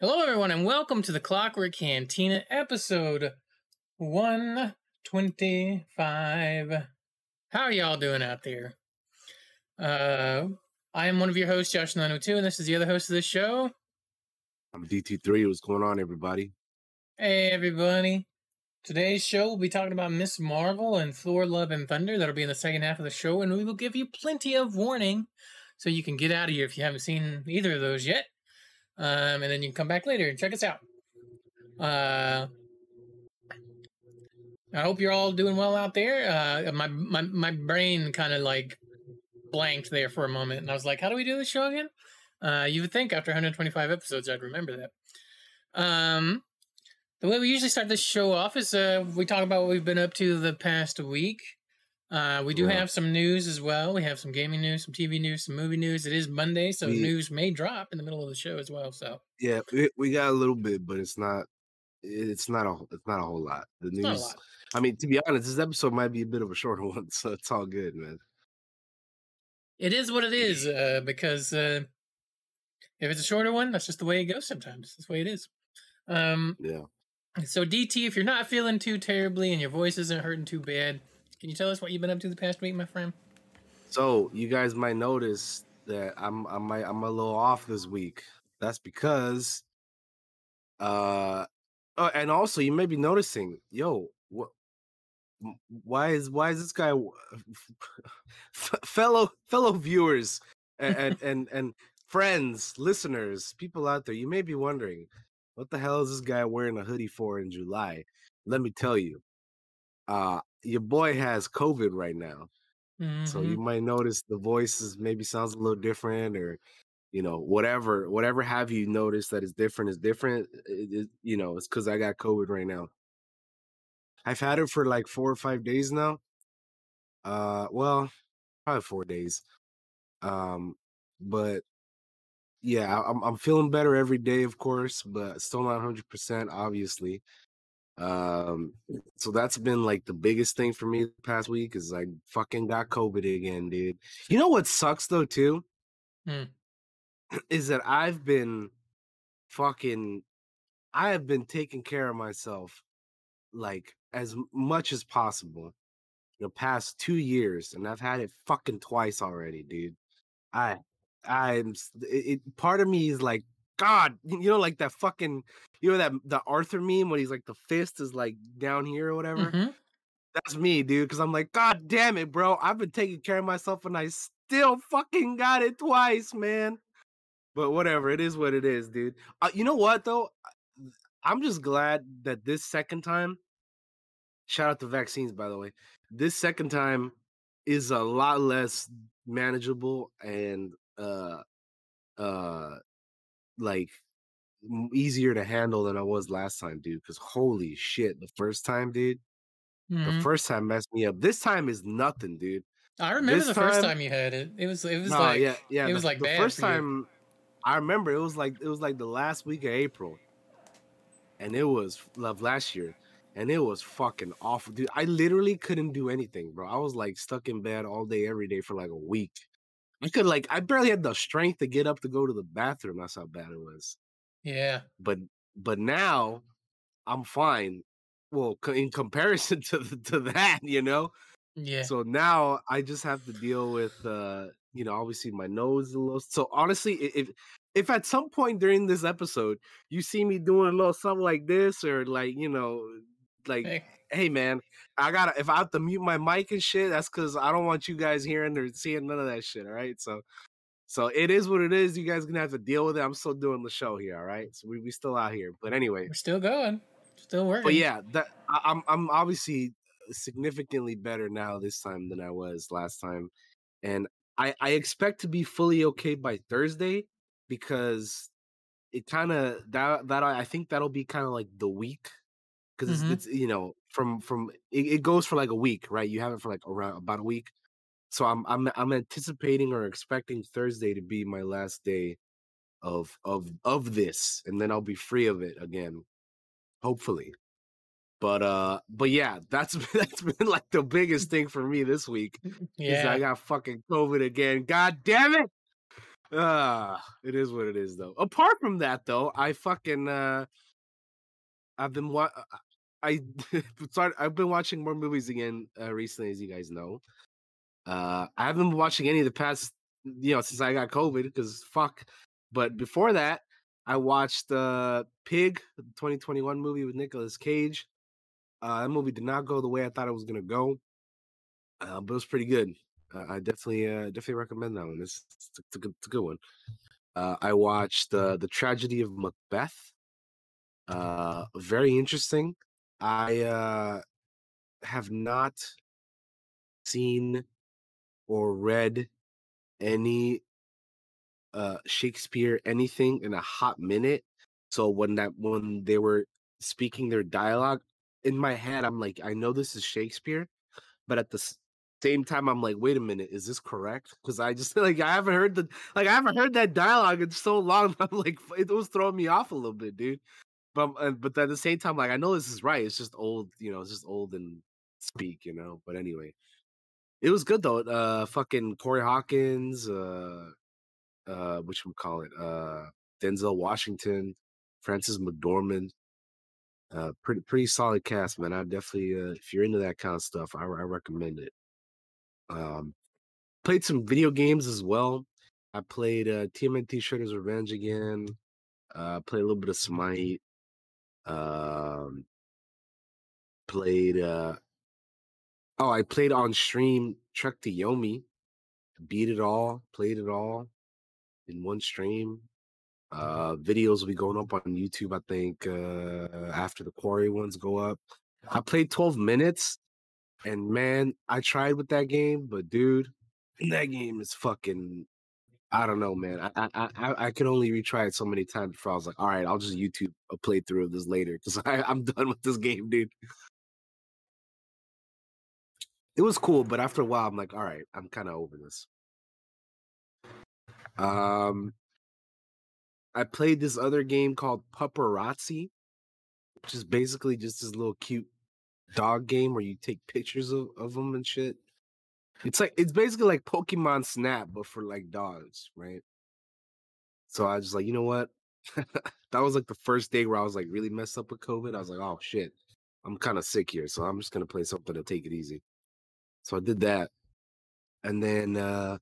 Hello, everyone, and welcome to the Clockwork Cantina episode 125. How are y'all doing out there? Uh, I am one of your hosts, Josh902, and this is the other host of this show. I'm DT3. What's going on, everybody? Hey, everybody. Today's show will be talking about Ms. Marvel and Thor Love and Thunder. That'll be in the second half of the show, and we will give you plenty of warning so you can get out of here if you haven't seen either of those yet. Um, and then you can come back later and check us out. Uh, I hope you're all doing well out there. Uh, my my my brain kind of like blanked there for a moment, and I was like, "How do we do this show again?" Uh, you would think after 125 episodes, I'd remember that. Um, the way we usually start this show off is uh, we talk about what we've been up to the past week. Uh, we do Yeah. have some news as well. We have some gaming news, some TV news, some movie news. It is Monday, so We- news may drop in the middle of the show as well. So Yeah, we, we got a little bit, but it's not. It's not a. It's not a whole lot. The it's not a news. lot. I mean, to be honest, this episode might be a bit of a shorter one, so it's all good, man. It is what it is uh, because uh, if it's a shorter one, that's just the way it goes. Sometimes that's the way it is. Um, Yeah. so DT, if you're not feeling too terribly and your voice isn't hurting too bad, can you tell us what you've been up to the past week, my friend? So you guys might notice that I'm I'm might, I'm a little off this week. That's because, uh, oh, and also you may be noticing, yo, what? Why is why is this guy fellow fellow viewers and and and, and friends, listeners, people out there? You may be wondering, what the hell is this guy wearing a hoodie for in July? Let me tell you, uh, your boy has COVID right now. So Mhm. you might notice the voices maybe sounds a little different or you know whatever whatever have you noticed that is different is different it, it- you know it's because i got covid right now i've had it for like four or five days now uh well probably four days um but yeah i'm, I'm feeling better every day of course but still not 100% obviously um so that's been like the biggest thing for me the past week is I fucking got COVID again, dude. You know what sucks though too? Hmm. Is that I've been fucking I have been taking care of myself like as much as possible the past two years, and I've had it fucking twice already, dude. I I'm it part of me is like God, you know, like that fucking, you know that the Arthur meme when he's like the fist is like down here or whatever. Mhm. That's me, dude. Because I'm like, God damn it, bro. I've been taking care of myself and I still fucking got it twice, man. But whatever, it is what it is, dude. Uh, you know what though? I'm just glad that this second time, shout out to vaccines, by the way. This second time is a lot less manageable and uh uh like easier to handle than I was last time, dude. Because holy shit, the first time, dude. The Mhm. first time messed me up. This time is nothing, dude. I remember this the first time- time you had it. It was it was No, like yeah, yeah. it the, was like the bad first time. I remember it was like it was like the last week of April, and it was love last year, and it was fucking awful, dude. I literally couldn't do anything, bro. I was like stuck in bed all day, every day for like a week. I could like I barely had the strength to get up to go to the bathroom. That's how bad it was. yeah. But but now I'm fine. Well, in comparison to the, to that, you know. Yeah. So now I just have to deal with, uh, you know, obviously my nose is a little. So honestly, if if at some point during this episode you see me doing a little something like this, or like you know, like Hey, hey man, I gotta if I have to mute my mic and shit, that's because I don't want you guys hearing or seeing none of that shit. All right, so so it is what it is. You guys gonna have to deal with it. I'm still doing the show here. All right, so we we still out here. But anyway, we're still going. Still working. but yeah, that I, I'm I'm obviously significantly better now this time than I was last time, and I I expect to be fully okay by Thursday because it kind of that that I I think that'll be kind of like the week because Mhm. it's, it's you know from from it, it goes for like a week right? You have it for like around about a week. So I'm I'm I'm anticipating or expecting Thursday to be my last day of of of this and then I'll be free of it again hopefully. But uh but yeah that's that's been like the biggest thing for me this week yeah. I got fucking COVID again. God damn it! Ah, it is what it is, though. Apart from that, though, I fucking uh, I've been wa- uh, I started. I've been watching more movies again uh, recently, as you guys know. Uh, I haven't been watching any of the past, you know, since I got COVID because fuck. But before that, I watched uh, Pig, the 2021 movie with Nicolas Cage. Uh, that movie did not go the way I thought it was gonna go, uh, but it was pretty good. Uh, I definitely, uh, definitely recommend that one. It's, it's, it's, a, good, it's a good one. Uh, I watched uh, the Tragedy of Macbeth. Uh, very interesting. I uh, have not seen or read any uh Shakespeare anything in a hot minute. So when that when they were speaking their dialogue in my head, I'm like, I know this is Shakespeare, but at the same time, I'm like, wait a minute, is this correct? Because I just like I haven't heard the like I haven't heard that dialogue in so long. I'm like, it was throwing me off a little bit, dude. But uh, but at the same time, like I know this is right. It's just old, you know. It's just old and speak, you know. But anyway, it was good though. Uh, fucking Corey Hawkins, uh, uh, which we call it, uh, Denzel Washington, Frances McDormand. Uh, pretty pretty solid cast, man. I definitely, uh, if you're into that kind of stuff, I, I recommend it. Um, played some video games as well. I played uh, TMNT Shredder's Revenge again. Uh, played a little bit of Smite. Um, played. Uh, oh, I played on stream Trek to Yomi. Beat it all. Played it all in one stream. Uh, videos will be going up on YouTube. I think uh, after the quarry ones go up. I played 12 minutes, and man, I tried with that game, but dude, that game is fucking. I don't know, man. I I I, I could only retry it so many times before I was like, all right, I'll just YouTube a playthrough of this later because I'm done with this game, dude. It was cool, but after a while, I'm like, all right, I'm kind of over this. Um, I played this other game called Pupperazzi, which is basically just this little cute dog game where you take pictures of, of them and shit. It's like it's basically like Pokemon Snap, but for like dogs, right? So I was just like, you know what? that was like the first day where I was like really messed up with COVID. I was like, oh shit, I'm kind of sick here, so I'm just gonna play something to take it easy. So I did that, and then uh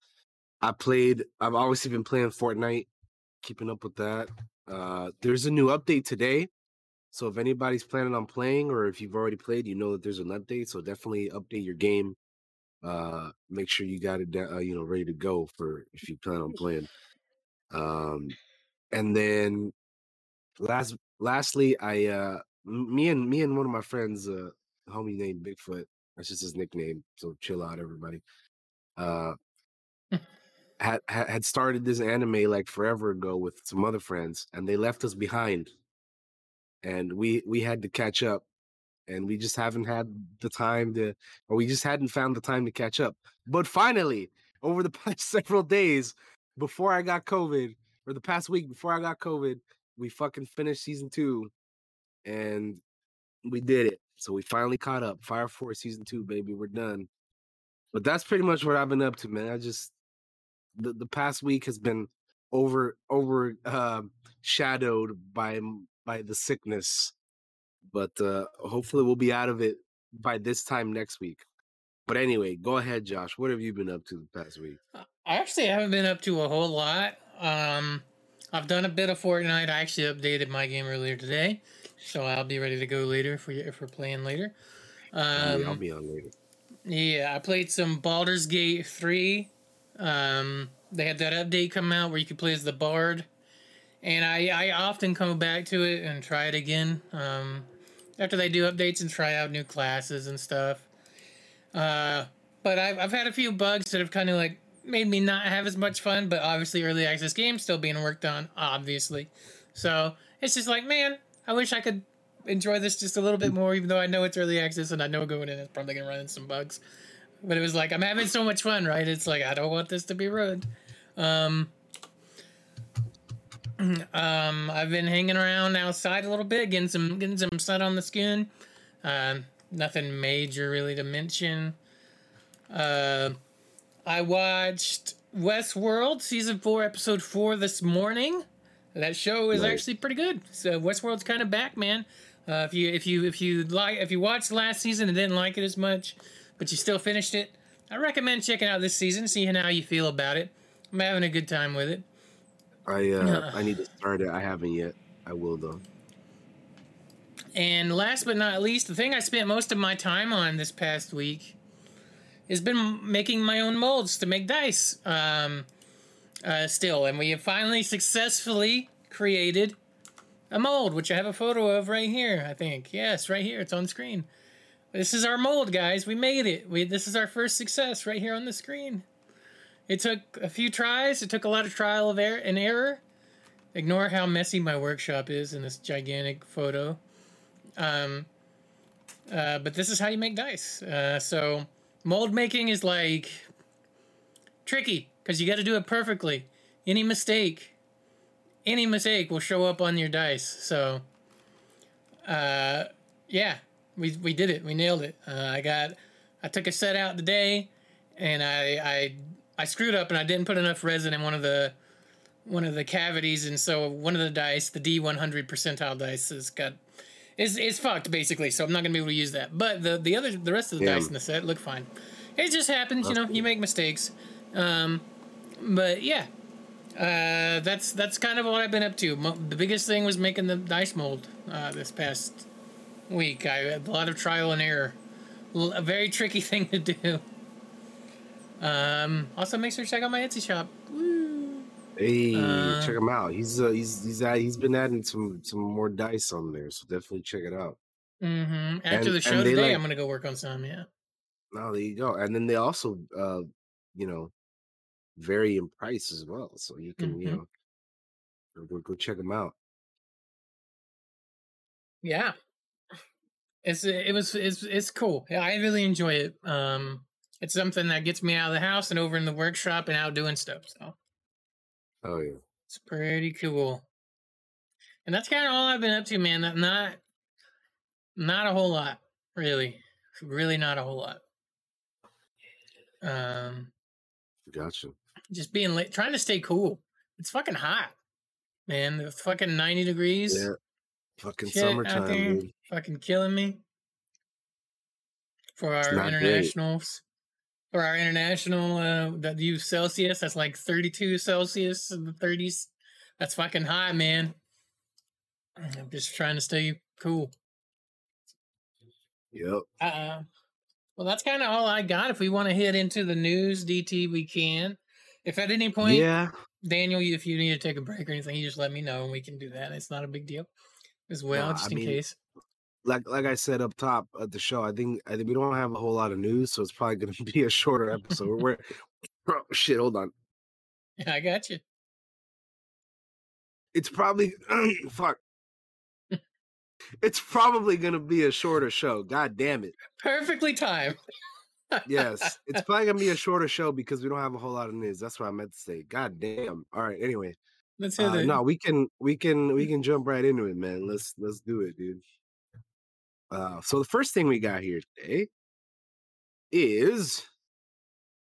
I played. I've obviously been playing Fortnite, keeping up with that. Uh There's a new update today, so if anybody's planning on playing, or if you've already played, you know that there's an update. So definitely update your game. Uh Make sure you got it, da- uh, you know, ready to go for if you plan on playing. Um, and then last, lastly, I uh me and me and one of my friends, uh, homie named Bigfoot. That's just his nickname. So chill out, everybody. Uh, had had started this anime like forever ago with some other friends, and they left us behind, and we we had to catch up, and we just haven't had the time to, or we just hadn't found the time to catch up. But finally, over the past several days, before I got COVID, or the past week before I got COVID, we fucking finished season two, and we did it. So we finally caught up. Fire Force season two, baby, we're done. But that's pretty much what I've been up to, man. I just the, the past week has been over over uh, shadowed by by the sickness, but uh, hopefully we'll be out of it by this time next week. But anyway, go ahead, Josh. What have you been up to the past week? I actually haven't been up to a whole lot. Um, I've done a bit of Fortnite. I actually updated my game earlier today, so I'll be ready to go later for you if we're playing later. I'll be- I'll Um, be on later. yeah, I played some Baldur's Gate three. Um, they had that update come out where you could play as the Bard, and I I often come back to it and try it again. Um, after they do updates and try out new classes and stuff. Uh, but I've, I've had a few bugs that have kind of like made me not have as much fun, but obviously early access games still being worked on, obviously. So it's just like, man, I wish I could enjoy this just a little bit more, even though I know it's early access and I know going in it's probably gonna run into some bugs. But it was like I'm having so much fun, right? It's like I don't want this to be ruined. Um, um, I've been hanging around outside a little bit, getting some getting some sun on the skin. Um, nothing major really to mention. Uh, I watched Westworld season four, episode four this morning. That show is Right. actually pretty good. So Westworld's kind of back, man. Uh, if you if you if you like if you watched last season and didn't like it as much, but you still finished it, I recommend checking out this season, seeing how you feel about it. I'm having a good time with it. I uh. I need to start it. I haven't yet. I will though. And last but not least, the thing I spent most of my time on this past week has been making my own molds to make dice. Um, uh, still, and we have finally successfully created a mold, which I have a photo of right here. I think yes, right here. It's on screen. This is our mold, guys. We made it. We this is our first success right here on the screen. It took a few tries. It took a lot of trial of error and error. Ignore how messy my workshop is in this gigantic photo. Um, uh, but this is how you make dice. Uh, so mold making is like tricky because you got to do it perfectly. Any mistake, any mistake will show up on your dice. So, uh, yeah, we we did it. We nailed it. Uh, I got, I took a set out today, and I I I screwed up and I didn't put enough resin in one of the one of the cavities, and so one of the dice, the D one hundred percentile dice, has got is is fucked basically. So I'm not gonna be able to use that. But the the other the rest of the Damn. dice in the set look fine. It just happens, you know. You make mistakes, um, but yeah, uh, that's that's kind of what I've been up to. Mo- the biggest thing was making the dice mold uh, this past week. I had a lot of trial and error. L- A very tricky thing to do. Um, also, make sure to check out my Etsy shop. Hey, Uh, check him out. He's uh, he's he's uh, he's been adding some some more dice on there, so definitely check it out. hmm After And- the show today, like- I'm gonna go work on some. Yeah. No, there you go. And then they also, uh, you know, vary in price as well, so you can you Mhm. know go, go go check them out. Yeah. It's it was it's it's cool. I really enjoy it. Um, it's something that gets me out of the house and over in the workshop and out doing stuff. So Oh yeah. it's pretty cool. And that's kind of all I've been up to, man. Not not not a whole lot, really. Really not a whole lot. Um, Gotcha. just being late, trying to stay cool. It's fucking hot, man. The fucking ninety degrees. Yeah. Fucking shit summertime, dude. fucking killing me for our internationals. great. For our international uh that use celsius that's like 32 celsius in the 30s that's fucking high man. I'm just trying to stay cool. Yep. uh well that's kind of all i got. If we want to head into the news dt we can. If at any point Yeah. daniel if you need to take a break or anything you just let me know and we can do that. It's not a big deal as well Nah, just I in mean, case Like like I said up top at the show, I think I think we don't have a whole lot of news, so it's probably gonna be a shorter episode. We're oh, shit. Hold on. yeah i got you It's probably fuck. It's probably gonna be a shorter show. God damn it. perfectly timed Yes, it's probably gonna be a shorter show because we don't have a whole lot of news. That's what I meant to say. God damn. All right. Anyway, let's hear uh, it no, we can we can we can jump right into it, man. Let's let's do it, dude. Uh, so the first thing we got here today is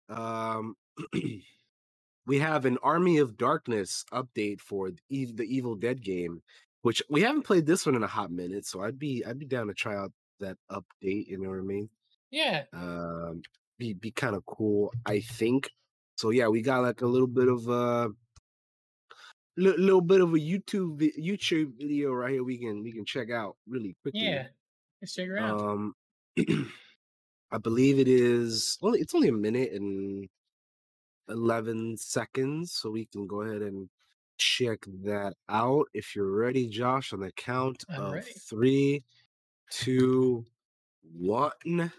um we have an Army of Darkness update for the the Evil Dead game, which we haven't played this one in a hot minute, so I'd be I'd be down to try out that update. You know what I mean? yeah um be be kind of cool i think so yeah we got like a little bit of uh li- little bit of a youtube youtube video right here we can we can check out really quickly Yeah, let's check her out. um i believe it is only it's only a minute and 11 seconds so we can go ahead and check that out if you're ready josh on the count I'm of ready. three two one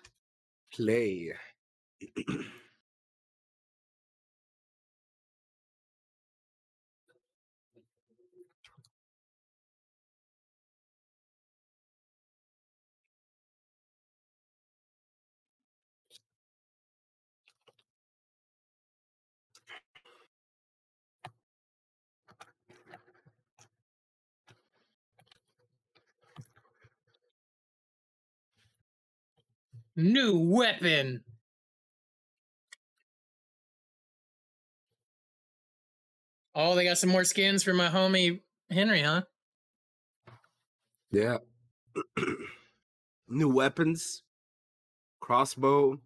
play New weapon. Oh, they got some more skins for my homie Henry, huh? Yeah. new weapons, crossbow,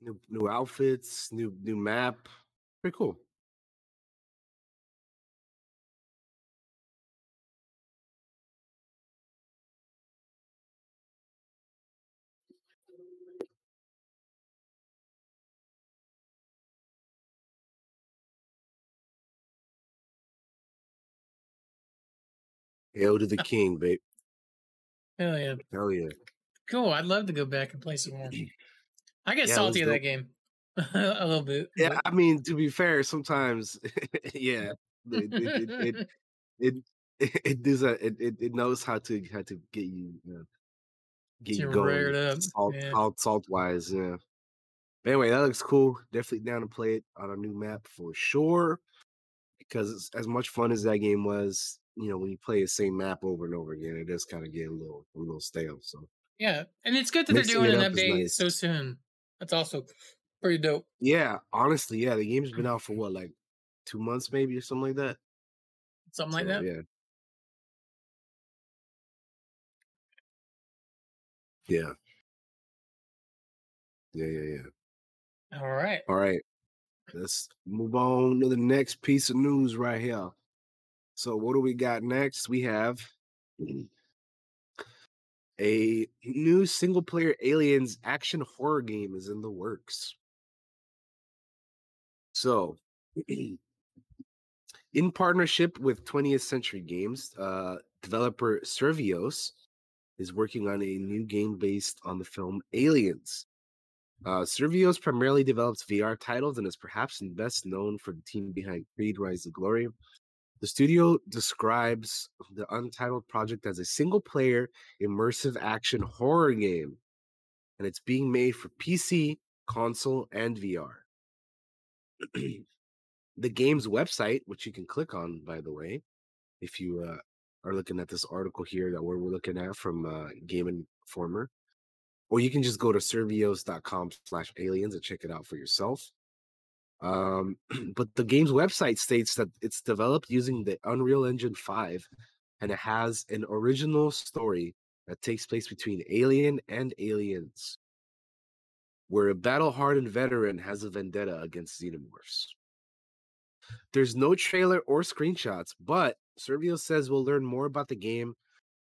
new new outfits, new new map. Pretty cool. Hail to the king, babe. Hell yeah. Hell yeah. Cool. I'd love to go back and play some more. I get Yeah, salty of that game. a little bit. Yeah, but- I mean, to be fair, sometimes, yeah, it it it it, it, it, does a, it, it it knows how to how to get you uh, get you Get going up, salt yeah. salt salt wise, yeah. But anyway, that looks cool. Definitely down to play it on a new map for sure. Because it's, as much fun as that game was, you know, when you play the same map over and over again, it does kind of get a little a little stale. So yeah. And it's good that they're doing an update nice. so soon. That's also pretty dope. yeah, honestly, yeah, the game's been out for what, like two months maybe or something like that. Something like that. Yeah. Yeah. Yeah, yeah, yeah. All right. All right. Let's move on to the next piece of news right here. So what do we got next? We have a new single player aliens action horror game is in the works. So in partnership with 20th Century Games, uh, developer Survios is working on a new game based on the film Aliens. Uh, Survios primarily develops VR titles and is perhaps best known for the team behind Creed Rise to Glory. The studio describes the untitled project as a single player immersive action horror game, and it's being made for PC, console, and VR. the game's website, which you can click on, by the way, if you uh, are looking at this article here that we're, looking at from uh, Game Informer, or you can just go to survios.com slash aliens and check it out for yourself. Um, but the game's website states that it's developed using the Unreal Engine 5 and it has an original story that takes place between Alien and Aliens, where a battle hardened veteran has a vendetta against xenomorphs. There's no trailer or screenshots, but Servio says we'll learn more about the game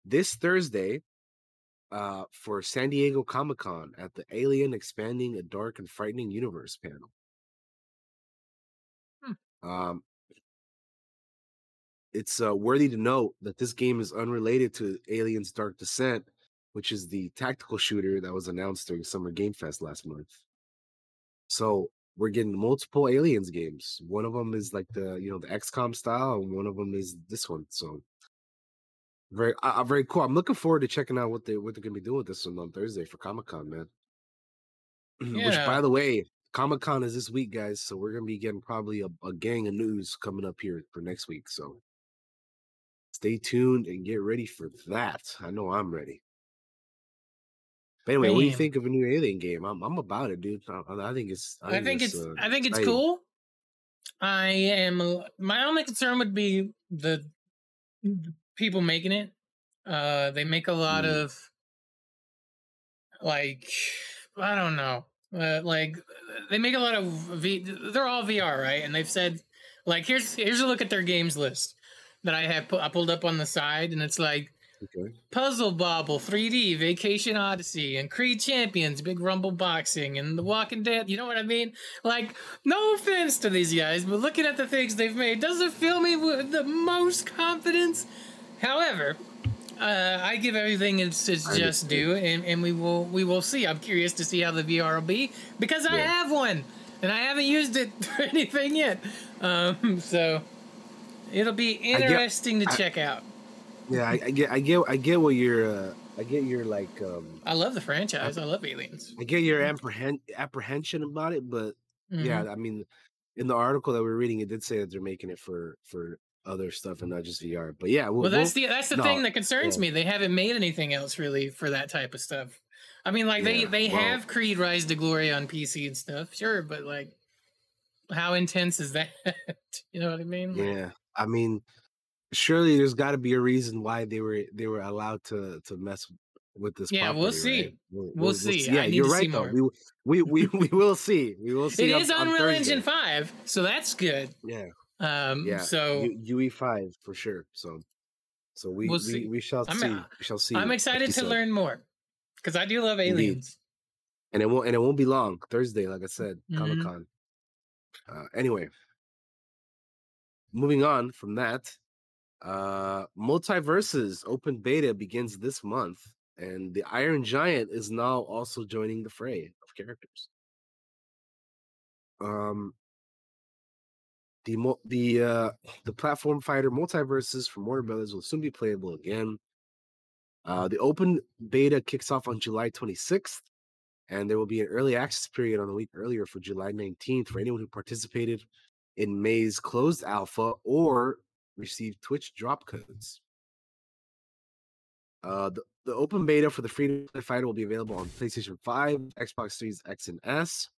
this Thursday uh, for San Diego Comic Con at the Alien Expanding a Dark and Frightening Universe panel. Um, it's uh, worthy to note that this game is unrelated to Aliens Dark Descent, which is the tactical shooter that was announced during Summer Game Fest last month. So we're getting multiple Aliens games. One of them is like the you know the XCOM style, and one of them is this one. So very uh, very cool. I'm looking forward to checking out what they what they're gonna be doing with this one on Thursday for Comic Con, man. Yeah. Which, by the way, Comic Con is this week, guys. So we're gonna be getting probably a, a gang of news coming up here for next week. So stay tuned and get ready for that. I know I'm ready. But anyway, what do you think of a new Alien game? I'm I'm about it, dude. I, I- I think it's I think it's uh, I think it's cool. I am my only concern would be the people making it. Uh they make a lot Mm. of like I don't know. Uh, like they make a lot of v they're all VR, right? And they've said like here's here's a look at their games list that I have pu- I pulled up on the side and it's like Okay. Puzzle Bobble, 3D, Vacation Odyssey, and Creed Champions, Big Rumble Boxing, and The Walking Dead. You know what I mean? Like, no offense to these guys, but looking at the things they've made doesn't fill me with the most confidence. However, uh, I give everything its, its I just due, and, and we will we will see. I'm curious to see how the VR will be because I Yeah. have one, and I haven't used it for anything yet. Um, so it'll be get- interesting to I- check out. Yeah, I, I get I get I get what you're uh, I get your like um I love the franchise. I love Aliens. I get your apprehend apprehension about it, but Mhm. yeah, I mean, in the article that we are reading, it did say that they're making it for for other stuff and not just VR. But yeah, we'll, Well, that's we'll- the that's the no, thing that concerns yeah. me. They haven't made anything else really for that type of stuff. I mean, like they Yeah, they well- have Creed Rise to Glory on PC and stuff, sure, but like, how intense is that? you know what I mean? Yeah, I mean, surely there's got to be a reason why they were they were allowed to to mess with this. Yeah, we'll see. right? We'll, We'll see. Yeah, you're right though. more. We, we we we will see. We will see. it on- is Unreal. Engine Five, so that's good. Yeah, Um, yeah. so U- UE five for sure. So, so we We'll we, we shall I'm- see. We shall see. I'm excited to learn more because I do love Indeed. aliens. and it won't and it won't be long. Thursday, like I said, Mhm. Comic Con. Uh, anyway, moving on from that, uh, MultiVersus open beta begins this month, and the Iron Giant is now also joining the fray of characters. Um, the the uh, the platform fighter MultiVersus from Warner Brothers will soon be playable again. Uh, the open beta kicks off on July 26th, and there will be an early access period on a week earlier for July 19th for anyone who participated in May's closed alpha or received Twitch drop codes. Uh, the, the open beta for the free to fighter will be available on PlayStation 5, Xbox Series X and S,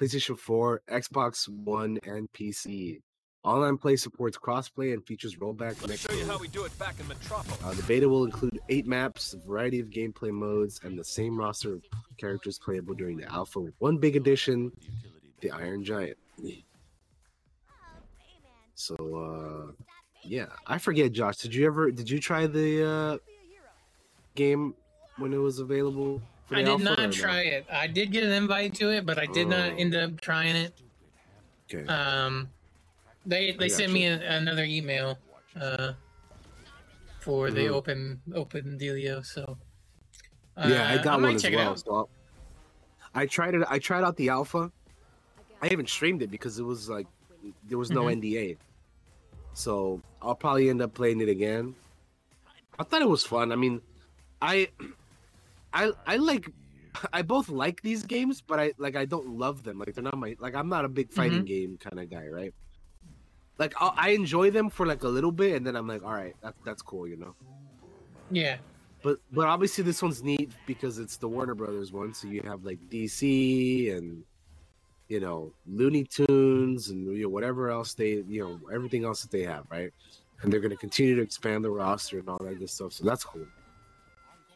PlayStation 4, Xbox One, and PC. Online play supports crossplay and features rollback. Let me show you how we do it back in Metropolis. Uh, the beta will include eight maps, a variety of gameplay modes, and the same roster of characters playable during the alpha with one big addition, the Iron Giant. So, uh, yeah, I forget, Josh. Did you ever? Did you try the uh, game when it was available? For the I did alpha or not no? try it. I did get an invite to it, but I did not Oh. end up trying it. Okay. Um, they they sent me a, another email uh, for the Mhm. open open dealio. So yeah, I uh, got might one as check it well. out. So I'll- tried it. I tried out the alpha. I haven't streamed it because it was like there was no Mhm. NDA. So I'll probably end up playing it again. I thought it was fun. I mean, I, I, I like, I both like these games, but I like I don't love them. Like they're not my like I'm not a big mm-hmm. fighting game kind of guy, right? Like I'll, I enjoy them for like a little bit, and then I'm like, all right, that's that's cool, you know. Yeah, But but obviously this one's neat because it's the Warner Brothers one, so you have like DC and you know Looney Tunes and you know, whatever else they you know everything else that they have, right? And they're gonna continue to expand the roster and all that good stuff, so that's cool.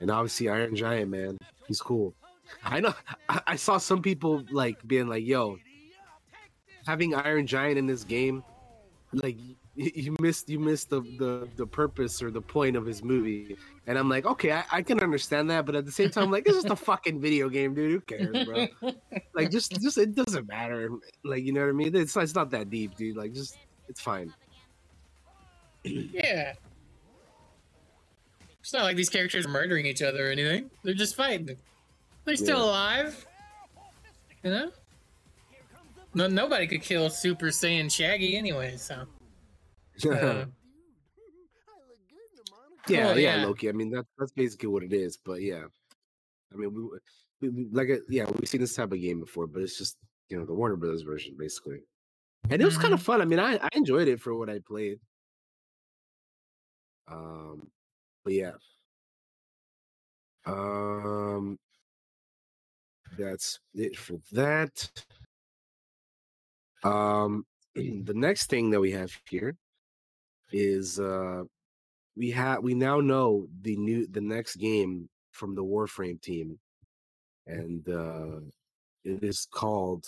And obviously Iron Giant, man, he's cool. I know I, I saw some people like being like, "Yo, having Iron Giant in this game, like." You missed you missed the, the the purpose or the point of his movie and I'm like, okay, I, I can understand that, but at the same time, like, it's just a fucking video game, dude. Who cares, bro? like, just, just it doesn't matter. Like, you know what I mean? It's it's not that deep, dude. Like, just it's fine. yeah. It's not like these characters are murdering each other or anything. They're just fighting. They're still Yeah. alive. You know. No, nobody could kill Super Saiyan Shaggy anyway. So. Uh, yeah, cool, yeah, yeah. Loki. I mean, that's that's basically what it is. But yeah, I mean, we, we, we like, uh, yeah, we've seen this type of game before, but it's just you know the Warner Brothers version, basically. And it was kind of Mm-hmm. fun. I mean, I I enjoyed it for what I played. Um, yeah. Um, that's it for that. Um, the next thing that we have here is uh we have we now know the new the next game from the Warframe team, and uh it is called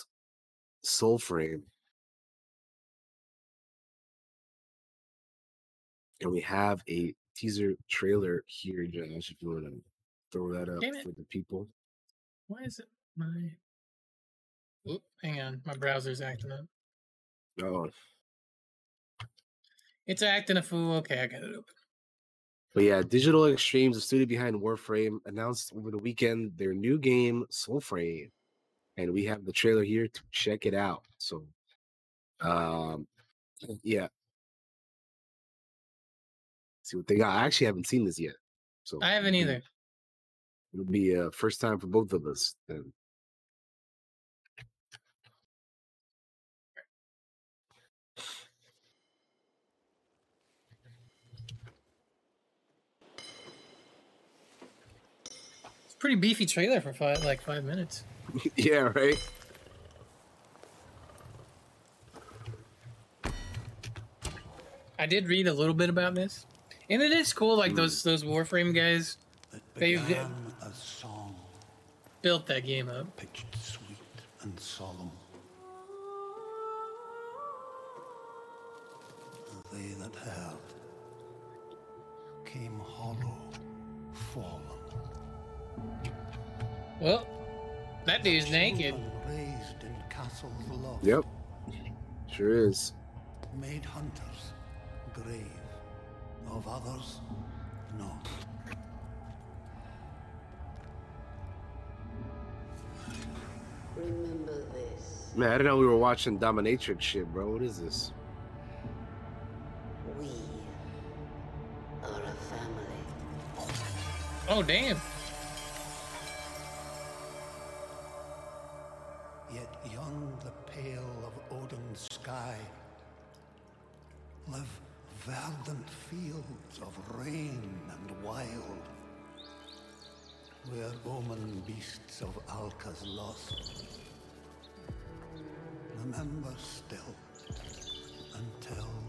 Soulframe. And we have a teaser trailer here, Josh, if you want to throw that up for the people. Why is it my? Oop, hang on, my browser's acting up. Oh, It's acting a fool. Okay, I got it open. But yeah, Digital Extremes, the studio behind Warframe, announced over the weekend their new game, Soulframe. And we have the trailer here to check it out. So um yeah see what they got. I actually haven't seen this yet, so I haven't either. It'll be a first time for both of us then. It's pretty beefy trailer for five, like five minutes. yeah, right. I did read a little bit about this and it is cool. Like those those Warframe guys They've- began as song, built that game up. pitched sweet and solemn. They that heard came hollow, fallen. Well, that dude's naked. Raised in castles loft, Yep. Sure is. made hunters, grave, of others, no. Remember this. Man, I didn't know we were watching dominatrix shit, bro. What is this? We are a family. Oh damn! Fields of rain and wild, where omen beasts of Alka's lost. Remember still and tell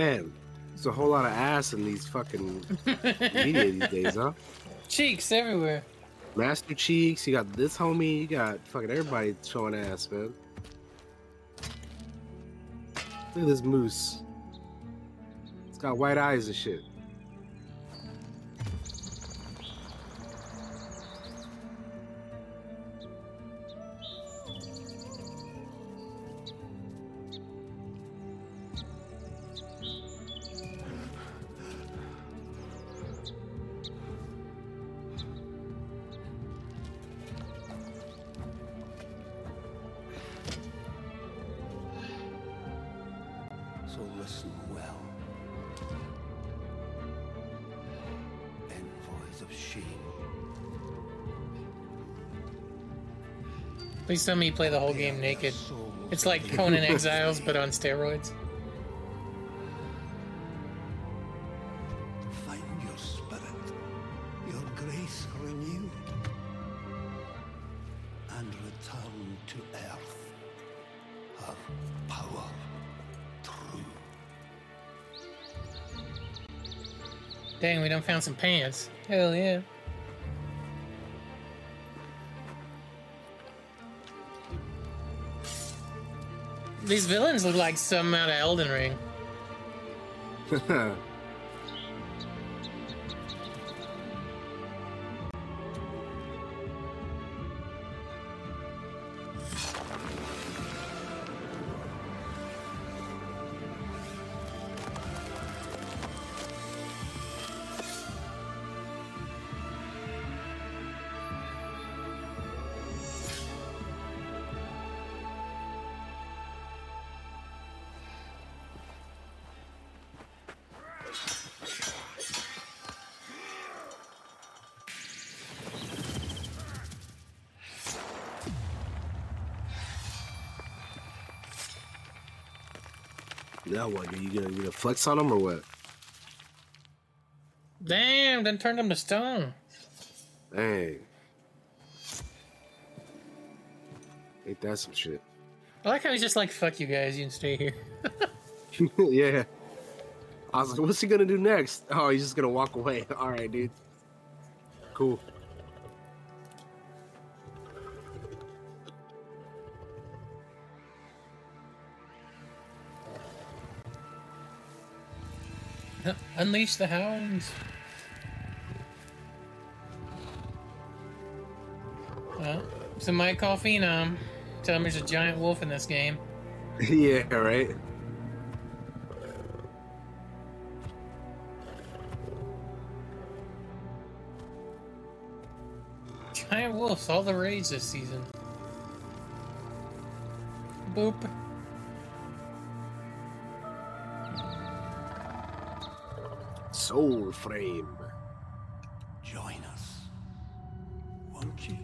Man, there's a whole lot of ass in these fucking media these days, huh? Cheeks everywhere. Master Cheeks, you got this homie, you got fucking everybody showing ass, man. Look at this moose. It's got white eyes and shit. Please tell me you play the whole game naked. It's like Conan Exiles, but on steroids. Find your spirit, your grace renewed, and return to earth her power true. Dang, we done found some pants. Hell yeah. These villains look like some out of Elden Ring. now what? Are you gonna, you gonna flex on them or what? Damn, then turned them to stone. Dang. Ain't that some shit? I like how he's just like, fuck you guys, you can stay here. yeah. I was like, what's he gonna do next? Oh, he's just gonna walk away. All right, dude. Cool. Unleash the hounds. Well, so my coffee um tell him there's a giant wolf in this game. yeah, right. Giant wolves, all the rage this season. Boop. Soulframe. Join us, won't you?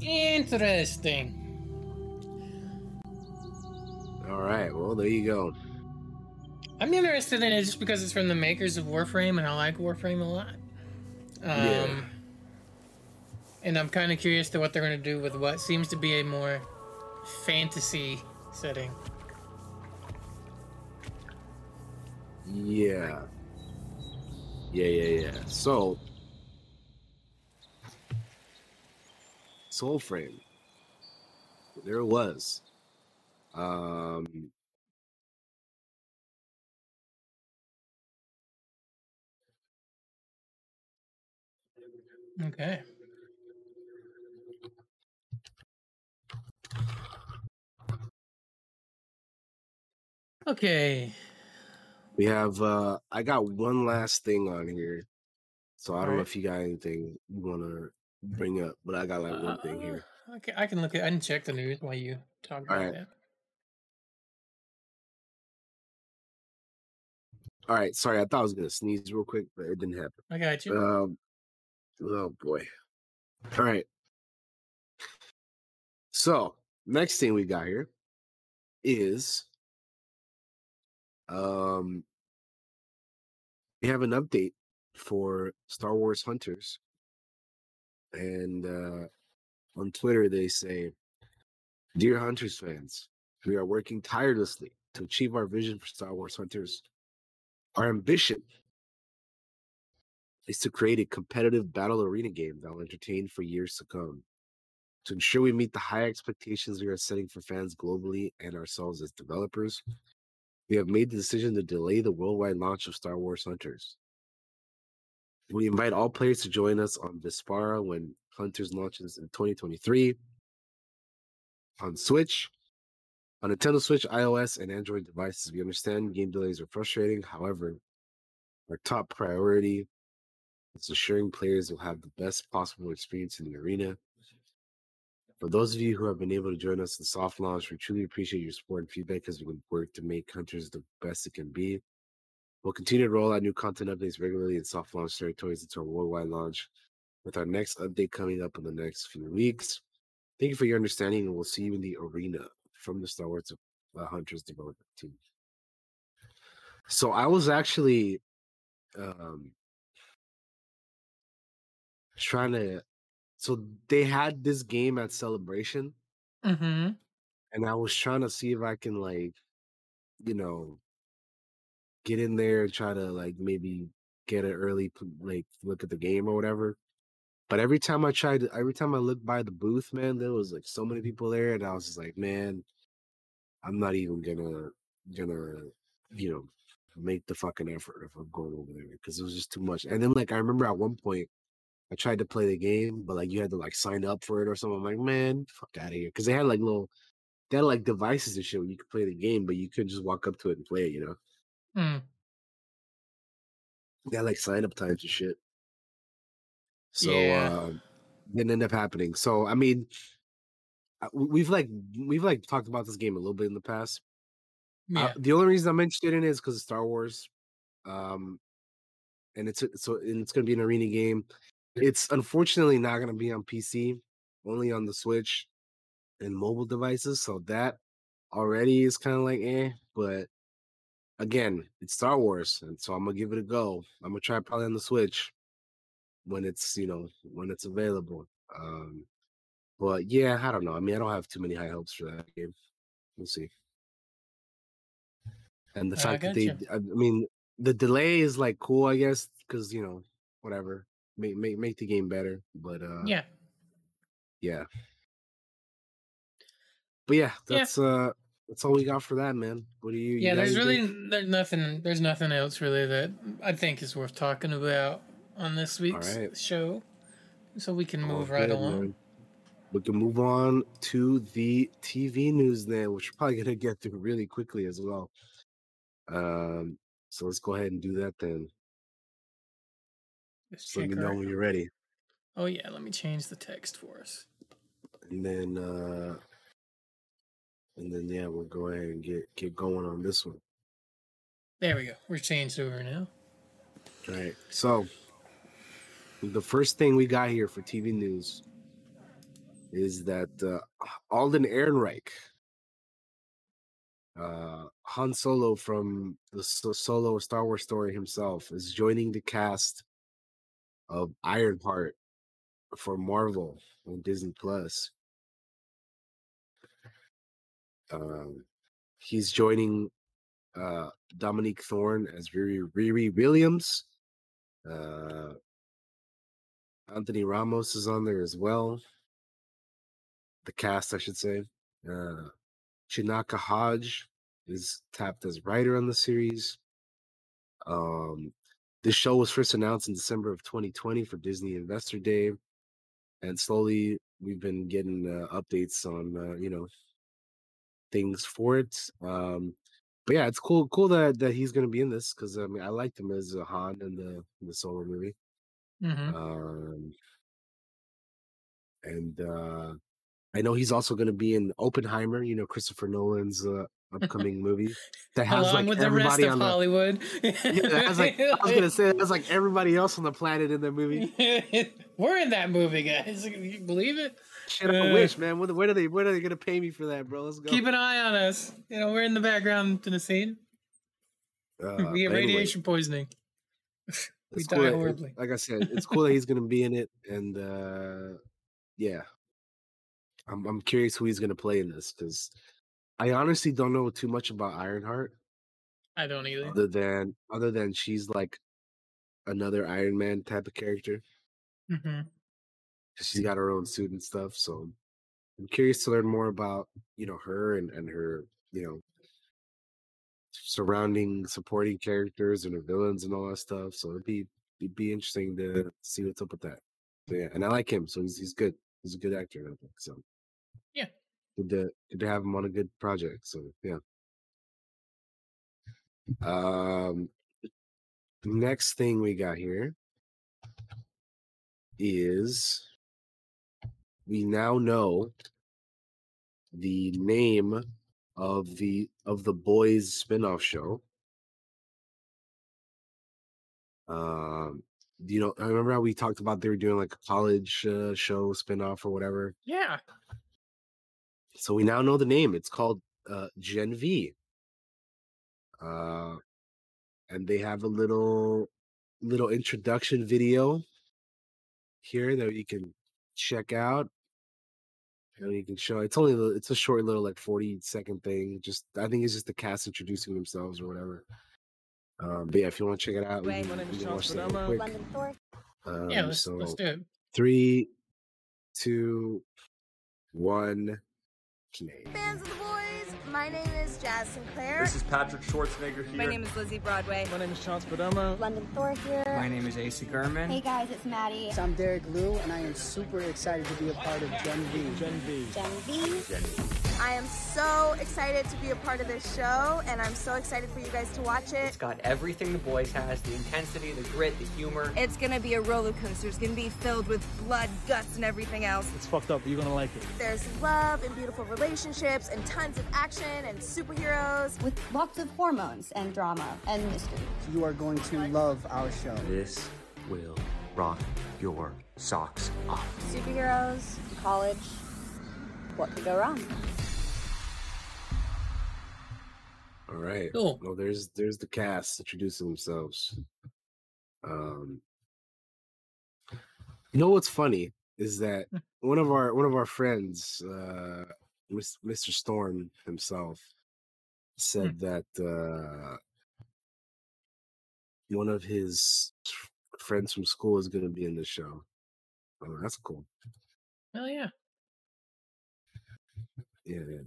Interesting. All right. Well, there you go. I'm interested in it just because it's from the makers of Warframe, and I like Warframe a lot. Um, Yeah. And I'm kind of curious to what they're going to do with what seems to be a more fantasy setting. Yeah. Yeah, yeah, yeah. So, Soulframe. There it was. Um, Okay. Okay. We have. uh I got one last thing on here, so I don't know if you got anything you want to bring up, but I got like one thing here. Uh, Okay, I can look at. I can check the news while you talk about Alright. that. All right, sorry, I thought I was gonna sneeze real quick, but it didn't happen. I got you. Um, oh boy. All right. So next thing we got here is um we have an update for Star Wars Hunters. And uh on Twitter they say, Dear Hunters fans, we are working tirelessly to achieve our vision for Star Wars Hunters. Our ambition is to create a competitive battle arena game that will entertain for years to come. To ensure we meet the high expectations we are setting for fans globally and ourselves as developers, we have made the decision to delay the worldwide launch of Star Wars Hunters. We invite all players to join us on Vespaara when Hunters launches in 2023 on Switch, on Nintendo Switch, iOS, and Android devices. We understand game delays are frustrating. However, our top priority is ensuring players will have the best possible experience in the arena. For those of you who have been able to join us in soft launch, we truly appreciate your support and feedback as we can work to make Hunters the best it can be. We'll continue to roll out new content updates regularly in soft launch territories until our worldwide launch, with our next update coming up in the next few weeks. Thank you for your understanding, and we'll see you in the arena from the Star Wars Hunters development team. So I was actually um, trying to. So they had this game at Celebration, Mm-hmm. and I was trying to see if I can like, you know, get in there and try to like maybe get an early like look at the game or whatever. But every time I tried, every time I looked by the booth, man, there was like so many people there, and I was just like, man, I'm not even gonna gonna you know make the fucking effort if I'm going over there because it was just too much. And then like I remember at one point I tried to play the game, but like you had to like sign up for it or something. I'm like, man, fuck out of here. Because they had like little they had like devices and shit where you could play the game, but you couldn't just walk up to it and play it, you know. Mm. They had like sign up times and shit. So Yeah. uh didn't end up happening. So I mean we- we've like we've like talked about this game a little bit in the past. Uh, the only reason I'm interested in it is because of Star Wars. Um and it's so and it's gonna be an arena game. It's unfortunately not gonna be on PC, only on the Switch and mobile devices. So that already is kind of like eh, but again, it's Star Wars, and so I'm gonna give it a go. I'm gonna try probably on the Switch when it's you know when it's available. Um but yeah, I don't know. I mean, I don't have too many high hopes for that game. We'll see. And the fact that they. I I mean, the delay is like cool, I guess, because you know, whatever, make make make the game better. But uh, Yeah. yeah. But yeah, Yeah. that's uh, that's all we got for that, man. What do you? you Yeah. got There's really anything? there's nothing there's nothing else really that I think is worth talking about on this week's right. show. So we can move right good, along. man. We can move on to the TV news then, which we're probably gonna get through really quickly as well. Um, so let's go ahead and do that then. Just let me know when you're ready, Oh yeah, let me change the text for us. and then uh, and then yeah, we'll go ahead and get get going on this one. There we go. We're changed over now. All right. So the first thing we got here for TV news is that uh, Alden Ehrenreich uh, Han Solo from the Solo Star Wars story himself is joining the cast of Ironheart for Marvel on Disney Plus. Um, he's joining uh, Dominique Thorne as Riri, Riri Williams. Uh, Anthony Ramos is on there as well. The cast, I should say. Uh, Chinaka Hodge is tapped as writer on the series. Um, this show was first announced in December of 2020 for Disney Investor Day, and slowly we've been getting uh, updates on uh, you know things for it. Um, but yeah, it's cool, cool that that he's gonna be in this because I mean I liked him as a Han in the in the Solo movie. hmm Um, and uh, I know he's also gonna be in Oppenheimer. You know Christopher Nolan's uh, upcoming movie that has Along like with the rest everybody of on the. Hollywood. Yeah, that like I was gonna say that's like everybody else on the planet in the movie. We're in that movie, guys. You believe it? Shit, I Uh, wish, man. Where are they? When are they gonna pay me for that, bro? Let's go. Keep an eye on us. You know, we're in the background in the scene. Uh, we get but anyway, radiation poisoning. we it's die cool that- horribly. Like I said, it's cool that he's gonna be in it, and uh yeah, I'm I'm curious who he's gonna play in this because I honestly don't know too much about Ironheart I don't either. other than other than she's like another Iron Man type of character. hmm 'cause She's got her own suit and stuff, so I'm curious to learn more about you know her and and her you know surrounding supporting characters and her villains and all that stuff. So it'd be it'd be interesting to see what's up with that. So yeah, and I like him, so he's he's good. He's a good actor, I think. So Yeah. Good to good to have him on a good project. So yeah. Um, next thing we got here is we now know the name of the of the boys spin-off show um you know i remember how we talked about they were doing like a college uh, show spin-off or whatever Yeah. So we now know the name it's called uh gen v uh and they have a little little introduction video here that you can check out and you can show it's only a it's a short little like 40 second thing just i think it's just the cast introducing themselves or whatever um but yeah if you want to check it out we Wait, can, my name we can watch that real quick. London Thor. um, Yeah, let's, so let's do it. three two one play. Fans of the boys, my name is Jaz Sinclair. This is Patrick Schwarzenegger here. My name is Lizzie Broadway. My name is Chance Perdomo. London Thor here. My name is AC Gurman. Hey guys, it's Maddie. So I'm Derek Luh, and I am super excited to be a part of Gen V. Gen V. Gen V. Gen V. I am so excited to be a part of this show, and I'm so excited for you guys to watch it. It's got everything the boys has the intensity, the grit, the humor. It's gonna be a roller coaster. It's gonna be filled with blood, guts, and everything else. It's fucked up, but you're gonna like it. There's love and beautiful relationships and tons of action and superheroes. with lots of hormones and drama and mystery. You are going to love our show. This will rock your socks off. Superheroes, college. What could go wrong? all right Cool. well there's there's the cast introducing themselves um you know what's funny is that Hmm. one of our one of our friends uh mr storm himself said that uh one of his friends from school is going to be in the show oh that's cool Hell yeah. Yeah, yeah.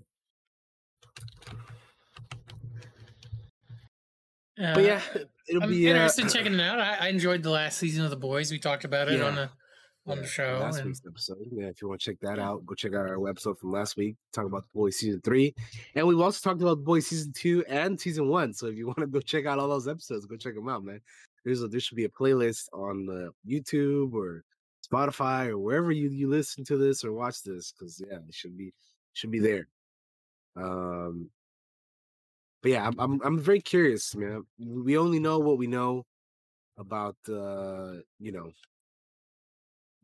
Uh, but yeah it'll I'm be uh, interested in checking it out. I, I enjoyed the last season of The Boys. We talked about it on the on the show. Last and- week's episode. Yeah, if you want to check that out, go check out our episode from last week. Talk about the boys season three, and we've also talked about the boys season two and season one. So if you want to go check out all those episodes, go check them out, man. There's a there should be a playlist on the YouTube or Spotify or wherever you you listen to this or watch this, because yeah, it should be should be there. Um, but yeah, I'm I'm, I'm very curious, man. We only know what we know about uh, you know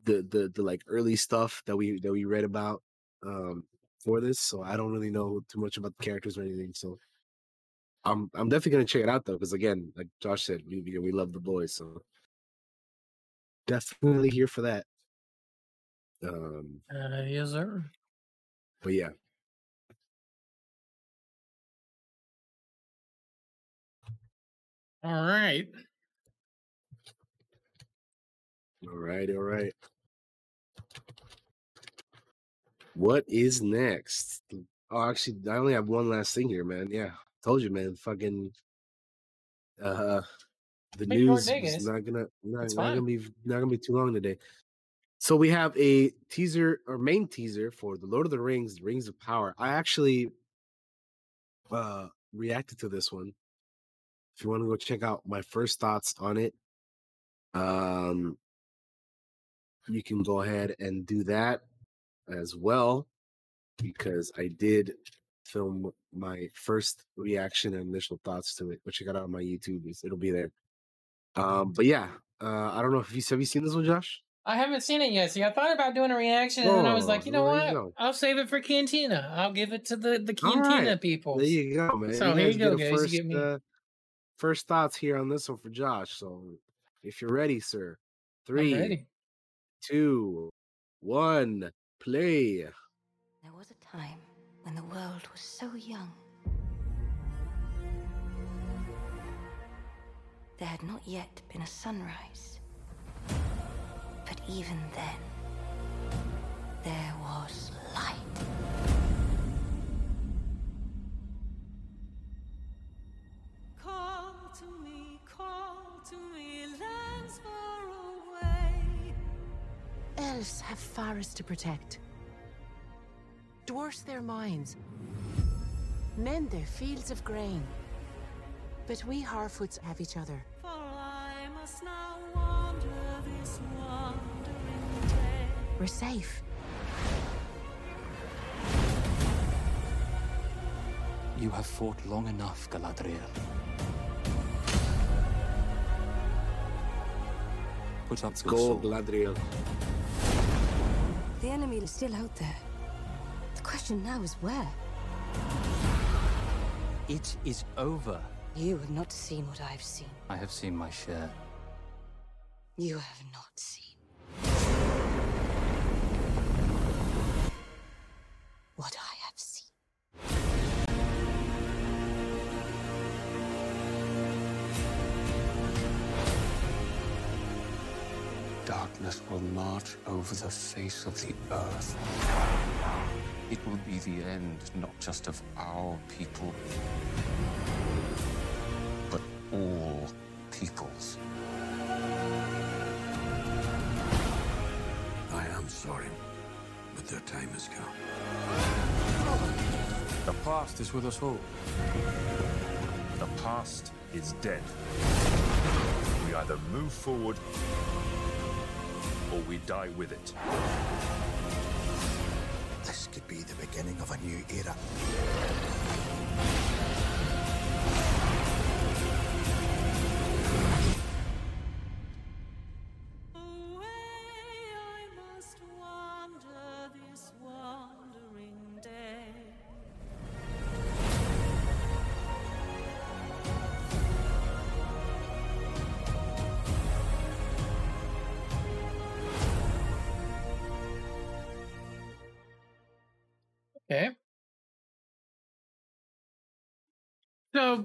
the the the like early stuff that we that we read about um for this so i don't really know too much about the characters or anything so I'm I'm definitely gonna check it out though, because again, like Josh said, we we love the boys, so definitely here for that. Um, Uh, yes, sir. But yeah, All right. all right, all right. What is next? Oh, actually, I only have one last thing here, man. Yeah, told you, man. Fucking, uh, the news is not gonna not, not gonna be not gonna be too long today. So we have a teaser or main teaser for the Lord of the Rings, the Rings of Power. I actually uh reacted to this one. If you want to go check out my first thoughts on it, um, you can go ahead and do that as well because I did film my first reaction and initial thoughts to it. which I got on my YouTube. It'll be there. Um, but yeah, uh, I don't know if you have you seen this one, Josh? I haven't seen it yet. See, I thought about doing a reaction, and then I was Oh, like, you know what? you go. I'll save it for Cantina. I'll give it to the the Cantina right. people. There you go, man. So here guys you go, guys. First, you get me. uh, first thoughts here on this one for Josh. So if you're ready, sir, three, I'm ready. two, one, play. There was a time when the world was so young. There had not yet been a sunrise. But even then, there was light. Call to me, call to me, lands far away. Elves have forests to protect. Dwarfs their mines. Men their fields of grain. But we Harfoots have each other. For I must now We're safe. You have fought long enough, Galadriel. Put up your Go, sword. Galadriel. The enemy is still out there. The question now is where? It is over. You have not seen what I've seen. I have seen my share. You have not seen. Will march over the face of the earth. It will be the end not just of our people, but all peoples. I am sorry, but their time has come. The past is with us all. The past is dead. We either move forward or we die with it. This could be the beginning of a new era.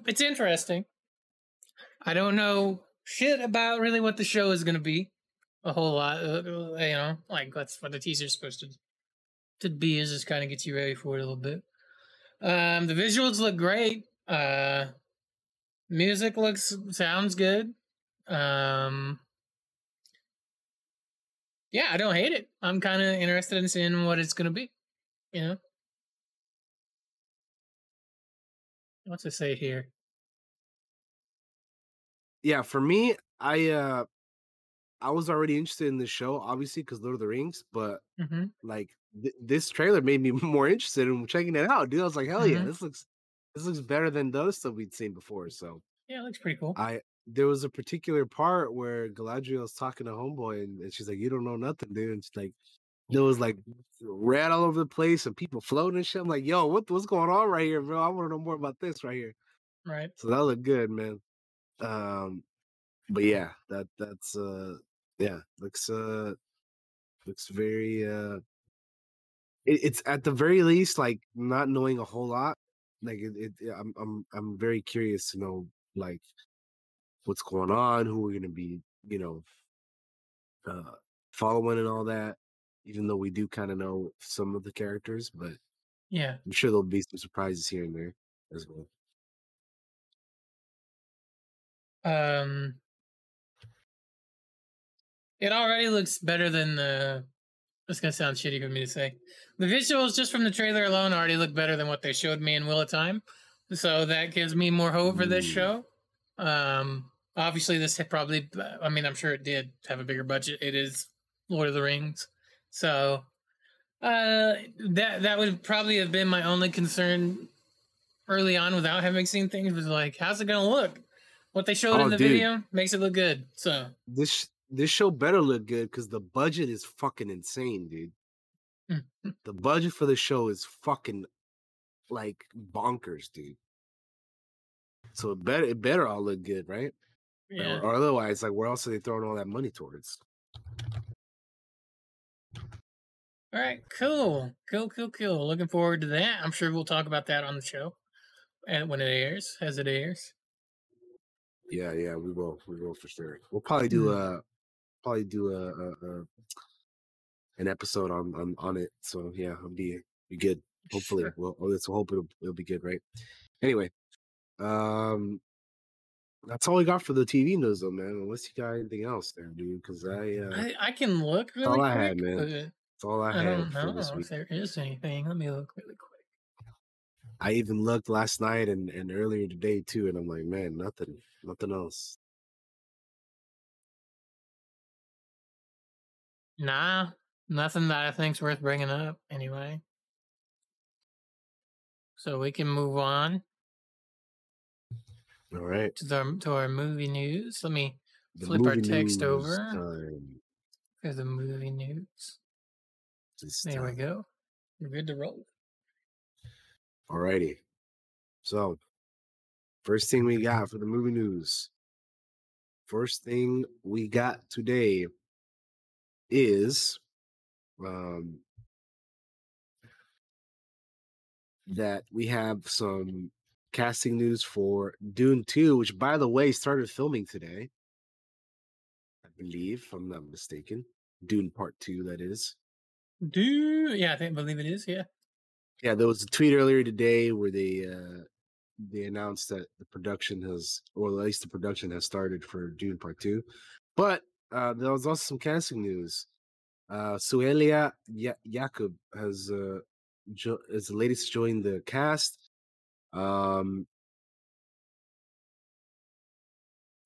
It's interesting. I don't know shit about really what the show is going to be. A whole lot, uh, uh, you know, like that's what the teaser's supposed to to be. Is just kind of gets you ready for it a little bit. Um, the visuals look great. Uh, music looks sounds good. Um, yeah, I don't hate it. I'm kind of interested in seeing what it's going to be. You know. What's it say here? Yeah, for me, I uh I was already interested in this show, obviously, because Lord of the Rings, but Mm-hmm. like th- this trailer made me more interested in checking it out, dude. I was like, hell yeah, Mhm. this looks this looks better than other stuff we'd seen before. So Yeah, it looks pretty cool. I there was a particular part where Galadriel's talking to Homeboy and, and she's like, You don't know nothing, dude. And she's like, there was like red all over the place and people floating and shit. I'm like, yo, what what's going on right here, bro? I want to know more about this right here. Right. So that looked good, man. Um, but yeah, that that's uh, yeah, looks uh, looks very uh, it, it's at the very least like not knowing a whole lot. Like it, it, I'm I'm I'm very curious to know like what's going on, who we're gonna be, you know, uh, following and all that. Even though we do kind of know some of the characters, but Yeah. I'm sure there'll be some surprises here and there as well. Um, it already looks better than the. It's gonna sound shitty for me to say. The visuals just from the trailer alone already look better than what they showed me in Wheel of Time, so that gives me more hope for this show. Um, obviously, this probably. I mean, I'm sure it did have a bigger budget. It is Lord of the Rings, so uh, that that would probably have been my only concern early on without having seen things was like, how's it gonna look? What they showed Oh, in the dude. video makes it look good. So This this show better look good because the budget is fucking insane, dude. The budget for the show is fucking like bonkers, dude. So it better it better all look good, right? Yeah. Or, or otherwise, like where else are they throwing all that money towards? All right, cool, cool, cool, cool. Looking forward to that. I'm sure we'll talk about that on the show, and when it airs, as it airs. Yeah, yeah, we will, we will for sure. We'll probably do a probably do a, a, a an episode on, on on it. So yeah, it'll be be good. Hopefully, Sure. well, let's hope it'll it'll be good, right? Anyway, um, that's all we got for the TV news, though, man. Unless you got anything else there, dude, because I uh, I, I can look really all I quick. had, man. That's all I, have. I had don't for this week. if there is anything. Let me look really quick. I even looked last night and, and earlier today too, and I'm like, man, nothing, nothing else. Nah, nothing that I think's worth bringing up. Anyway, so we can move on All right, to the to our movie news. Let me the flip our text over Time. for the movie news. This There we go. We're good to roll. Alrighty. So, first thing we got for the movie news. First thing we got today is um that we have some casting news for Dune 2, which by the way started filming today. I believe, if I'm not mistaken. Dune Part 2, that is. Do yeah, I think believe it is. Yeah. Yeah, there was a tweet earlier today where they uh they announced that the production has, or at least the production has started for Dune Part Two. But uh there was also some casting news. Uh Souheila ya- Yacoub has uh jo- is the latest to join the cast. Um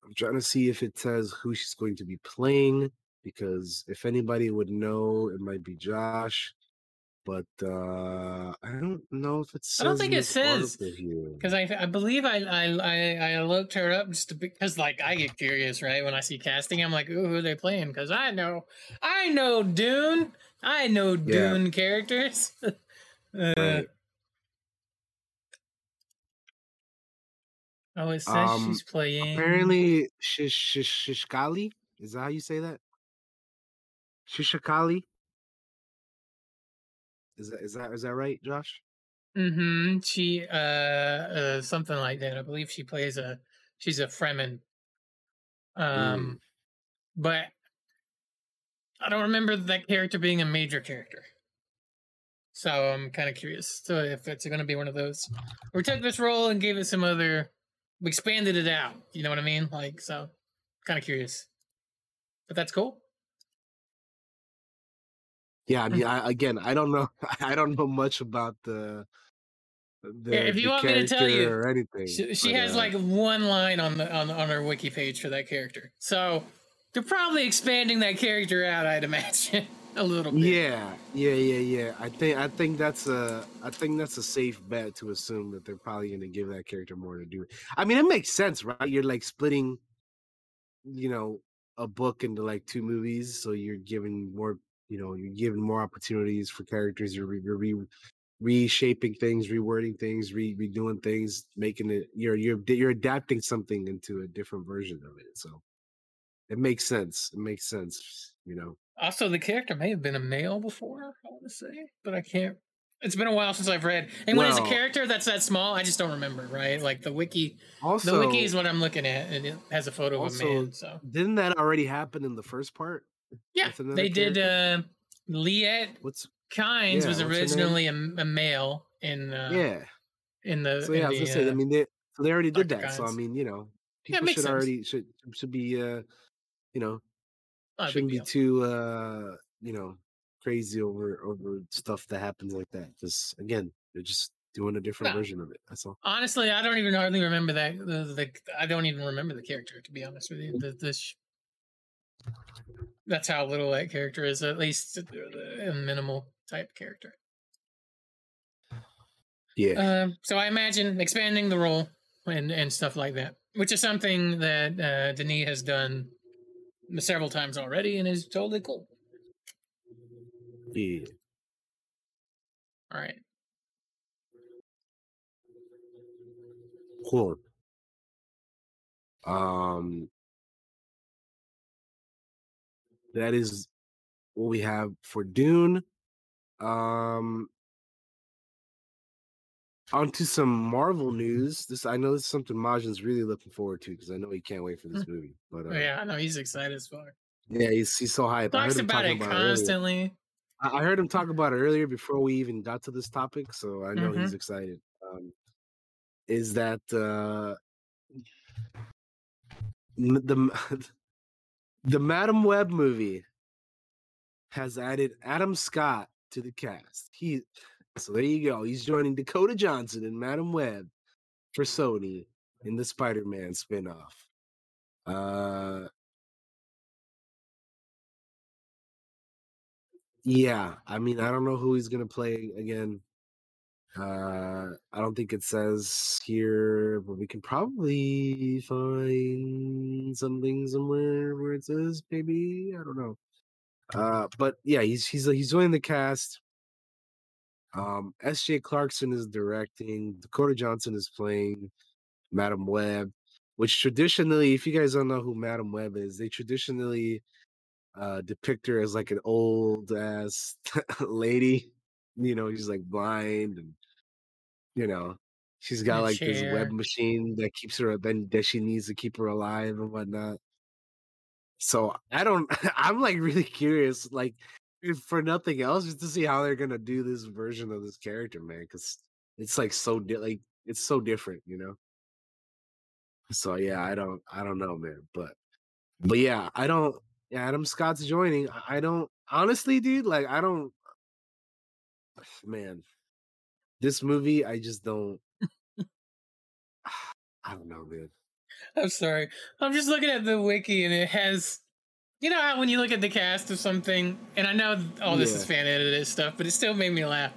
I'm trying to see if it says who she's going to be playing because if anybody would know, it might be Josh. But uh I don't know if it says. I don't think in it says because I I believe I I I, I looked her up just because like I get curious right when I see casting I'm like ooh who are they playing because I know I know Dune I know Yeah. Dune characters. uh, Right. Oh, it says Um, she's playing. Apparently, Shish Shishkali is that how you say that? Shishakali. Is that is that is that right, Josh? Mm-hmm. She uh, uh something like that. I believe she plays a she's a Fremen. Um but I don't remember that character being a major character. So I'm kind of curious. So if it's gonna be one of those we took this role and gave it some other we expanded it out. You know what I mean? Like so kind of curious. But that's cool. Yeah, I mean, I, again, I don't know. I don't know much about the. the Yeah, if you the want me to tell you, or anything, She, she but, has uh, like one line on the on on her wiki page for that character. So they're probably expanding that character out, I'd imagine, a little bit. Yeah, yeah, yeah, yeah. I think I think that's a I think that's a safe bet to assume that they're probably going to give that character more to do. I mean, it makes sense, right? You're like splitting, you know, a book into like two movies, so you're giving more, you know, you're giving more opportunities for characters. You're you're re- reshaping things, rewording things, re- redoing things, making it you're you're you're adapting something into a different version of it. So it makes sense. It makes sense, you know. Also, the character may have been a male before, I want to say, but I can't. It's been a while since I've read. And when it's a character that's that small, I just don't remember, right? Like the wiki. Also- the wiki is what I'm looking at, and it has a photo of a man. So didn't that already happen in the first part? Yeah, they did. Uh, Liet What's Kynes yeah, was what's her name? originally a, a male in. Uh, yeah. In the. So yeah, I in was the, gonna say. I uh, mean, they so they already did Dr. that. So I mean, you know, people makes should sense. already should should be uh, you know, Not shouldn't be deal. too uh, you know, crazy over over stuff that happens like that. Because again, they're just doing a different No. version of it. That's all. Honestly, I don't even hardly remember that. The, the I don't even remember the character to be honest with you. The, the sh- that's how little that character is. At least a minimal type character. Yeah. Um, so I imagine expanding the role and and stuff like that, which is something that uh, Denis has done several times already, and is totally cool. Yeah. All right. Cool. Um, that is what we have for Dune. Um, on to some Marvel news. This I know this is something Majin's really looking forward to because I know he can't wait for this movie. But uh, Oh, yeah, I know he's excited as fuck. yeah, he's he's so hyped. I Talks heard him about it about it constantly. I I heard him talk about it earlier before we even got to this topic, so I know he's Mhm. excited. Um, is that uh, the the Madame Web movie has added Adam Scott to the cast. He so there you go. He's joining Dakota Johnson and Madame Web for Sony in the Spider-Man spinoff. Uh Yeah, I mean, I don't know who he's gonna play again. Uh, I don't think it says here, but we can probably find something somewhere where it says maybe. I don't know. Uh, but yeah, he's he's he's joining the cast. Um, S.J. Clarkson is directing. Dakota Johnson is playing Madame Web, which traditionally, if you guys don't know who Madame Web is, they traditionally uh depict her as like an old ass lady. You know, she's like blind and you know, she's got like this web machine that keeps her then that she needs to keep her alive and whatnot. So I don't I'm like really curious, like if for nothing else, just to see how they're gonna do this version of this character, man, because it's like so di- like it's so different, you know. So yeah, I don't I don't know, man, but but yeah, I don't. Adam Scott's joining. I- I don't honestly, dude. Like, I don't. Man, this movie, I just don't. I don't know, man. I'm sorry. I'm just looking at the wiki and it has you know how when you look at the cast of something and I know all this is fan edited stuff, but it still made me laugh.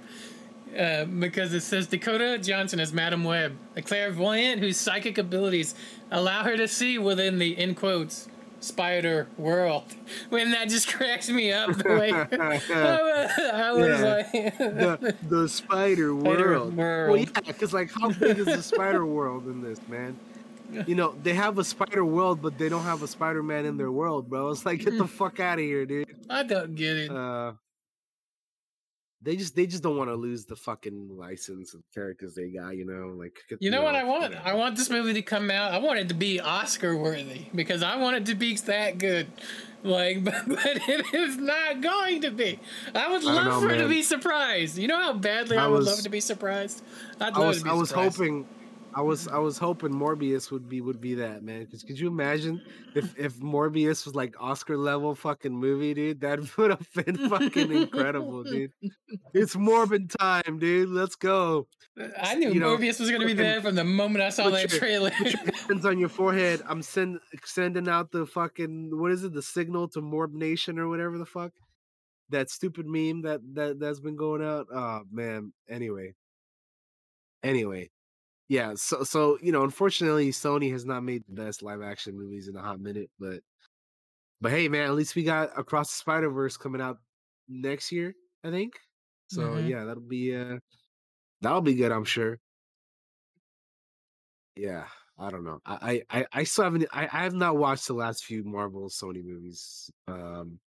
Uh, because it says Dakota Johnson as Madame Web, a clairvoyant whose psychic abilities allow her to see within the in quotes spider world. When that just cracks me up the way I was Yeah. like the the spider world. Spider Well, world. yeah, because like, how big is the spider world in this, man? You know, they have a spider world, but they don't have a Spider Man in their world, bro. It's like, get the fuck out of here, dude. I don't get it. Uh, they just they just don't want to lose the fucking license of characters they got, you know. Like, You know what I want? I want this movie to come out. I want it to be Oscar worthy because I want it to be that good. Like, but, but it is not going to be. I would I love know, for it to be surprised. You know how badly I, I would love to be surprised. I'd I love was to be I was surprised. hoping I was I was hoping Morbius would be would be that man. Cause could you imagine if if Morbius was like Oscar level fucking movie, dude? That would have been fucking incredible, dude. It's Morbin time, dude. Let's go. I knew you know, Morbius was going to be there from the moment I saw that your- trailer. Put your hands on your forehead. I'm send, sending out the fucking what is it? The signal to Morb Nation or whatever the fuck. That stupid meme that that that's been going out. Oh man. Anyway. Anyway. Yeah, so so you know, unfortunately, Sony has not made the best live action movies in a hot minute, but but hey, man, at least we got Across the Spider Verse coming out next year, I think. So Mhm. yeah, that'll be uh That'll be good, I'm sure. Yeah, I don't know. I I I, I still haven't. I, I have not watched the last few Marvel Sony movies. Um,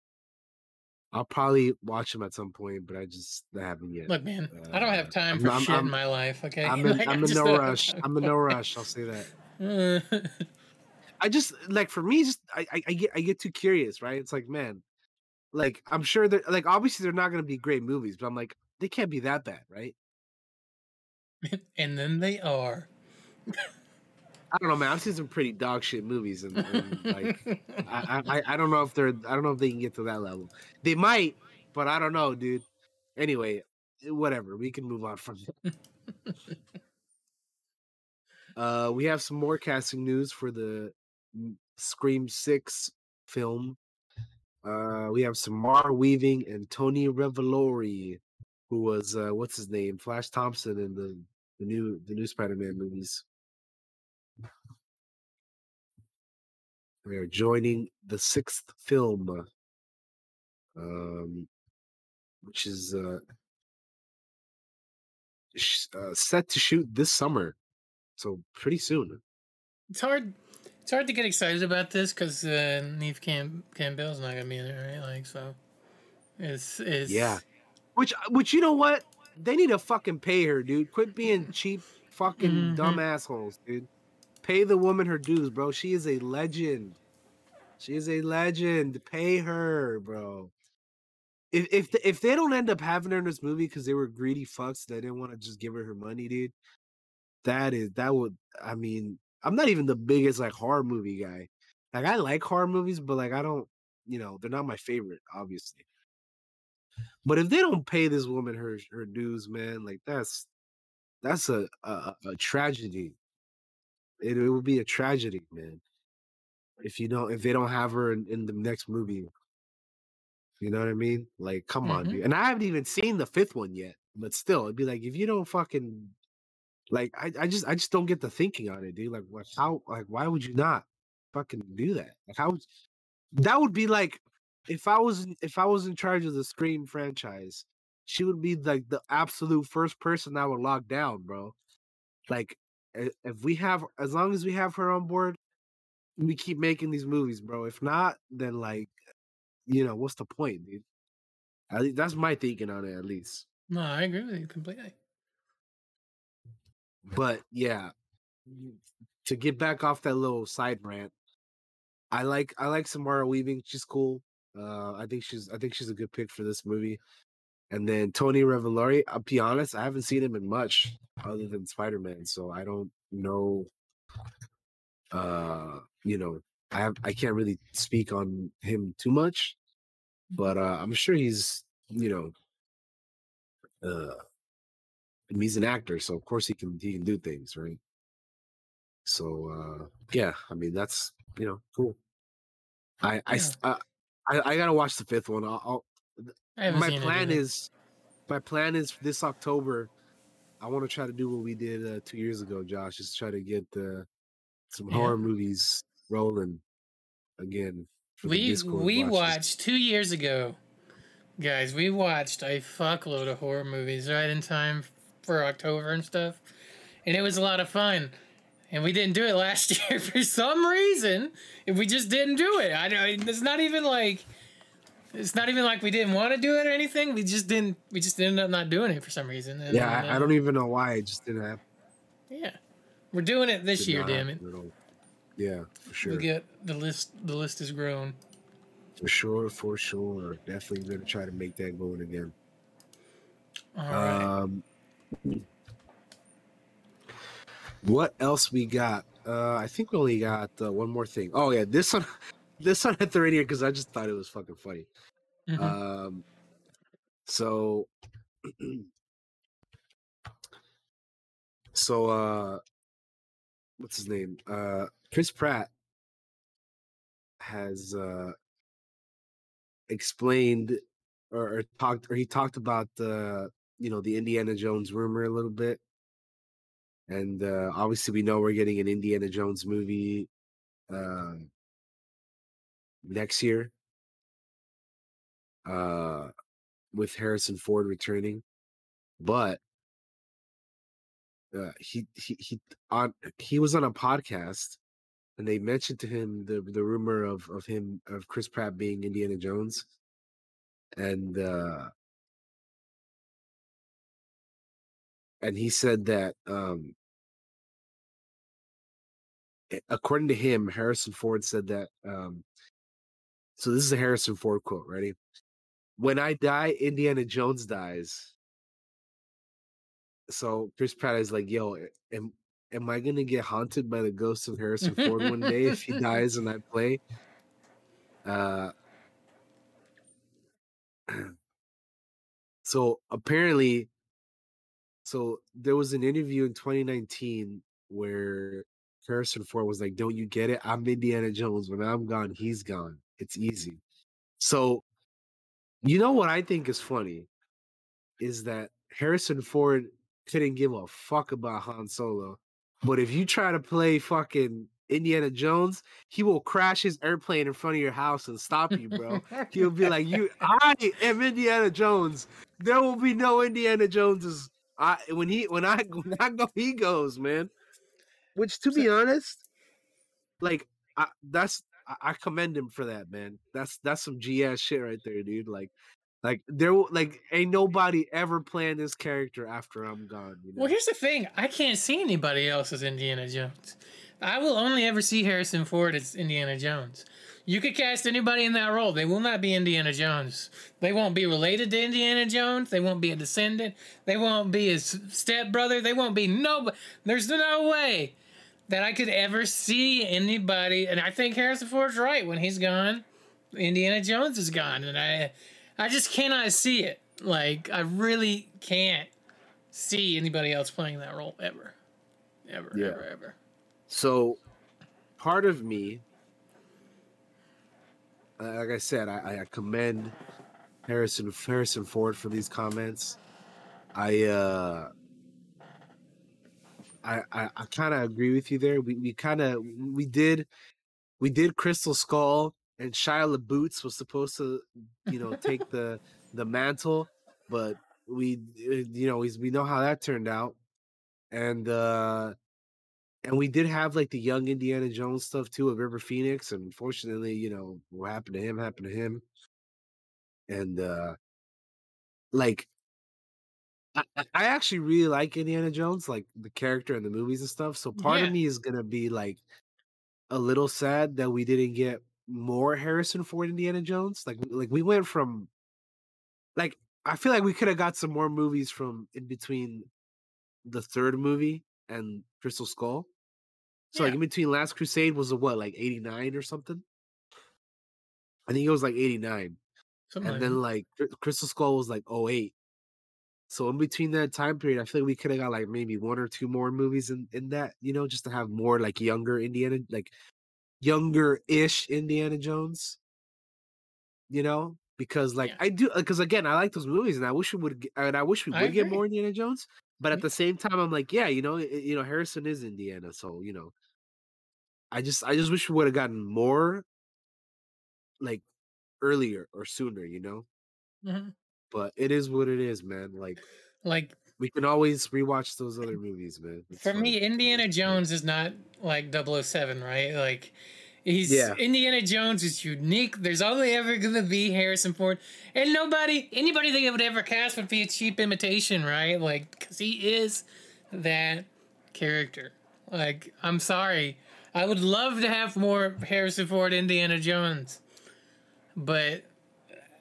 I'll probably watch them at some point, but I just I haven't yet. Look, man, I don't have Uh, time I'm for I'm- shit in I'm- my life. Okay, I'm in, Like, I'm in no rush. I'm in no rush. I'll say that. I just like for me, just I, I I get I get too curious, right? It's like, man, like I'm sure that like obviously they're not gonna be great movies, but I'm like they can't be that bad, right? and then they are. I don't know, man. I've seen some pretty dog shit movies, and, and like I, I I don't know if they're I don't know if they can get to that level. They might, but I don't know, dude. Anyway, whatever. We can move on from it. uh, we have some more casting news for the Scream Six film. Uh, we have Samara Weaving and Tony Revolori, who was uh, what's his name, Flash Thompson in the the new the new Spider-Man movies. They are joining the sixth film, um, which is uh, sh- uh, set to shoot this summer, so pretty soon. It's hard. It's hard to get excited about this because uh, Neve Cam Campbell's not gonna be in it, right? Like, so it's it's Yeah, which which you know what they need to fucking pay her, dude. Quit being cheap, fucking dumb assholes, dude. Pay the woman her dues, bro. She is a legend. She is a legend. Pay her, bro. If if if they don't end up having her in this movie because they were greedy fucks that didn't want to just give her her money, dude, that is that would. I mean, I'm not even the biggest like horror movie guy. Like I like horror movies, but like I don't, you know, they're not my favorite, obviously. But if they don't pay this woman her her dues, man, like that's that's a a, a tragedy. It, it would be a tragedy, man. If you don't, if they don't have her in, in the next movie, you know what I mean? Like, come on, Mhm. dude. And I haven't even seen the fifth one yet, but still, it'd be like if you don't fucking like, I, I just I just don't get the thinking on it, dude. Like, what? How? Like, why would you not fucking do that? Like, how? That would be like if I was if I was in charge of the Scream franchise, she would be like the absolute first person I would lock down, bro. Like if we have as long as we have her on board, we keep making these movies, bro. If not, then like you know, what's the point, dude? At least that's my thinking on it, at least. No, I agree with you completely. But yeah, to get back off that little side rant, I like I like Samara Weaving. She's cool. Uh, I think she's I think she's a good pick for this movie. And then Tony Revolori. I'll be honest, I haven't seen him in much other than Spider Man, so I don't know. Uh, you know, I have I can't really speak on him too much, but uh, I'm sure he's you know, uh, he's an actor, so of course he can he can do things, right? So uh yeah, I mean that's you know cool. I uh, I, I gotta watch the fifth one. I'll, I'll I my plan is my plan is this October. I want to try to do what we did uh, two years ago, Josh. Is try to get uh, some Yeah. horror movies rolling again. We we watches. watched two years ago, guys. We watched a fuckload of horror movies right in time for October and stuff, and it was a lot of fun. And we didn't do it last year for some reason. And we just didn't do it. I don't. It's not even like. It's not even like we didn't want to do it or anything. We just didn't. We just ended up not doing it for some reason. And, Yeah, I, I uh, don't even know why. It just didn't happen. Yeah, we're doing it this Did year. Damn it. happen at all. Yeah, for sure. We get the list. The list is grown. For sure, for sure. Definitely gonna try to make that going again. All right. Um, what else we got? Uh, I think we only got uh, one more thing. Oh yeah, this one, this one I the radio because I just thought it was fucking funny. Mhm. Um, so, so uh, what's his name? Uh, Chris Pratt has uh explained or, or talked or he talked about the you know the Indiana Jones rumor a little bit. And uh obviously we know we're getting an Indiana Jones movie uh next year. Uh with Harrison Ford returning. But uh, he he he on he was on a podcast, and they mentioned to him the the rumor of of him of Chris Pratt being Indiana Jones, and uh and he said that um according to him, Harrison Ford said that um so this is a Harrison Ford quote, ready? When I die, Indiana Jones dies. So Chris Pratt is like, yo, am am I gonna get haunted by the ghost of Harrison Ford one day if he dies and I play? Uh so apparently so there was an interview in 2019 where Harrison Ford was like, Don't you get it? I'm Indiana Jones. When I'm gone, he's gone. It's easy. So you know what I think is funny is that Harrison Ford couldn't give a fuck about Han Solo. But if you try to play fucking Indiana Jones, he will crash his airplane in front of your house and stop you, bro. He'll be like, "You, I am Indiana Jones. There will be no Indiana Joneses. I when he when I when I go, he goes, man." Which, to be honest, like I, that's I, I commend him for that, man. That's that's some GS shit right there, dude. Like, like there will- like ain't nobody ever playing this character after I'm gone. You know? Well, here's the thing: I can't see anybody else as Indiana Jones. I will only ever see Harrison Ford as Indiana Jones. You could cast anybody in that role; they will not be Indiana Jones. They won't be related to Indiana Jones. They won't be a descendant. They won't be his stepbrother. They won't be no. There's no way that I could ever see anybody. And I think Harrison Ford's right. When he's gone, Indiana Jones is gone, and I, I just cannot see it. Like I really can't see anybody else playing that role ever, ever, Yeah. ever, ever. So, part of me, like I said, I, I commend Harrison Harrison Ford for these comments. I uh, I I, I kind of agree with you there. We we kind of we did we did Crystal Skull and Shia LaBeouf was supposed to you know take the the mantle, but we uh, you know we we know how that turned out, and uh and we did have like the young Indiana Jones stuff too of River Phoenix, and unfortunately, you know, what happened to him happened to him. And uh like I, I actually really like Indiana Jones, like the character and the movies and stuff. So part Yeah. of me is gonna be like a little sad that we didn't get more Harrison Ford Indiana Jones. Like like we went from like I feel like we could have got some more movies from in between the third movie and Crystal Skull. So like in between Last Crusade was a what, like 89 or something? I think it was like 89. And then like Crystal Skull was like 08. So in between that time period, I feel like we could have got like maybe one or two more movies in, in that, you know, just to have more like younger Indiana, like younger ish Indiana Jones. You know? Because like I do because again, I like those movies and I wish we would get, and I wish we would get more Indiana Jones. But at the same time, I'm like, yeah, you know, you know, Harrison is Indiana, so you know, I just I just wish we would have gotten more like earlier or sooner, you know. Mhm. But it is what it is, man. Like Like we can always rewatch those other movies, man. It's for me, Indiana Jones is not like 007, right? Like he's Yeah. Indiana Jones is unique. There's only ever gonna be Harrison Ford, and nobody, anybody that would ever cast would be a cheap imitation, right? Like because he is that character. Like I'm sorry, I would love to have more Harrison Ford Indiana Jones, but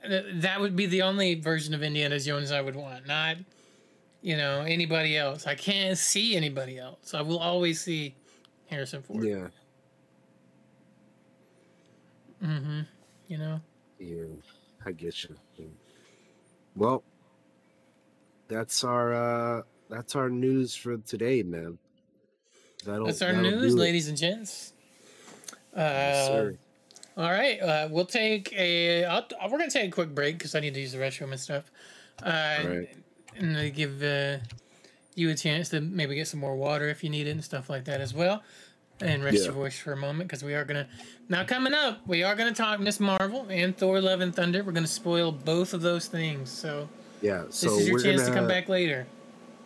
that would be the only version of Indiana Jones I would want, not you know anybody else. I can't see anybody else. I will always see Harrison Ford. Yeah. Mm-hmm. You know. Yeah, I get you. Well, that's our uh that's our news for today, man. That'll, That's our news, ladies and gents. Uh, Yes, sir. All right, uh, we'll take a. I'll, we're gonna take a quick break because I need to use the restroom and stuff. Uh, Right. And to give uh, you a chance to maybe get some more water if you need it and stuff like that as well, and rest Yeah. your voice for a moment because we are gonna. Now coming up, we are gonna talk Ms. Marvel and Thor: Love and Thunder. We're gonna spoil both of those things. So Yeah. So this is your chance gonna, to come back later.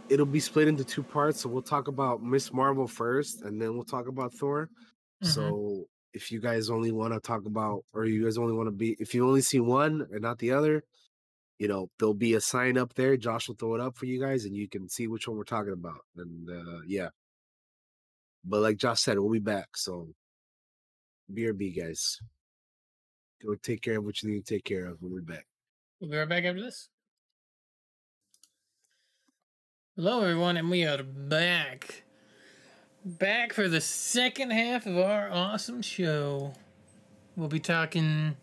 it'll be split into two parts. So we'll talk about Ms. Marvel first, and then we'll talk about Thor. Mhm. So if you guys only want to talk about, or you guys only want to be, if you only see one and not the other, you know, there'll be a sign up there. Josh will throw it up for you guys, and you can see which one we're talking about. And uh yeah. But like Josh said, we'll be back. So BRB guys. Go take care of what you need to take care of. We'll be back. We'll be right back after this. Hello, everyone, and we are back. Back for the second half of our awesome show. We'll be talking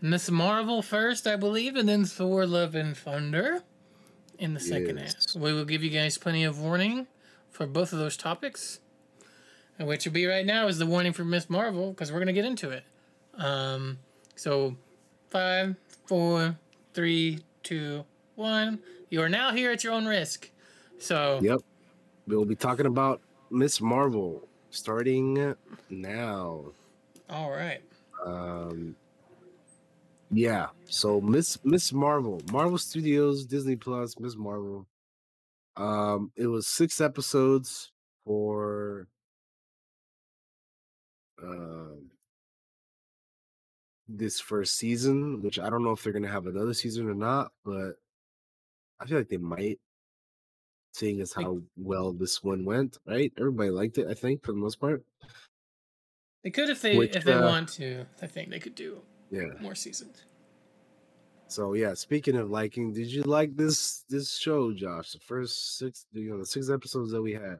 Ms. Marvel first, I believe, and then Thor Love and Thunder in the second Yes. half. We will give you guys plenty of warning for both of those topics. And which will be right now is the warning for Ms. Marvel, because we're going to get into it. Um, so, five, four, three, two, one. You are now here at your own risk. So, Yep. We'll be talking about Ms. Marvel starting now. all right. Um yeah, so Miss Ms. Marvel, Marvel Studios, Disney Plus, Ms. Marvel. Um it was 6 episodes for um this first season, which I don't know if they're going to have another season or not, but I feel like they might seeing as how well this one went, right? Everybody liked it, I think, for the most part. They could if they Which, if they uh, want to. I think they could do Yeah. more seasons. So yeah, speaking of liking, did you like this this show, Josh? The first six, you know, the six episodes that we had.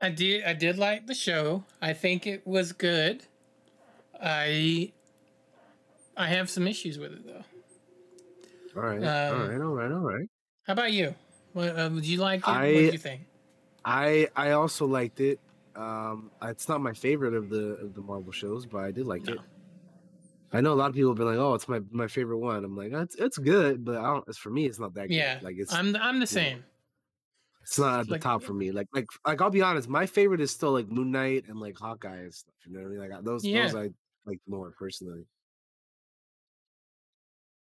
I did I did like the show. I think it was good. I I have some issues with it though. All right, Um, all right, all right, all right. How about you? What uh, did you like it? what I- did you think? I I also liked it. Um, it's not my favorite of the of the Marvel shows, but I did like it. I know a lot of people have been like, "Oh, it's my my favorite one." I'm like, "It's it's good," but I don't. It's for me, it's not that good. Yeah, like it's I'm the, I'm the same. it's not at the like- top for me. Like like like I'll be honest, my favorite is still like Moon Knight and like Hawkeye and stuff. You know what I mean? Like I- those Yeah. those I like more personally.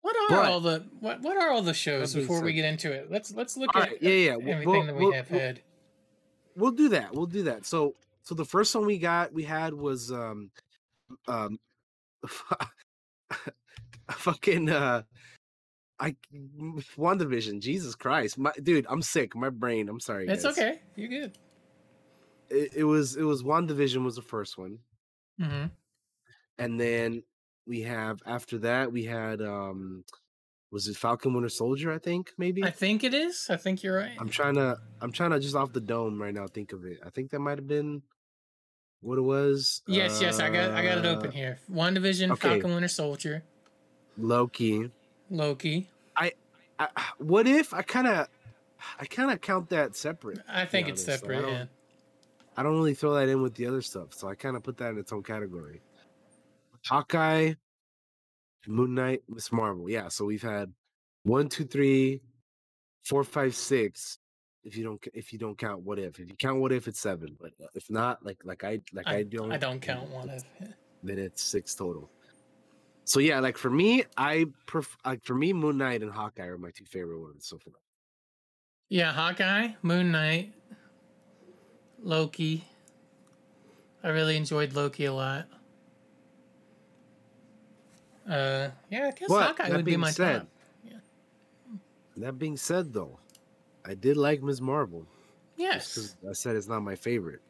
What are But- all the what what are all the shows before we get into it? Let's let's look All at right, yeah, yeah. Everything we'll- that we we'll- have had. we'll do that. We'll do that. So so the first one we got we had was um um fucking uh I WandaVision. Jesus Christ. My dude, I'm sick. My brain. I'm sorry. It's guys. okay. You're good. It, it was it was WandaVision was the first one. Mm-hmm. And then we have after that we had um was it Falcon Winter Soldier, I think, maybe? I think it is. I think you're right. I'm trying to I'm trying to just off the dome right now think of it. I think that might have been what it was. Yes, yes, I got I got it open Uh, here. WandaVision, okay. Falcon Winter Soldier, Loki. Loki. I, I what if I kind of I kind of count that separate. I think it's separate. I don't, Yeah. I don't really throw that in with the other stuff, so I kind of put that in its own category. Hawkeye, Moon Knight, Ms. Marvel. Yeah, so we've had one, two, three, four, five, six. If you don't, if you don't count what if, if you count what if, it's seven. But uh, if not, like like I like I, I, don't, I don't count one of. then it's six total. So yeah, like for me, I pref- like for me, Moon Knight and Hawkeye are my two favorite ones so far. Yeah, Hawkeye, Moon Knight, Loki. I really enjoyed Loki a lot. Uh, yeah, I guess But Hawkeye would be my said, top. That being said, though, I did like Ms. Marvel. Yes. I said it's not my favorite.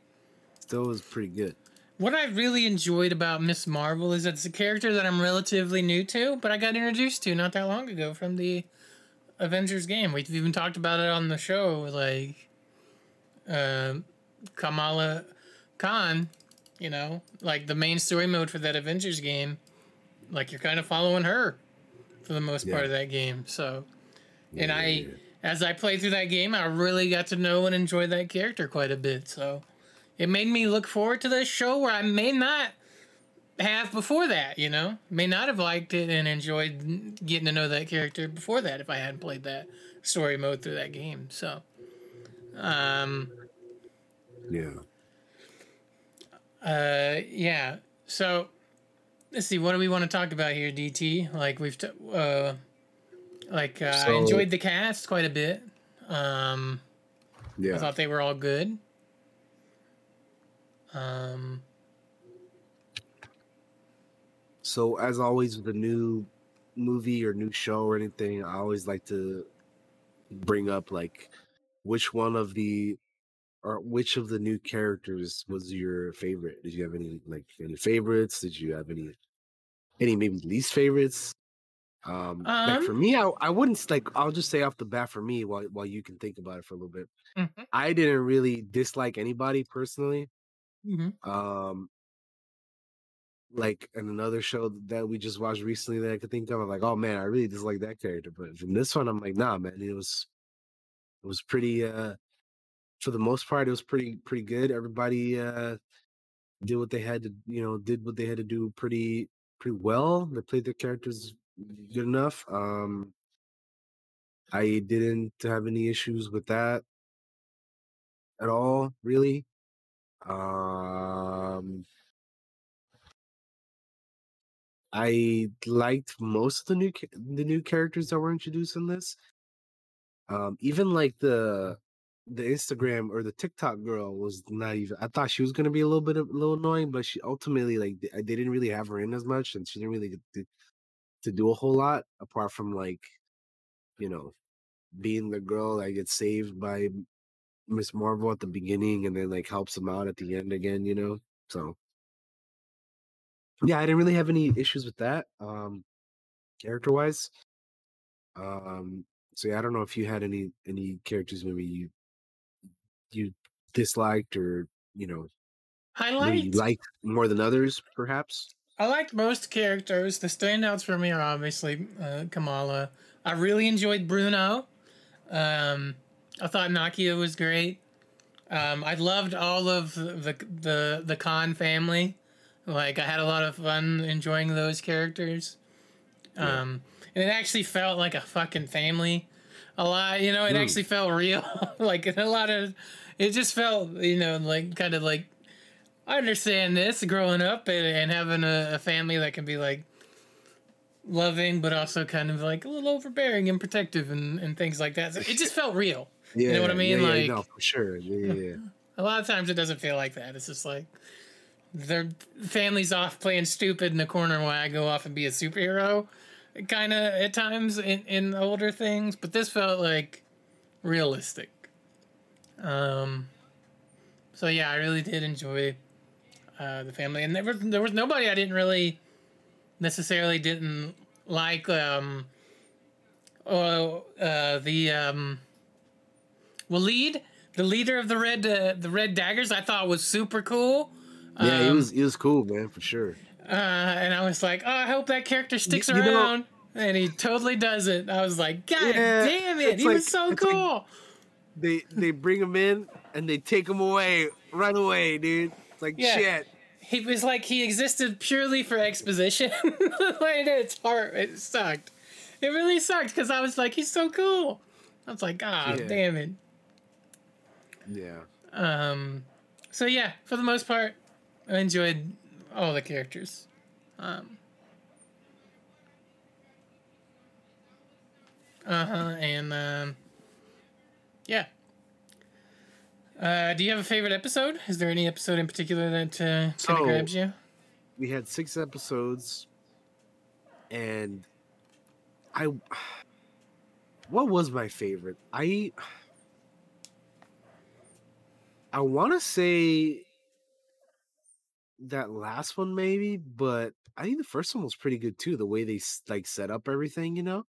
Still was pretty good. What I really enjoyed about Ms. Marvel is that it's a character that I'm relatively new to, but I got introduced to not that long ago from the Avengers game. We've even talked about it on the show, like um Kamala Khan, you know, like the main story mode for that Avengers game. Like you're kind of following her for the most part of that game. So, and I, as I played through that game, I really got to know and enjoy that character quite a bit. So, it made me look forward to this show where I may not have before that, you know, may not have liked it and enjoyed getting to know that character before that if I hadn't played that story mode through that game. So, um, Yeah. uh, yeah. So, let's see. What do we want to talk about here, DT? Like we've, t- uh, like uh, I enjoyed the cast quite a bit. Um, Yeah. I thought they were all good. Um, So as always with a new movie or new show or anything, I always like to bring up like which one of the or which of the new characters was your favorite? Did you have any like any favorites? Did you have any any maybe least favorites? Um, like for Um, me, I, I wouldn't like I'll just say off the bat for me while while you can think about it for a little bit. Mhm. I didn't really dislike anybody personally. mhm. Um, like in another show that we just watched recently that I could think of, I'm like, oh man, I really dislike that character. But from this one, I'm like, nah, man, it was it was pretty uh for the most part, it was pretty pretty good. Everybody uh did what they had to, you know, did what they had to do pretty pretty well. They played their characters good enough. Um I didn't have any issues with that at all, really. Um I liked most of the new the new characters that were introduced in this. Um, even like the the Instagram or the TikTok girl was not even. I thought she was gonna be a little bit a little annoying, but she ultimately like they, they didn't really have her in as much, and she didn't really get to, to do a whole lot apart from like you know being the girl that gets saved by Ms. Marvel at the beginning and then like helps him out at the end again. You know, so yeah, I didn't really have any issues with that. Um, character wise. Um, so yeah, I don't know if you had any any characters maybe you you disliked or you know I liked liked more than others, perhaps. I liked most characters. The standouts for me are obviously uh, Kamala. I really enjoyed Bruno. Um, I thought Nakia was great. Um, I loved all of the the the Khan family. Like I had a lot of fun enjoying those characters. Um, and it actually felt like a fucking family. A lot, you know, it Hmm. actually felt real. like a lot of, it just felt, you know, like kind of like I understand this growing up and, and having a, a family that can be like loving, but also kind of like a little overbearing and protective and, and things like that. So it just felt real. yeah, you know what I mean? Yeah, like no, for sure. Yeah, yeah. a lot of times it doesn't feel like that. It's just like their family's off playing stupid in the corner while I go off and be a superhero, kind of at times in, in older things. But this felt like realistic. Um. So yeah, I really did enjoy uh, the family, and there was there was nobody I didn't really necessarily didn't like. Um. Oh, uh, the um. The leader of the red uh, the red daggers, I thought was super cool. Yeah, he Um, was he was cool, man, for sure. Uh, and I was like, oh, I hope that character sticks you know- around. and he totally does it. I was like, God Yeah, damn it, he was so it's like- cool. They they bring him in and they take him away right away, dude. It's like Yeah. shit. He was like he existed purely for exposition. like it's hard. It sucked. It really sucked because I was like, he's so cool. I was like, God Yeah. damn it. Yeah. Um, so yeah, for the most part, I enjoyed all the characters. Um, uh huh, and um, yeah. Uh, do you have a favorite episode? Is there any episode in particular that uh, kind of grabs you? we had six episodes and i what was my favorite i i want to say that last one maybe but i think the first one was pretty good too the way they like set up everything you know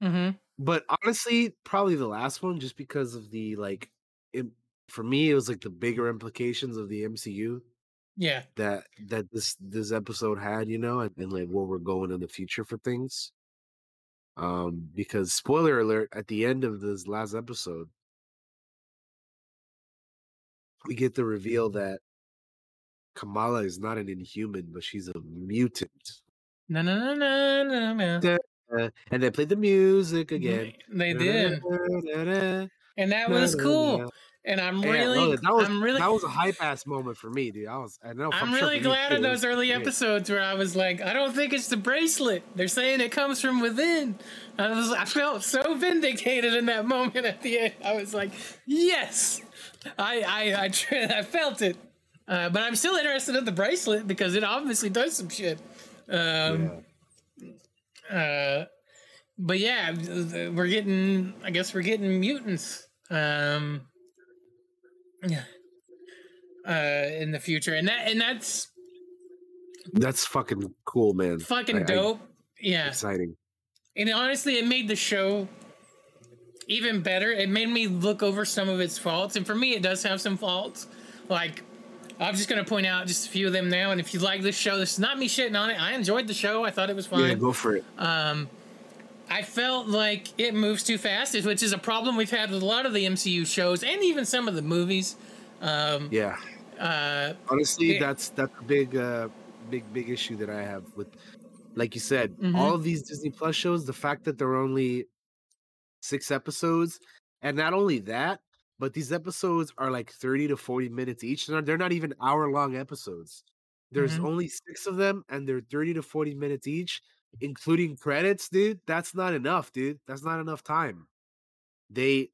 Mm-hmm. but honestly probably the last one just because of the like it, for me it was like the bigger implications of the mcu Yeah. that that this this episode had, you know, and, and like where we're going in the future for things. Um, because spoiler alert, at the end of this last episode, we get the reveal that Kamala is not an inhuman, but she's a mutant. No, no, no, no, no, no. Uh, and they played the music again. They did. And that was cool. and I'm Yeah, really, that was I'm really, that was a hype ass moment for me, dude. I was, I know. I'm sure really me glad in those early great. episodes where I was like, I don't think it's the bracelet. They're saying it comes from within. I was, I felt so vindicated in that moment at the end. I was like, yes, I, I, I, I felt it. Uh, but I'm still interested in the bracelet because it obviously does some shit. Um, uh, but yeah, we're getting. I guess we're getting mutants. Um, yeah. Uh, in the future, and that and that's That's fucking cool, man. fucking I- I- dope. yeah. exciting. And honestly, it made the show even better. It made me look over some of its faults, and for me, it does have some faults. Like, I'm just gonna point out just a few of them now. And if you like this show, this is not me shitting on it. I enjoyed the show. I thought it was fine. Yeah, go for it. Um, I felt like it moves too fast, which is a problem we've had with a lot of the MCU shows and even some of the movies. Um, Yeah. uh, Honestly, it- that's that's a big, uh, big, big issue that I have with, like you said, Mhm. all of these Disney Plus shows. The fact that they're only six episodes, and not only that, but these episodes are like thirty to forty minutes each. They're not, they're not even hour long episodes. There's Mhm. only six of them, and they're thirty to forty minutes each, including credits, dude. That's not enough, dude. That's not enough time. They,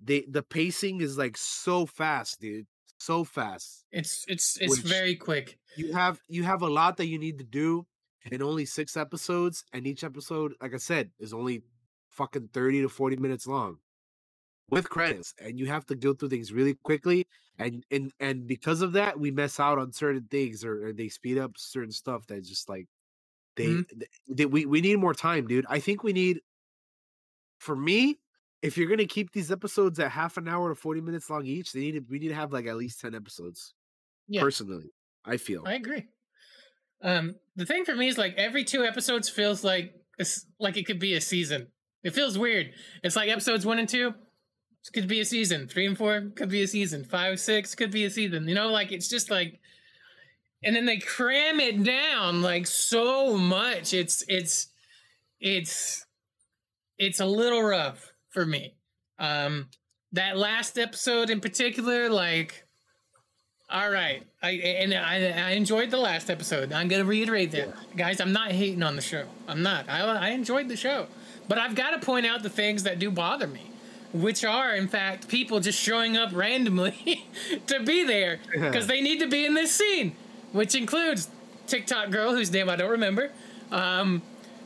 they, the pacing is like so fast, dude. So fast it's it's it's very quick. you have you have a lot that you need to do in only six episodes and each episode like i said is only fucking 30 to 40 minutes long with credits and you have to go through things really quickly and and and because of that we mess out on certain things or, or they speed up certain stuff that just like they, Mhm. th- they we, we need more time dude i think we need for me if you're gonna keep these episodes at half an hour to 40 minutes long each they need to we need to have like at least 10 episodes Yeah. personally i feel I agree. Um, the thing for me is like every two episodes feels like it's like it could be a season. It feels weird. It's like episodes one and two it could be a season. Three and four could be a season. Five, six could be a season. You know, like it's just like, and then they cram it down like so much. It's it's it's it's a little rough for me. Um, that last episode in particular, like. All right, I and I, I enjoyed the last episode. I'm gonna reiterate that, guys. I'm not hating on the show. I'm not. I I enjoyed the show, but I've got to point out the things that do bother me, which are in fact people just showing up randomly to be there because they need to be in this scene, which includes TikTok girl whose name I don't remember. Um,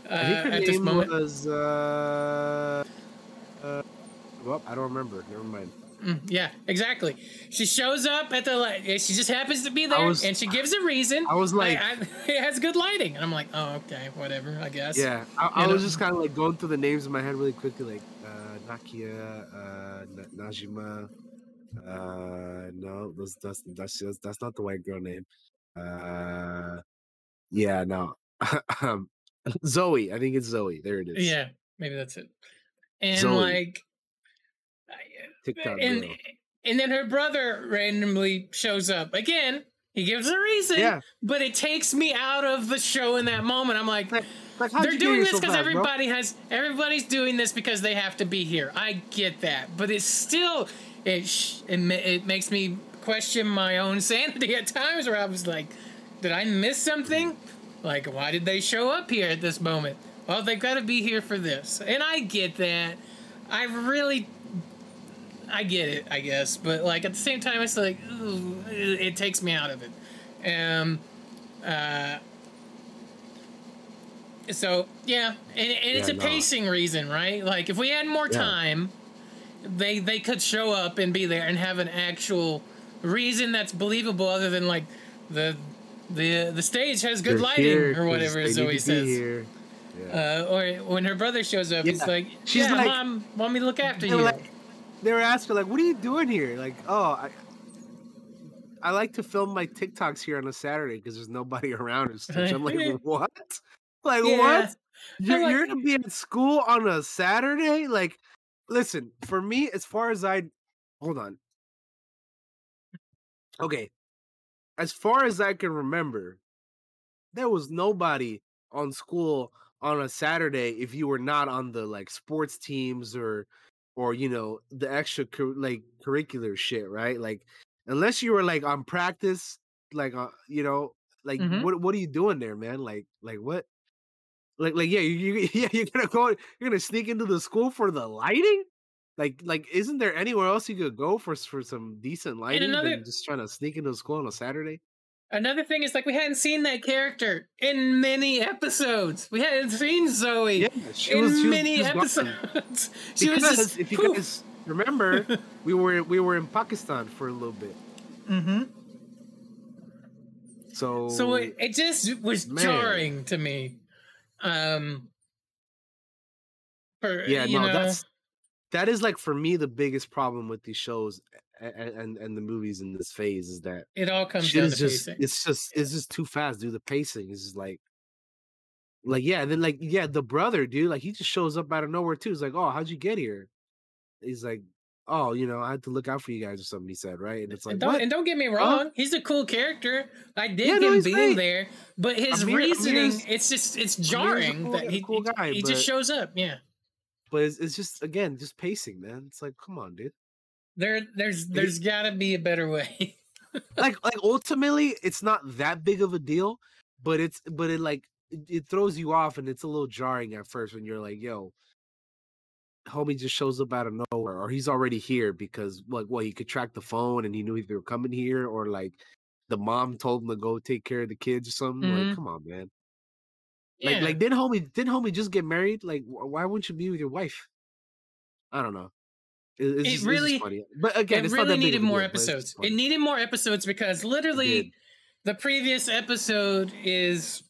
uh, I at this name moment, was. Uh, uh, well, I don't remember. Never mind. Mm, yeah, exactly. She shows up at the light. She just happens to be there, was- and she gives a reason. I was like- I, it has good lighting, and I'm like, oh, okay, whatever, I guess. Yeah, I, I was know? just kind of like going through the names in my head really quickly, like Nakia, uh, Na- Najima. Uh, no, that's that's that's that's, that's not the white girl name. Uh, yeah, no. Zoe, I think it's Zoe. There it is. Yeah, maybe that's it. And Zoe. like, TikTok and girl. and then her brother randomly shows up again. He gives a reason, Yeah. but it takes me out of the show in that moment. I'm like, how'd they're doing this so because bro? everybody has everybody's doing this because they have to be here. I get that, but it's still it sh- it, ma- it makes me question my own sanity at times where I was like, did I miss something? Like, why did they show up here at this moment? Well, they've got to be here for this, and I get that. I really I get it, I guess, but like at the same time, it's like ooh, it, it takes me out of it. Um, uh, so yeah, and, and it's Yeah, a no. pacing reason, right? Like if we had more Yeah. time, they they could show up and be there and have an actual reason that's believable, other than like the the the stage has good They're lighting or whatever Zoe says. here. Uh, or when her brother shows up, he's Yeah. like, She's "Yeah, like- mom, want me to look after you." like, they were asking like, "What are you doing here?" Like, "Oh, I, I like to film my TikToks here on a Saturday because there's nobody around." And such." I'm like, "What? Like Yeah. what? You're, like- you're gonna be at school on a Saturday? Like, listen, for me, as far as I, hold on. Okay, as far as I can remember, there was nobody on school on a Saturday if you were not on the like sports teams or or you know the extra cur- like curricular shit, right? Like unless you were like on practice, like uh, you know, like Mhm. what what are you doing there, man? Like like what? Like like yeah, you, you yeah you're gonna go you're gonna sneak into the school for the lighting. Like like isn't there anywhere else you could go for for some decent lighting another- than just trying to sneak into school on a Saturday? Another thing is like we hadn't seen that character in many episodes. We hadn't seen Zoe Yeah, in was- many was episodes. she was just if you poof. guys remember, we were we were in Pakistan for a little bit. Mhm. So So it, it just was Man. jarring to me. Um. For, yeah, no, know, that's that is like for me the biggest problem with these shows and and, the movies in this phase is that it all comes down to just pacing. it's just it's just too fast, dude. The pacing is just like like yeah, and then like yeah, the brother, dude, like he just shows up out of nowhere too. He's like, Oh, how'd you get here? He's like, Oh, you know, I had to look out for you guys or something, he said, right? And it's like and, don't, and don't get me wrong, he's a cool character. I did yeah, no, him being there, but his Aamir- reasoning, Aamir's- it's just it's jarring cool that he, cool he- guy, he just but- shows up. Yeah, But it's, it's just again, just pacing, man. It's like, come on, dude. There there's there's got to be a better way. like like ultimately it's not that big of a deal but it's but it like it, throws you off and it's a little jarring at first when you're like yo homie just shows up out of nowhere or he's already here because like well he could track the phone and he knew they were coming here or like the mom told him to go take care of the kids or something Mhm. like come on man like Yeah. like didn't homie didn't homie just get married like why wouldn't you be with your wife i don't know it's It just, really- funny but again it really needed more deal, but it's just episodes. It needed more episodes because literally the previous episode is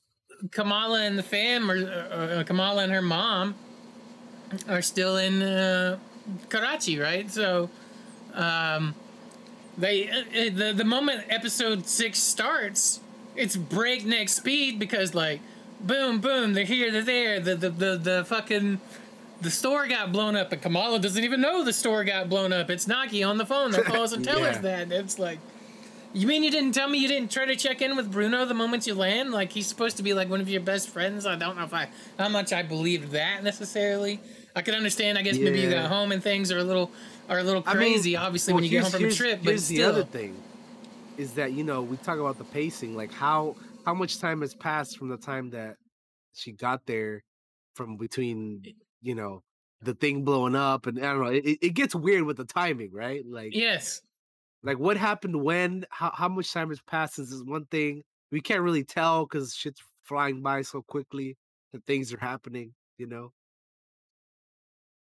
Kamala and the fam, or, or, or Kamala and her mom, are still in uh, Karachi, right? So, um, they uh, uh, the the moment episode six starts, it's breakneck speed because like, boom, boom, they're here, they're there. The the the, the fucking the store got blown up, and Kamala doesn't even know the store got blown up. It's Naki on the phone that calls and tells us that. It's like, you mean you didn't tell me you didn't try to check in with Bruno the moment you land? Like he's supposed to be like one of your best friends. I don't know if I how much I believed that necessarily. I could understand. I guess maybe you got home and things are a little are a little I mean, crazy. obviously, well, when you get home from a trip, but here's the other thing is that you know we talk about the pacing, like how how much time has passed from the time that she got there, from between you know the thing blowing up, and I don't know, it, it gets weird with the timing, right? Like yes, like what happened when, how how much time has passed since is one thing we can't really tell because shit's flying by so quickly that things are happening, you know.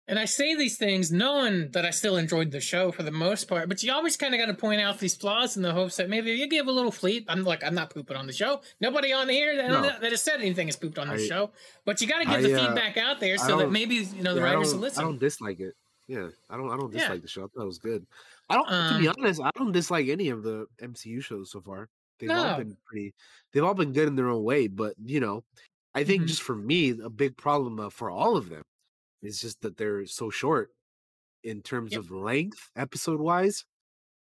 And I say these things knowing that I still enjoyed the show for the most part, but you always kind of got to point out these flaws in the hopes that maybe you give a little fleet. I'm like, I'm not pooping on the show. Nobody on here that, No. that has said anything is pooped on the show. But you got to give the uh, feedback out there so that maybe you know the Yeah, writers will listen. I don't dislike it. Yeah, I don't. I don't Yeah. dislike the show. I thought it was good. I don't. to be Um, honest, I don't dislike any of the MCU shows so far. They've all been pretty. They've all been good in their own way. But you know, I think Mhm. just for me, a big problem uh, for all of them is just that they're so short in terms Yep. of length, episode wise,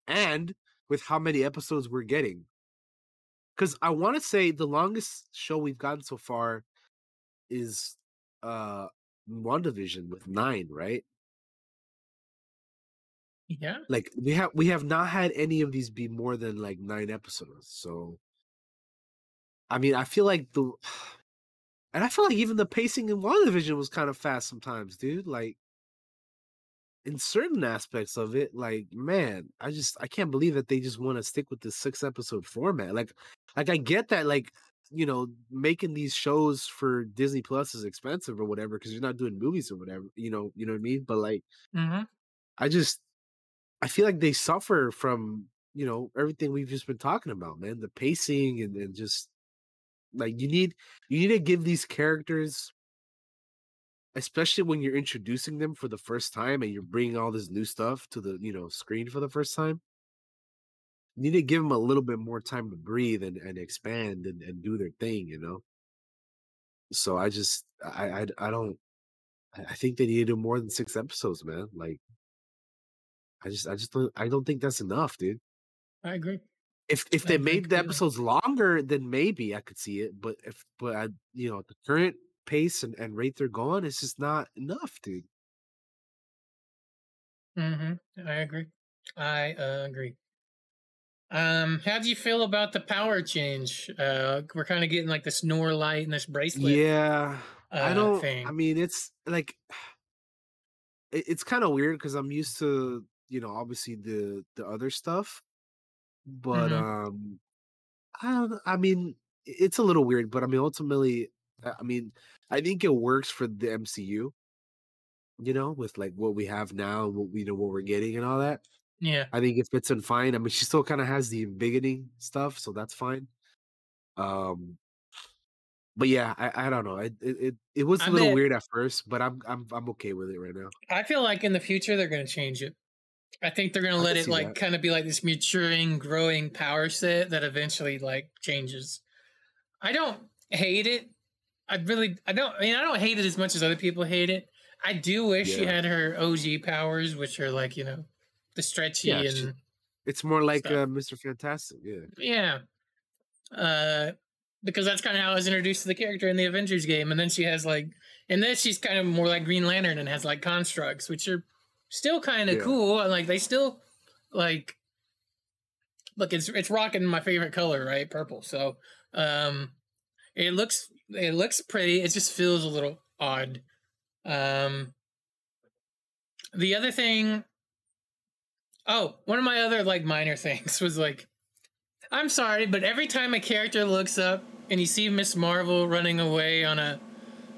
and with how many episodes we're getting. Because I want to say the longest show we've gotten so far is uh WandaVision with nine, right? yeah. Like we have we have not had any of these be more than like nine episodes. So I mean, I feel like the and I feel like even the pacing in WandaVision was kind of fast sometimes, dude. Like in certain aspects of it, like man, I just I can't believe that they just want to stick with this six episode format. Like like I get that like you know making these shows for Disney Plus is expensive or whatever because you're not doing movies or whatever, you know, you know what I mean? But like Mm-hmm. I just I feel like they suffer from you know everything we've just been talking about, man. The pacing and, and just like you need you need to give these characters, especially when you're introducing them for the first time and you're bringing all this new stuff to the you know screen for the first time. You need to give them a little bit more time to breathe and, and expand and, and do their thing, you know. So I just I I, I don't I think they need to do more than six episodes, man. Like I just I just don't I don't think that's enough, dude. I agree. If if I they made the episodes longer, then maybe I could see it. But if but I you know, the current pace and, and rate they're going, it's just not enough, dude. Mm-hmm. I agree. I uh, agree. Um, how do you feel about the power change? Uh, we're kind of getting like this Noor light and this bracelet. Yeah, I uh, don't. thing. I mean, it's like it, it's kind of weird because I'm used to you know obviously the the other stuff, but Mhm. um, I don't. I mean, it's a little weird, but I mean, ultimately, I mean, I think it works for the MCU. You know, with like what we have now, and what we know what we're getting and all that. Yeah. I think it fits in fine. I mean, she still kind of has the beginning stuff, so that's fine. Um, but yeah, I, I don't know. It, it it it was a I little bet- weird at first, but I'm I'm I'm okay with it right now. I feel like in the future they're going to change it. I think they're going to let it like that. kind of be like this maturing, growing power set that eventually like changes. I don't hate it. I really, I don't. I mean, I don't hate it as much as other people hate it. I do wish she had her OG powers, which are like you know, the stretchy Yeah, and she- It's more like uh, Mr. Fantastic. Yeah. yeah. Uh, because that's kind of how I was introduced to the character in the Avengers game, and then she has like, in this she's kind of more like Green Lantern and has like constructs, which are still kind of Yeah. cool. and, Like they still like, look, it's it's rocking my favorite color, right? Purple. So, um, it looks it looks pretty. It just feels a little odd. Um, the other thing. Oh, one of my other like minor things was like I'm sorry, but every time a character looks up and you see Ms. Marvel running away on a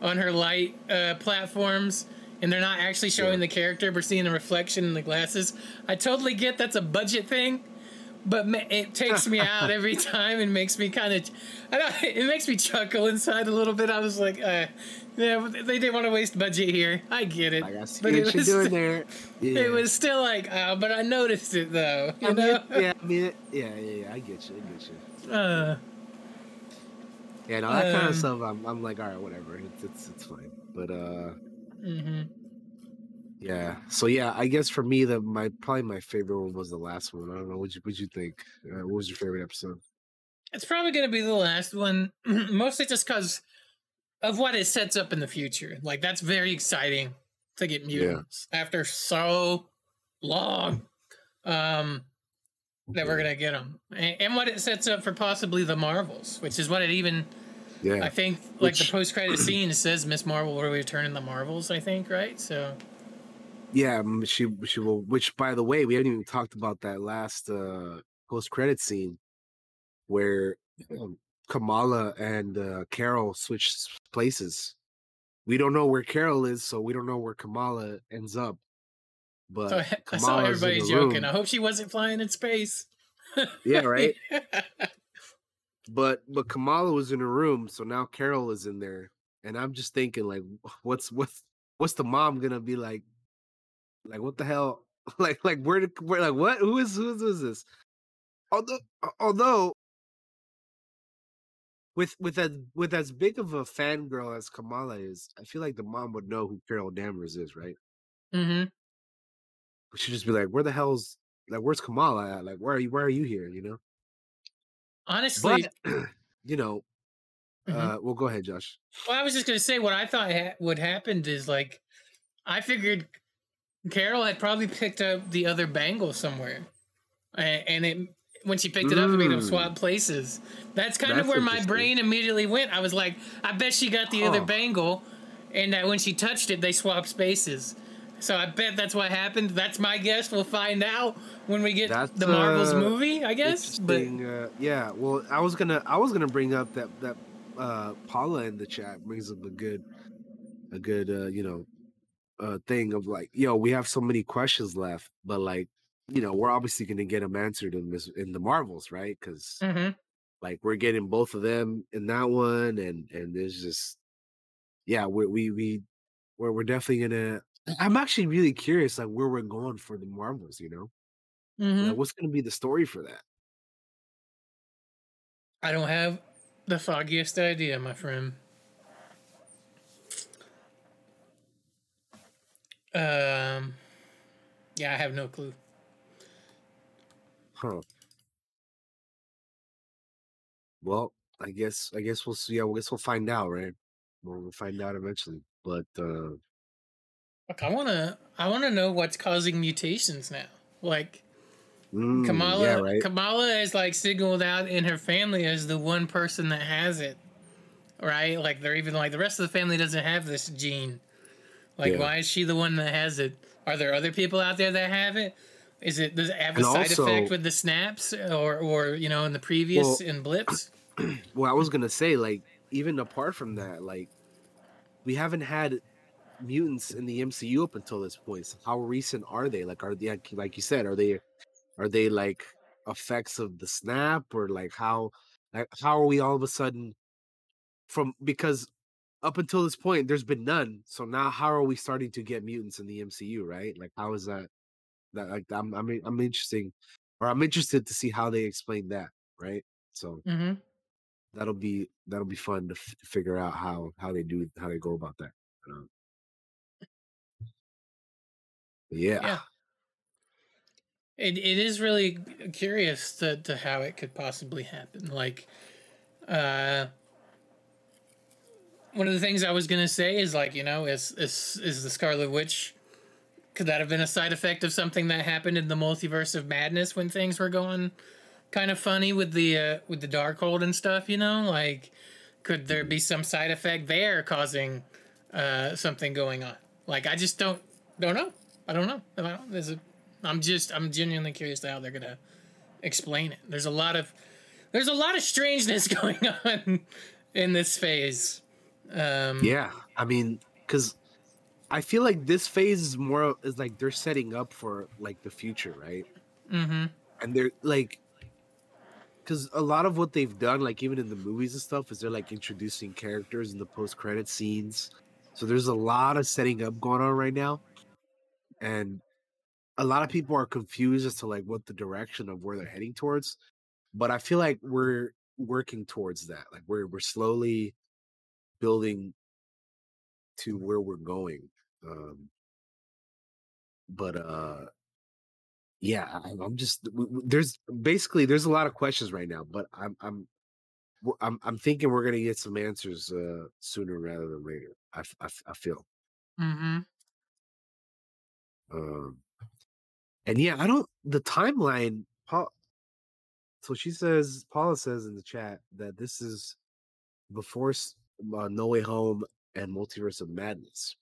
on her light uh, platforms, and they're not actually showing the character, but seeing the reflection in the glasses, I totally get that's a budget thing, but it takes me out every time and makes me kind of, I don't, it makes me chuckle inside a little bit. I was like, uh, yeah, they didn't want to waste budget here. I get it, I but what you're doing there. Yeah. It was still like, oh, but I noticed it though. You I mean, know? yeah, I mean, it- yeah, yeah, yeah. I get you. I get you. Uh, Yeah, no, that kind Um, of stuff. I'm, I'm like, all right, whatever. It's, it's, it's fine. But uh, hmm yeah. So yeah, I guess for me, the my probably my favorite one was the last one. I don't know. What you, what you think? Uh, what was your favorite episode? It's probably going to be the last one, mostly just because of what it sets up in the future. Like that's very exciting to get mutants after so long. Um, that we're gonna get them, and, and what it sets up for possibly the Marvels, which is what it even. Yeah. I think like Which- the post credit scene says Ms. Marvel will return in the Marvels. I think right. So Yeah, she she will. Which, by the way, we haven't even talked about that last uh post credit scene where um, Kamala and uh, Carol switch places. We don't know where Carol is, so we don't know where Kamala ends up. But so I, I saw everybody joking. room. I hope she wasn't flying in space. Yeah, right. But but Kamala was in a room, so now Carol is in there, and I'm just thinking like, what's what's what's the mom gonna be like? Like what the hell? Like like where did where like what? Who is who is, who is this? Although although with with as with as big of a fangirl as Kamala is, I feel like the mom would know who Carol Danvers is, right? Mm-hmm. She'd just be like, where the hell's like where's Kamala at? Like where are you? Why are you here? You know. Honestly, But you know, Mhm. uh, well, go ahead, Josh. Well, I was just gonna say what I thought ha- would happened is like, I figured Carol had probably picked up the other bangle somewhere, and, and it when she picked it up, it made them Mm. swap places. That's kind of where my brain immediately went. I was like, I bet she got the other bangle, and that when she touched it, they swapped spaces. So I bet that's what happened. That's my guess. We'll find out when we get That's the Marvels uh, movie, I guess. But uh, yeah, well, I was gonna, I was gonna bring up that that uh, Paula in the chat brings up a good, a good, uh, you know, uh, thing of like, yo, we have so many questions left, but like, you know, we're obviously gonna get them answered in this in the Marvels, right? Because Mhm. like we're getting both of them in that one, and and there's just, yeah, we we we we're we're definitely gonna. I'm actually really curious, like where we're going for the Marvels. You know, Mhm. like, what's gonna be the story for that? I don't have the foggiest idea, my friend. Um, yeah, I have no clue. Huh. Well, I guess I guess we'll see. Yeah, I guess we'll find out, right? We'll, we'll find out eventually. But uh Look, I wanna I wanna know what's causing mutations now. Like Mm, Kamala yeah, right. Kamala is like signaled out in her family as the one person that has it. Right? Like they're even like the rest of the family doesn't have this gene. Like Yeah. why is she the one that has it? Are there other people out there that have it? Is it does it have a side also- effect with the snaps or or you know in the previous Well- in blips? well, I was gonna say, like, even apart from that, like, we haven't had mutants in the MCU up until this point. So how recent are they? Like, are they like, like you said, are they are they like effects of the snap or like how like how are we all of a sudden from because up until this point there's been none. So now how are we starting to get mutants in the MCU? Right? Like, how is that? That like I'm I'm I'm interesting, or I'm interested to see how they explain that. Right? So Mm-hmm. that'll be that'll be fun to f- figure out how how they do how they go about that. Um, yeah, Yeah. It it is really curious to, to how it could possibly happen. Like, uh, one of the things I was gonna say is like, you know, is is is the Scarlet Witch? Could that have been a side effect of something that happened in the multiverse of madness when things were going kind of funny with the uh, with the Darkhold and stuff? You know, like, could there be some side effect there causing uh, something going on? Like, I just don't don't know. I don't know. I don't- There's a, I'm just I'm genuinely curious to how they're gonna explain it. There's a lot of there's a lot of strangeness going on in this phase. Um, yeah. I mean, because I feel like this phase is more is like they're setting up for like the future, right? Mm-hmm. And they're like, because a lot of what they've done, like even in the movies and stuff, is they're like introducing characters in the post credit scenes. So there's a lot of setting up going on right now, and a lot of people are confused as to like what the direction of where they're heading towards. But I feel like we're working towards that. Like we're we're slowly building to where we're going. Um, but uh, yeah, I- I'm just there's basically there's a lot of questions right now, but I'm I'm I'm I'm thinking we're gonna get some answers uh sooner rather than later. I I feel. Mm-hmm. Um, and yeah, I don't the timeline. Paul, so she says, Paula says in the chat that this is before uh, No Way Home and Multiverse of Madness.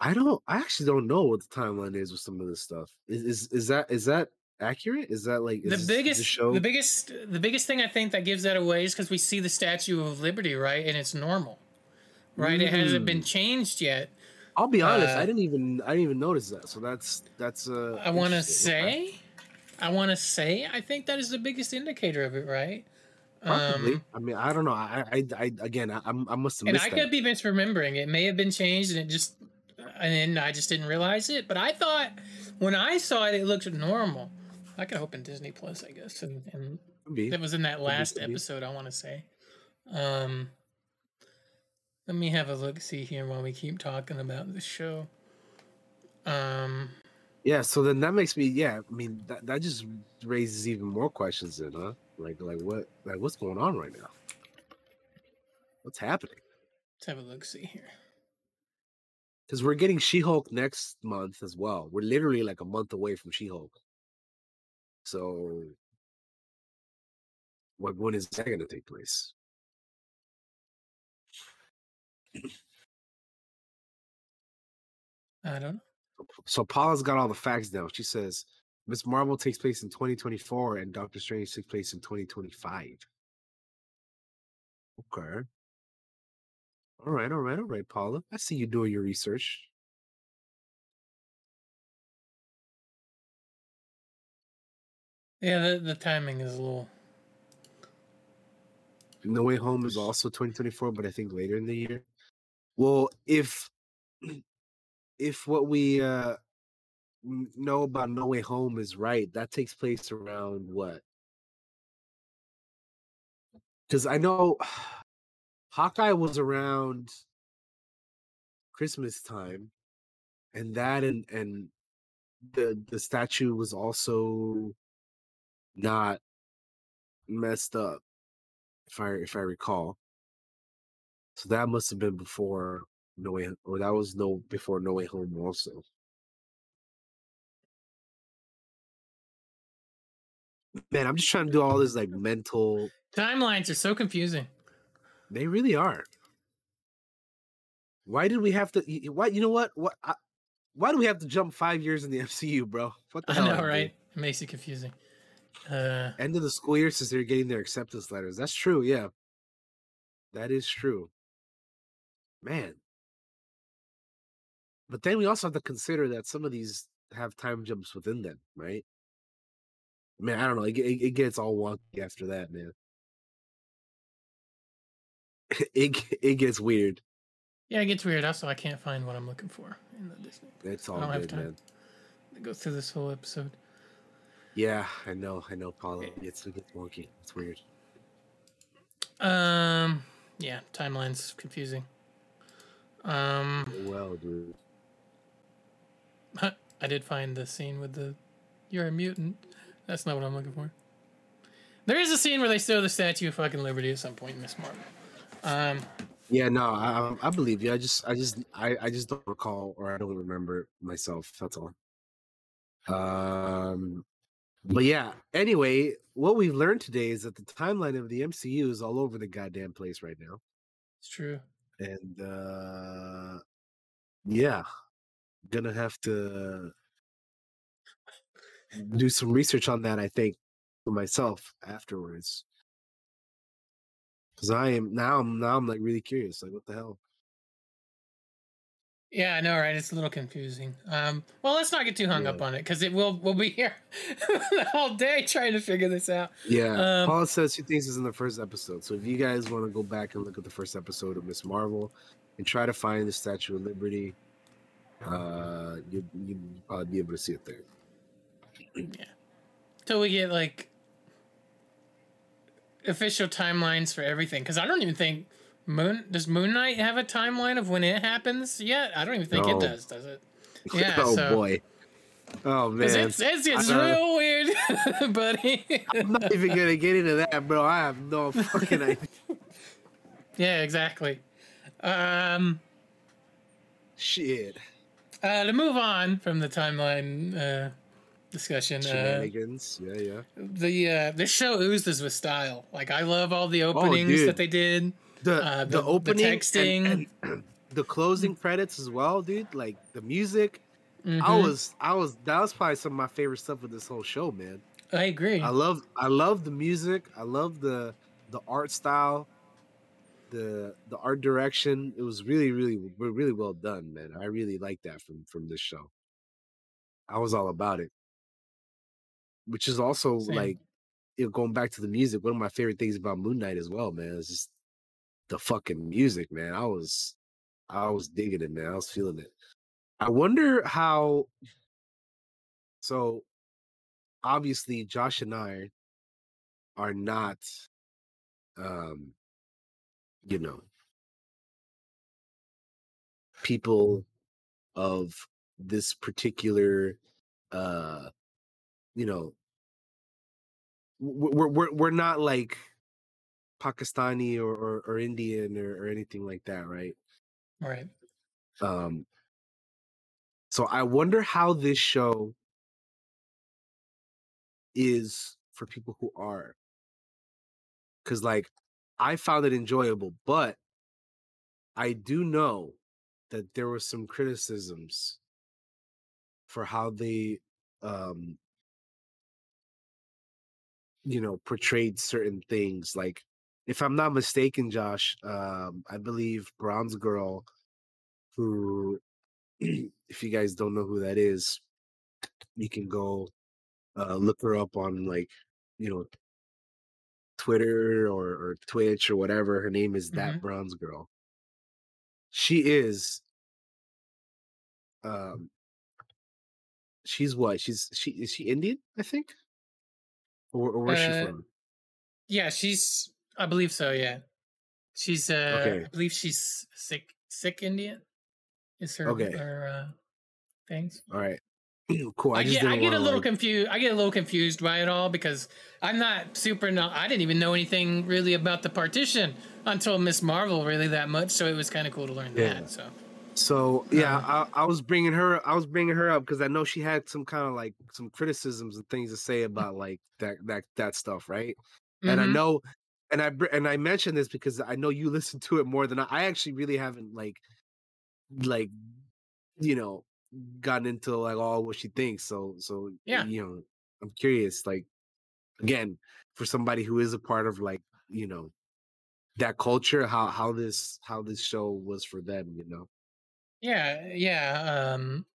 I don't. I actually don't know what the timeline is with some of this stuff. Is is, is that is that accurate? Is that like is the biggest the show? the biggest the biggest thing I think that gives that away is because we see the Statue of Liberty, right? And it's normal. Right? It hasn't been changed yet. I'll be honest. uh, I didn't even I didn't even notice that. So that's that's uh. I want to say, I want to say, I think that is the biggest indicator of it, right? Possibly. Um, I mean, I don't know. I, I, I again, I, I'm- I must have and I that. could be misremembering. It may have been changed, and it just, and I just didn't realize it. But I thought when I saw it, it looked normal. I could open Disney Plus, I guess, and, and that was in that last episode. I want to say. Um, let me have a look see here while we keep talking about the show. Um, Yeah, so then that makes me yeah, I mean that, that just raises even more questions then, huh? Like like what like what's going on right now? What's happening? let's have a look see here. Because we're getting She-Hulk next month as well. We're literally like a month away from She-Hulk. So what when is that gonna take place? I don't know. So Paula's got all the facts down. She says Ms. Marvel takes place in 2024 and Doctor Strange takes place in 2025. Okay. All right, all right, all right, Paula. I see you doing your research. Yeah, the, the timing is a little. No Way Home is also 2024, but I think later in the year. Well, if if what we uh know about No Way Home is right, that takes place around what? Because I know Hawkeye was around Christmas time, and that and and the the statue was also not messed up, if I if I recall. So that must have been before No way, or that was no before No Way Home also. Man, I'm just trying to do all this like mental. Timelines are so confusing. They really are. Why did we have to? Why you know what? What? I, why do we have to jump five years in the MCU, bro? What the I hell? know, dude? right? It makes it confusing. Uh, End of the school year since they're getting their acceptance letters. That's true. Yeah, that is true. Man, but then we also have to consider that some of these have time jumps within them, right? Man, I don't know. It, it, it gets all wonky after that, man. it it gets weird. yeah, it gets weird. Also, I can't find what I'm looking for in the Disney. It's I all don't have good, time. man. to Go through this whole episode. Yeah, I know, I know, Paulo. It's it gets wonky. It's weird. Um, yeah, timeline's confusing. Um, Well, dude. I did find the scene with the "You're a mutant." That's not what I'm looking for. There is a scene where they show the Statue of fucking Liberty at some point in Ms. Marvel. Um, Yeah, no, I I I believe you. I just I just I I just don't recall or I don't remember myself. That's all. Um, but yeah. Anyway, what we've learned today is that the timeline of the MCU is all over the goddamn place right now, it's true. And uh yeah, gonna have to do some research on that. I think for myself afterwards. Cause I am now. I'm now. I'm like really curious. Like, what the hell? Yeah, I know, right? It's a little confusing. Um, well, let's not get too hung up on it because it will. We'll be here all day trying to figure this out. Yeah, Um, Paul says he thinks is in the first episode. So if you guys want to go back and look at the first episode of Ms. Marvel and try to find the Statue of Liberty, uh, you you probably be able to see it there. Yeah, till we get like official timelines for everything because i don't even think moon does moon knight have a timeline of when it happens yet i don't even think No. it does does it yeah oh so boy. Oh man, it's it's, it's real weird buddy I'm not even gonna get into that, bro. I have no fucking idea. yeah exactly um Shit. uh to move on from the timeline uh discussion uh Shenanigans. Yeah, yeah. the uh this show oozes with style like i love all the openings Oh, that they did The uh, the, opening and- texting and the closing credits as well, dude. Like the music. I Mhm. was I was that was probably some of my favorite stuff with this whole show, man. i agree I love I love the music. I love the the art style, the the art direction. It was really really really well done, man. I really like that from from this show. I was all about it. Which is also Same. like you know, going back to the music. One of my favorite things about Moon Knight as well, man, is just the fucking music, man. I was I was digging it, man. I was feeling it. I wonder how so obviously Josh and I are not um you know people of this particular uh you know we're we're we're not like Pakistani or or, or Indian or, or anything like that, right? right Um so I wonder how this show is for people who are cuz like I found it enjoyable, but I do know that there were some criticisms for how they um you know portrayed certain things like if i'm not mistaken josh um i believe bronze girl who if you guys don't know who that is you can go uh look her up on like you know twitter or, or twitch or whatever her name is that Mhm. bronze girl she is um she's what she's she is she indian i think or, or where's Uh, she from Yeah, she's. I believe so. Yeah, she's. Uh, Okay. I believe she's sick. Sick Indian. Is her Okay. her uh, things. all right cool i, I, get. I get a little like- confused. I get a little confused by it all because I'm not super. No, I didn't even know anything really about the partition until Ms. Marvel really that much. So it was kind of cool to learn Yeah. that. So So yeah, Uh, I, I was bringing her. I was bringing her up because I know she had some kind of like some criticisms and things to say about like that that that stuff, right? And I Mhm. know, and I and I mentioned this because I know you listen to it more than I. I actually really haven't like, like, you know, gotten into like all what she thinks. So so Yeah. you know, I'm curious. Like again, for somebody who is a part of like you know that culture, how how this how this show was for them, you know. Yeah, yeah. Um,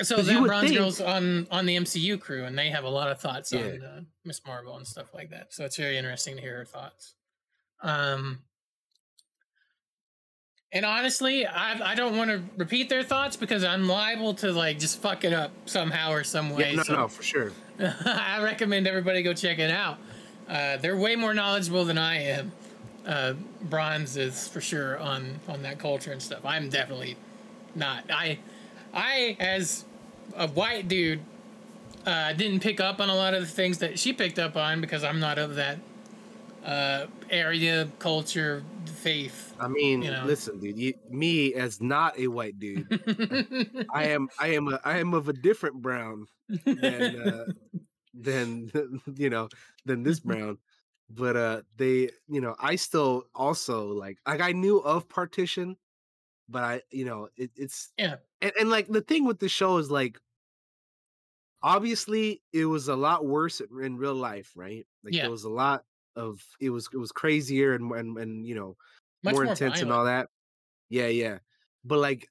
so that Bronze think- Girls on on the MCU crew, and they have a lot of thoughts Yeah. on uh, Ms. Marvel and stuff like that. So it's very interesting to hear her thoughts. Um, and honestly, I I don't want to repeat their thoughts because I'm liable to like just fuck it up somehow or some way. Yeah, no, so no, for sure. I recommend everybody go check it out. Uh, they're way more knowledgeable than I am. Uh, Bronze is for sure on on that culture and stuff. I'm definitely not. I I as a white dude uh, didn't pick up on a lot of the things that she picked up on because I'm not of that uh, area, culture, faith. I mean, You know. listen, dude. You, me as not a white dude, I am. I am. A, I am of a different brown than uh, than you know than this brown. But uh, they, you know, I still also like like I knew of partition, but I, you know, it, it's yeah. and, and like the thing with the show is like obviously it was a lot worse in, real life right like Yeah. there was a lot of it was it was crazier and and, and you know Much more more intense and all that yeah yeah but like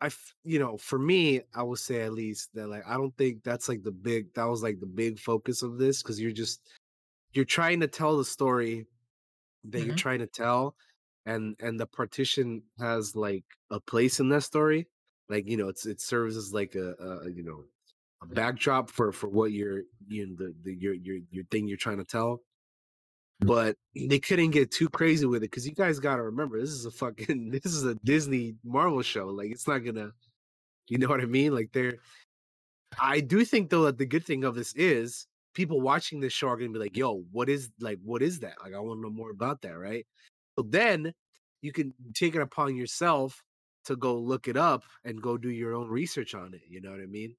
i f- you know for me i would say at least that like i don't think that's like the big that was like the big focus of this because you're just you're trying to tell the story that you're Mhm. trying to tell and and the partition has like a place in that story like you know it's it serves as like a, a you know a backdrop for for what you're you know the, the your your your thing you're trying to tell. But they couldn't get too crazy with it because you guys got to remember this is a fucking this is a disney marvel show like it's not gonna you know what i mean? Like they're i do think though that the good thing of this is people watching this show are gonna be like yo what is like what is that? Like i want to know more about that right so then you can take it upon yourself to go look it up and go do your own research on it you know what i mean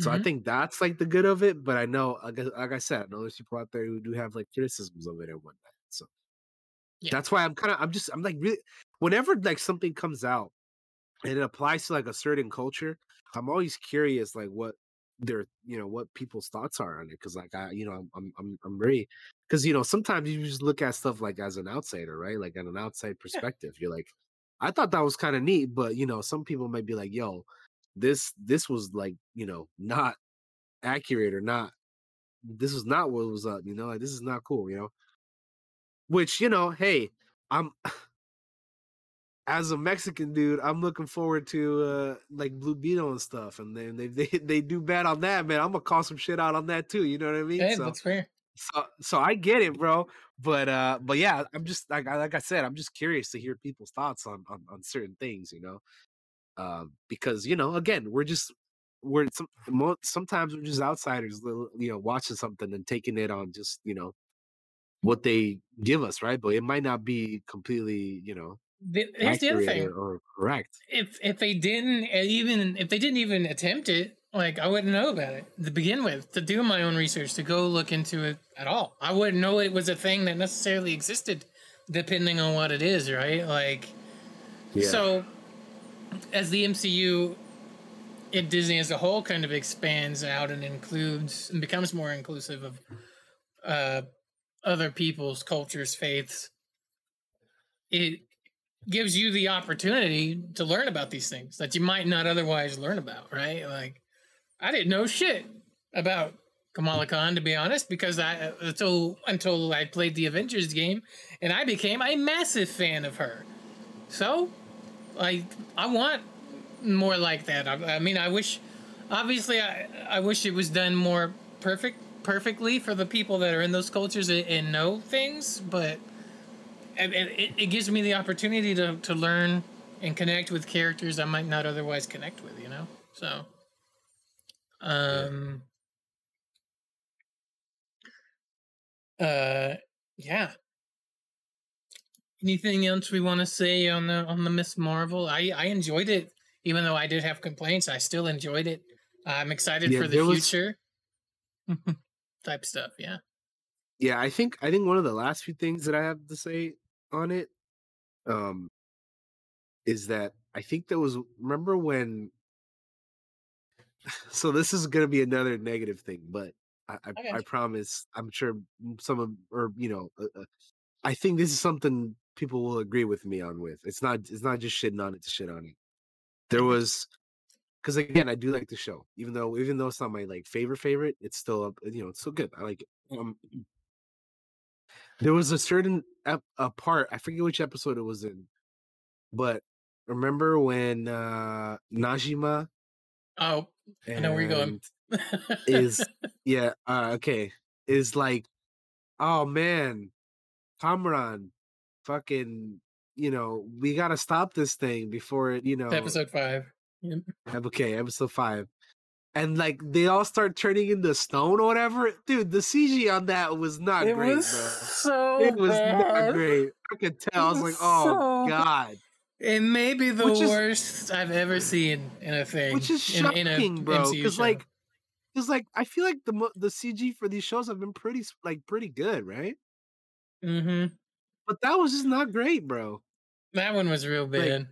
so I Mhm. think that's like the good of it, but I know, like, I- like I said, I know there's people out there who do have like criticisms of it and whatnot. So Yeah. that's why I'm kind of, I'm just, I'm like, really, whenever like something comes out and it applies to like a certain culture, I'm always curious, like what their, you know, what people's thoughts are on it, because like I, you know, I'm, I'm, I'm, I'm very, because you know, sometimes you just look at stuff like as an outsider, right? Like at an outside perspective, you're like, I thought that was kind of neat, but you know, some people might be like, yo, this this was like you know not accurate or not this was not what was up you know like this is not cool you know which you know hey i'm as a mexican dude i'm looking forward to uh like blue beetle and stuff and then they they, they do bad on that man i'm gonna call some shit out on that too you know what i mean Hey, so that's fair. So so i get it bro but uh but yeah i'm just like I- like i said i'm just curious to hear people's thoughts on on, on certain things you know? Um because you know again we're just we're some sometimes we're just outsiders you know watching something and taking it on just you know what they give us right? But it might not be completely you know The- Here's the other thing. or, or correct. If if they didn't uh, even if they didn't even attempt it like i wouldn't know about it to begin with to do my own research to go look into it at all i wouldn't know it was a thing that necessarily existed depending on what it is right like Yeah. so as the mcu in disney as a whole kind of expands out and includes and becomes more inclusive of uh other people's cultures faiths it gives you the opportunity to learn about these things that you might not otherwise learn about, right? Like, I didn't know shit about Kamala Khan, to be honest, because I until until I played the Avengers game, and I became a massive fan of her. So, like, I want more like that. I, I mean, I wish, obviously, I I wish it was done more perfect perfectly for the people that are in those cultures and, and know things, but and it, it gives me the opportunity to, to learn and connect with characters I might not otherwise connect with, you know? So, um, uh, yeah. Anything else we want to say on the on the Ms. Marvel? I I enjoyed it, even though I did have complaints. I still enjoyed it. I'm excited Yeah, for the there was- future. Type stuff, yeah. yeah i think i think one of the last few things that i have to say on it um is that i think there was remember when so this is going to be another negative thing but i i, Okay. I promise i'm sure some of or you know uh, uh, i think this is something people will agree with me on with. It's not it's not just shitting on it to shit on it. There was because again i do like the show even though even though it's not my like favorite favorite it's still you know it's still good i like it. Um there was a certain ep- a part i forget which episode it was in but remember when uh Najma Oh, I know where you're going. is yeah uh okay is like oh man Kamran fucking you know we gotta stop this thing before it you know episode five. Yep. Okay, episode five. And like they all start turning into stone or whatever. Dude, the CG on that was not It great, was so it was not great. I could tell. I was was like, oh so god. It may be the Which is- worst I've ever seen in a thing. Which is shocking, in a bro. Because like because like I feel like the the CG for these shows have been pretty like pretty good, right? hmm But that was just not great, bro. that one was real bad.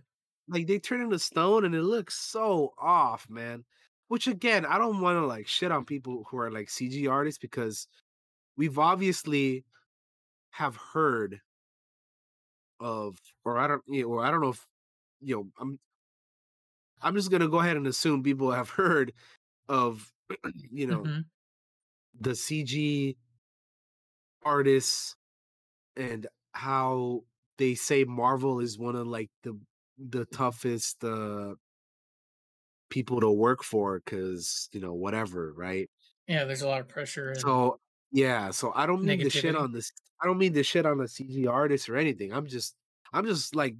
Like they turn into stone and it looks so off, man. Which again, I don't want to like shit on people who are like CG artists because we've obviously have heard of or I don't you know, or I don't know if you know I'm I'm just gonna go ahead and assume people have heard of you know Mhm. the CG artists and how they say Marvel is one of like the the toughest uh people to work for because you know whatever right Yeah, there's a lot of pressure. And, so yeah so i don't mean to shit on this i don't mean to shit on a cg artist or anything i'm just i'm just like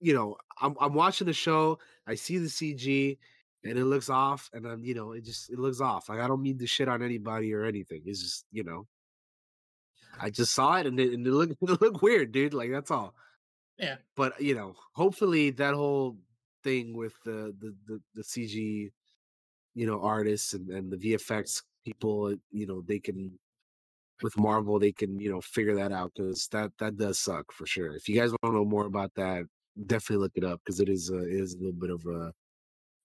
you know i'm, I'm watching the show i see the cg and it looks off and i'm you know it just it looks off like i don't mean to shit on anybody or anything it's just you know. I just saw it and it, and it looked it looked weird dude like that's all. Yeah, but you know hopefully that whole thing with the the the, the cg you know artists and, and the vfx people you know they can with marvel they can you know figure that out because that that does suck for sure. If you guys want to know more about that definitely look it up because it is a, it is a little bit of a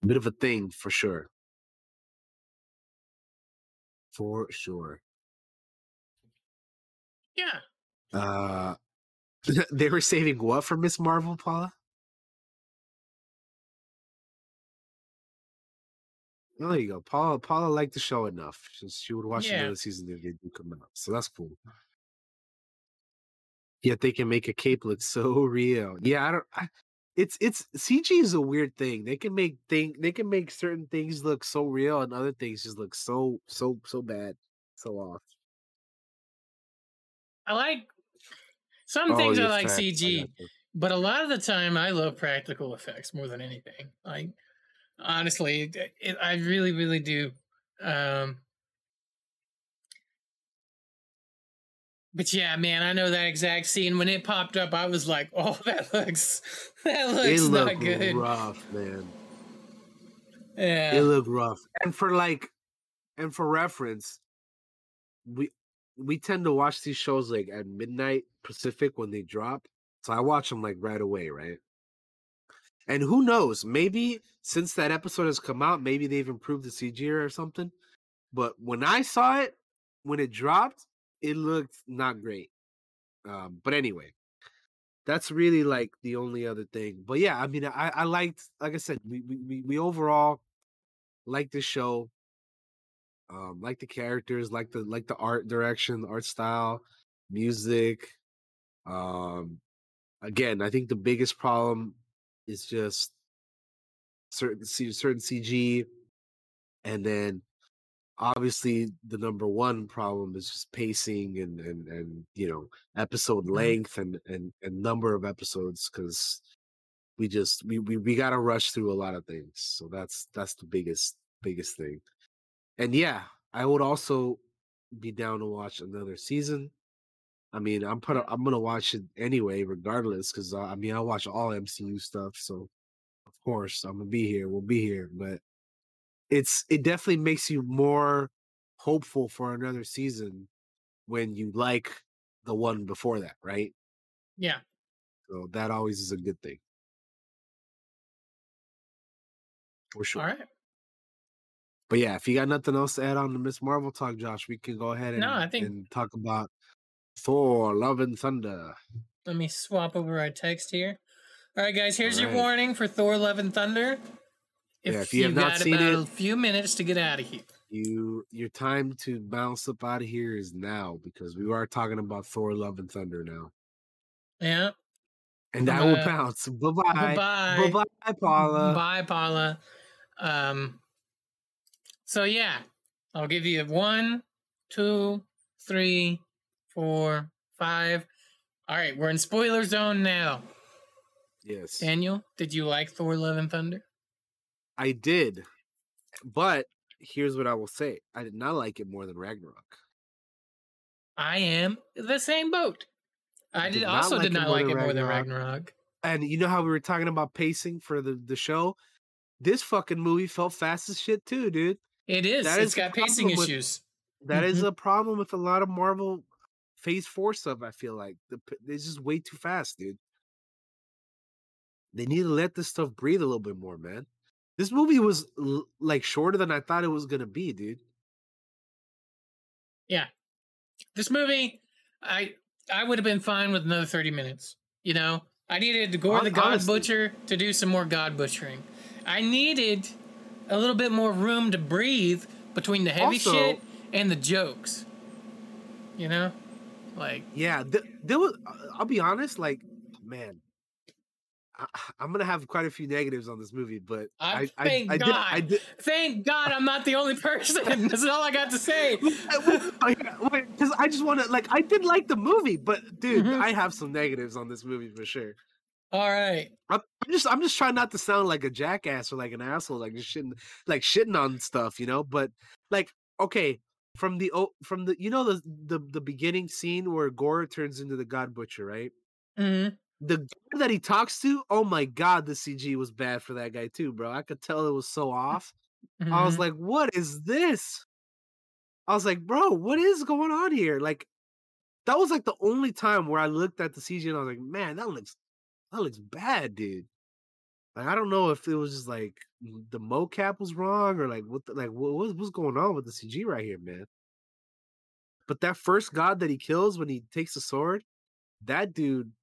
bit of a thing for sure. For sure. Yeah. uh they were saving what for Ms. Marvel paula there you go. Paula Paula liked the show enough. She, she would watch Yeah. another season if they do come out. So that's cool. Yet they can make a cape look so real. Yeah, I don't I, it's it's CG is a weird thing. They can make thing they can make certain things look so real and other things just look so so so bad. So off. I like some Oh, things I like facts. I CG, you. but a lot of the time I love practical effects more than anything. Like honestly, it, I really, really do. Um, but yeah, man, I know that exact scene when it popped up. I was like, "Oh, that looks that looks It not looked good." rough, man. Yeah, It looked rough. And for like and for reference, we we tend to watch these shows like at midnight Pacific when they drop. So I watch them like right away, right? And who knows? Maybe since that episode has come out, maybe they've improved the CG or something. But when I saw it, when it dropped, it looked not great. Um, but anyway, that's really like the only other thing. But yeah, I mean, I, I liked, like I said, we, we, we- overall like the show, um, like the characters, like the like the art direction, art style, music. Um, again, I think the biggest problem is just certain certain CG, and then obviously the number one problem is just pacing and and and you know episode mm-hmm. length and and and number of episodes because we just we, we we gotta rush through a lot of things so that's that's the biggest biggest thing. And yeah i would also be down to watch another season. I mean, I'm put. Mm-hmm. I'm gonna watch it anyway, regardless, because uh, I mean, I watch all MCU stuff, so course I'm gonna be here. We'll be here, but it's it definitely makes you more hopeful for another season when you like the one before that, right? Yeah. So that always is a good thing. For sure. All right. But yeah, if you got nothing else to add on to Ms. Marvel talk, Josh, we can go ahead and, No, I think- and talk about Thor, Love and Thunder. Let me swap over our text here. All right, guys, here's your warning for Thor Love and Thunder. If, Yeah, if you have have not got seen about it- a few minutes to get out of here. You your time to bounce up out of here is now because we are talking about Thor, Love and Thunder now. Yeah. And I Uh, will bounce. Bye bye. Bye-bye. Bye bye, Paula. Bye, Paula. Um, so yeah, I'll give you one, two, three, four, five. All right, we're in spoiler zone now. Yes. Daniel, did you like Thor: Love and Thunder? I did. But here's what I will say. I did not like it more than Ragnarok. I am the same boat. I I did did also like did not like it more than Ragnarok. And you know how we were talking about pacing for the, the show? This fucking movie felt fast as shit too, dude. It is. That It's is got pacing with- issues. That is Mhm. a problem with a lot of Marvel Phase Four stuff. I feel like the it's just way too fast, dude. They need to let this stuff breathe a little bit more, man. This movie was l- like shorter than I thought it was gonna be, dude. Yeah. This movie, I I would have been fine with another 30 minutes. You know? I needed to Gorr the God honestly. Butcher to do some more God butchering. I needed a little bit more room to breathe between the heavy Also- shit and the jokes. You know? Like Yeah, th- there was. uh, I'll be honest, like, man, I, I'm gonna have quite a few negatives on this movie, but I, I, I, thank I God. did, I did, Thank God I'm not the only person. That's all I got to say. because I just want to, like, I did like the movie, but dude, Mhm. I have some negatives on this movie for sure. All right. I'm just, I'm just trying not to sound like a jackass or like an asshole, like just shitting, like shitting on stuff, you know. But like, okay, from the from the, you know, the the the beginning scene where Gorr turns into the God Butcher, right? hmm the guy that he talks to, oh my god, the CG was bad for that guy too, bro. I could tell it was so off. I was Mhm. like, what is this? I was like, bro, what is going on here? Like, that was like the only time where I looked at the CG and I was like, man, that looks that looks bad, dude. Like, I don't know if it was just like the mocap was wrong or like what the, like what what- what's going on with the CG right here, man. But that first god that he kills when he takes the sword, that dude,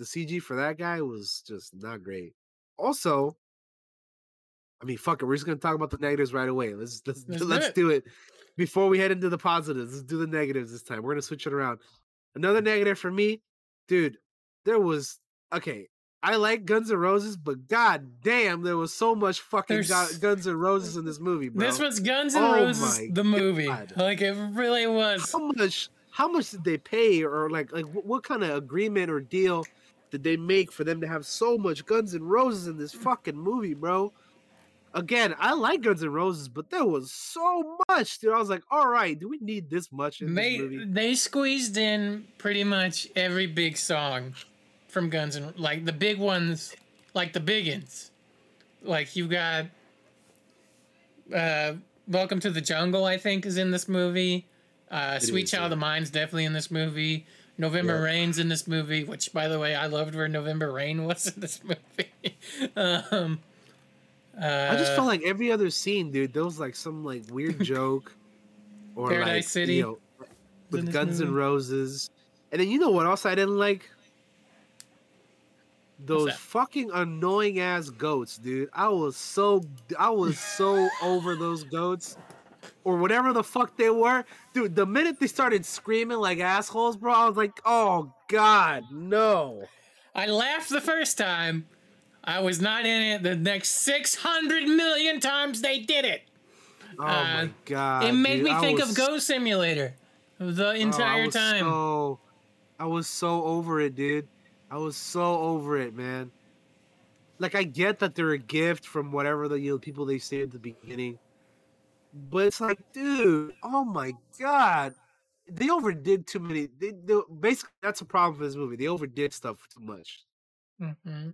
the CG for that guy was just not great. Also, I mean, fuck it, we're just gonna talk about the negatives right away. Let's let's Let's it. do it before we head into the positives. Let's do the negatives this time. We're gonna switch it around. Another negative for me, dude. There was okay. I like Guns N' Roses, but god damn, there was so much fucking There's- Guns N' Roses in this movie, bro. This was Guns N' Oh Roses, the movie. God. Like it really was. how much how much did they pay or like like what kind of agreement or deal did they make for them to have so much Guns N' Roses in this fucking movie, bro? Again, I like Guns N' Roses, but there was so much, dude. I was like, all right, do we need this much in They this movie? they squeezed in pretty much every big song from Guns and like the big ones, like the biggins. Like you got uh Welcome to the Jungle, I think, is in this movie. Uh Sweet Child of Mine's definitely in this movie. November Yep. Rain's in this movie, which by the way, I loved where November Rain was in this movie. um I just uh, felt like every other scene, dude, there was like some like weird joke or Paradise like City you know, with Guns N' movie. Roses. And then you know what else I didn't like? Those fucking annoying ass goats, dude. I was so I was so over those goats. Or whatever the fuck they were. Dude, the minute they started screaming like assholes, bro, I was like, oh god, no. I laughed the first time. I was not in it the next 600 million times they did it. Oh Uh, my god. it made dude, me think was of Goat Simulator the Oh, entire I was time. So, I was so over it, dude. I was so over it, man. Like I get that they're a gift from whatever the you know, people they say at the beginning, but it's like, dude, oh my god, they overdid too many. They, they basically that's a problem for this movie. They overdid stuff too much. hmm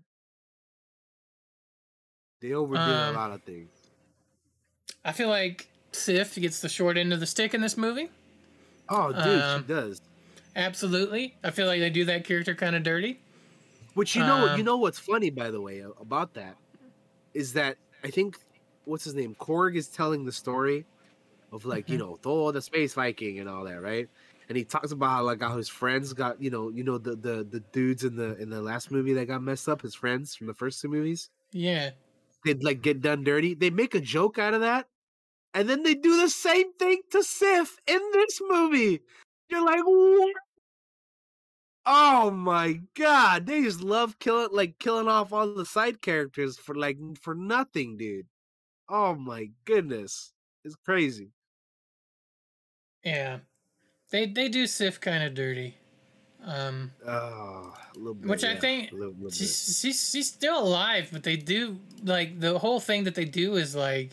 They overdid Um, a lot of things. I feel like Sif gets the short end of the stick in this movie. Oh, dude, um, she does. Absolutely. I feel like they do that character kind of dirty. Which you know, um, you know what's funny by the way about that is that I think what's his name Korg is telling the story of like you Mhm. know Thor the space Viking and all that, right? And he talks about how like how his friends got you know you know the the the dudes in the in the last movie that got messed up, his friends from the first two movies, Yeah. they'd like get done dirty. They make a joke out of that, and then they do the same thing to Sif in this movie. You're like, what? Oh my god, they just love killing like killing off all the side characters for like for nothing, dude. Oh my goodness. It's crazy. Yeah. They they do Sif kind of dirty. Um Oh, a little bit. Which I think little, little she's, she's she's still alive, but they do like the whole thing that they do is like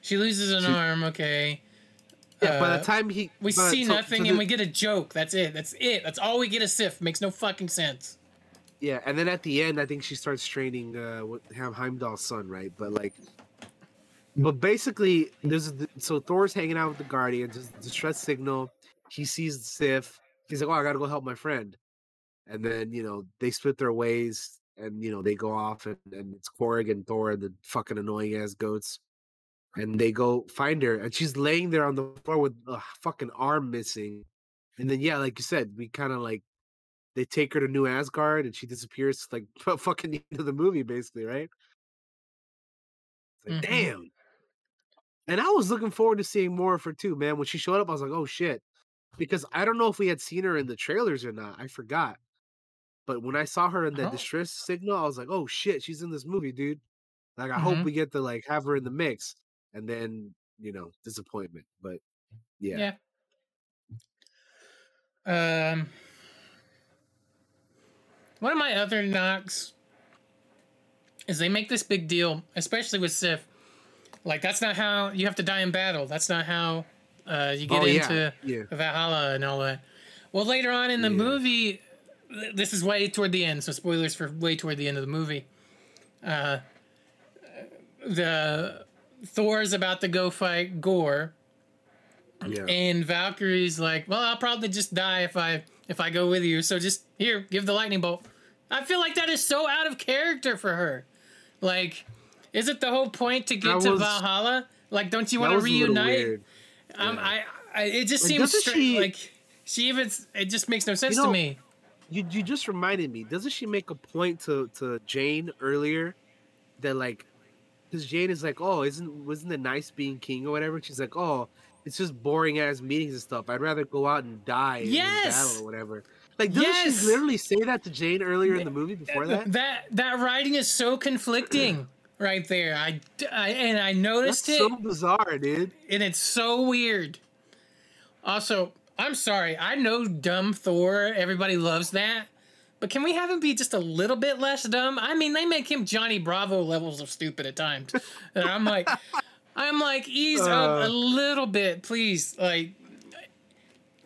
she loses an She- arm, okay. Yeah, by Uh, the time he we see nothing and we get a joke. That's it. That's it. That's all we get a Sif. Makes no fucking sense. Yeah, and then at the end, I think she starts training uh with Ham Heimdall's son, right? But like, but basically, there's a, so Thor's hanging out with the Guardians. There's a distress signal. He sees Sif. He's like, "Oh, I gotta go help my friend." And then you know they split their ways, and you know they go off, and, and it's Korg and Thor, the fucking annoying ass goats. And they go find her, and she's laying there on the floor with a fucking arm missing. And then yeah, like you said, we kind of like they take her to New Asgard and she disappears like fucking the end of the movie, basically, right? It's like, Mhm. damn. And I was looking forward to seeing more of her too, man. When she showed up, I was like, oh shit. Because I don't know if we had seen her in the trailers or not. I forgot. But when I saw her in that Oh. distress signal, I was like, oh shit, she's in this movie, dude. Like I hope Mhm. we get to like have her in the mix. And then, you know, disappointment. But yeah. Yeah. Um, one of my other knocks is they make this big deal, especially with Sif. Like that's not how you have to die in battle. That's not how uh, you get Oh, yeah, into yeah. Valhalla and all that. Well, later on in the movie, th- this is way toward the end, so spoilers for way toward the end of the movie. Uh, the Thor's about to go fight Gorr, Yeah. and Valkyrie's like, "Well, I'll probably just die if I if I go with you. So just here, give the lightning bolt." I feel like that is so out of character for her. Like, is it the whole point to get That to was- Valhalla? Like, don't you want to was a little reunite? Um, I, I, it just Like, seems stra- she- like she even. It just makes no sense know, to me. You you just reminded me. Doesn't she make a point to to Jane earlier that like, because Jane is like, oh, isn't wasn't it nice being king or whatever? She's like, oh, it's just boring ass meetings and stuff. I'd rather go out and die in battle or whatever. Like, doesn't Yes! she literally say that to Jane earlier in the movie before that? That that writing is so conflicting right there. I, I and I noticed That's it. so bizarre, dude. and it's so weird. Also, I'm sorry. I know dumb Thor. Everybody loves that. But can we have him be just a little bit less dumb? I mean, they make him Johnny Bravo levels of stupid at times. And I'm like, I'm like, ease up Uh. a little bit, please. Like,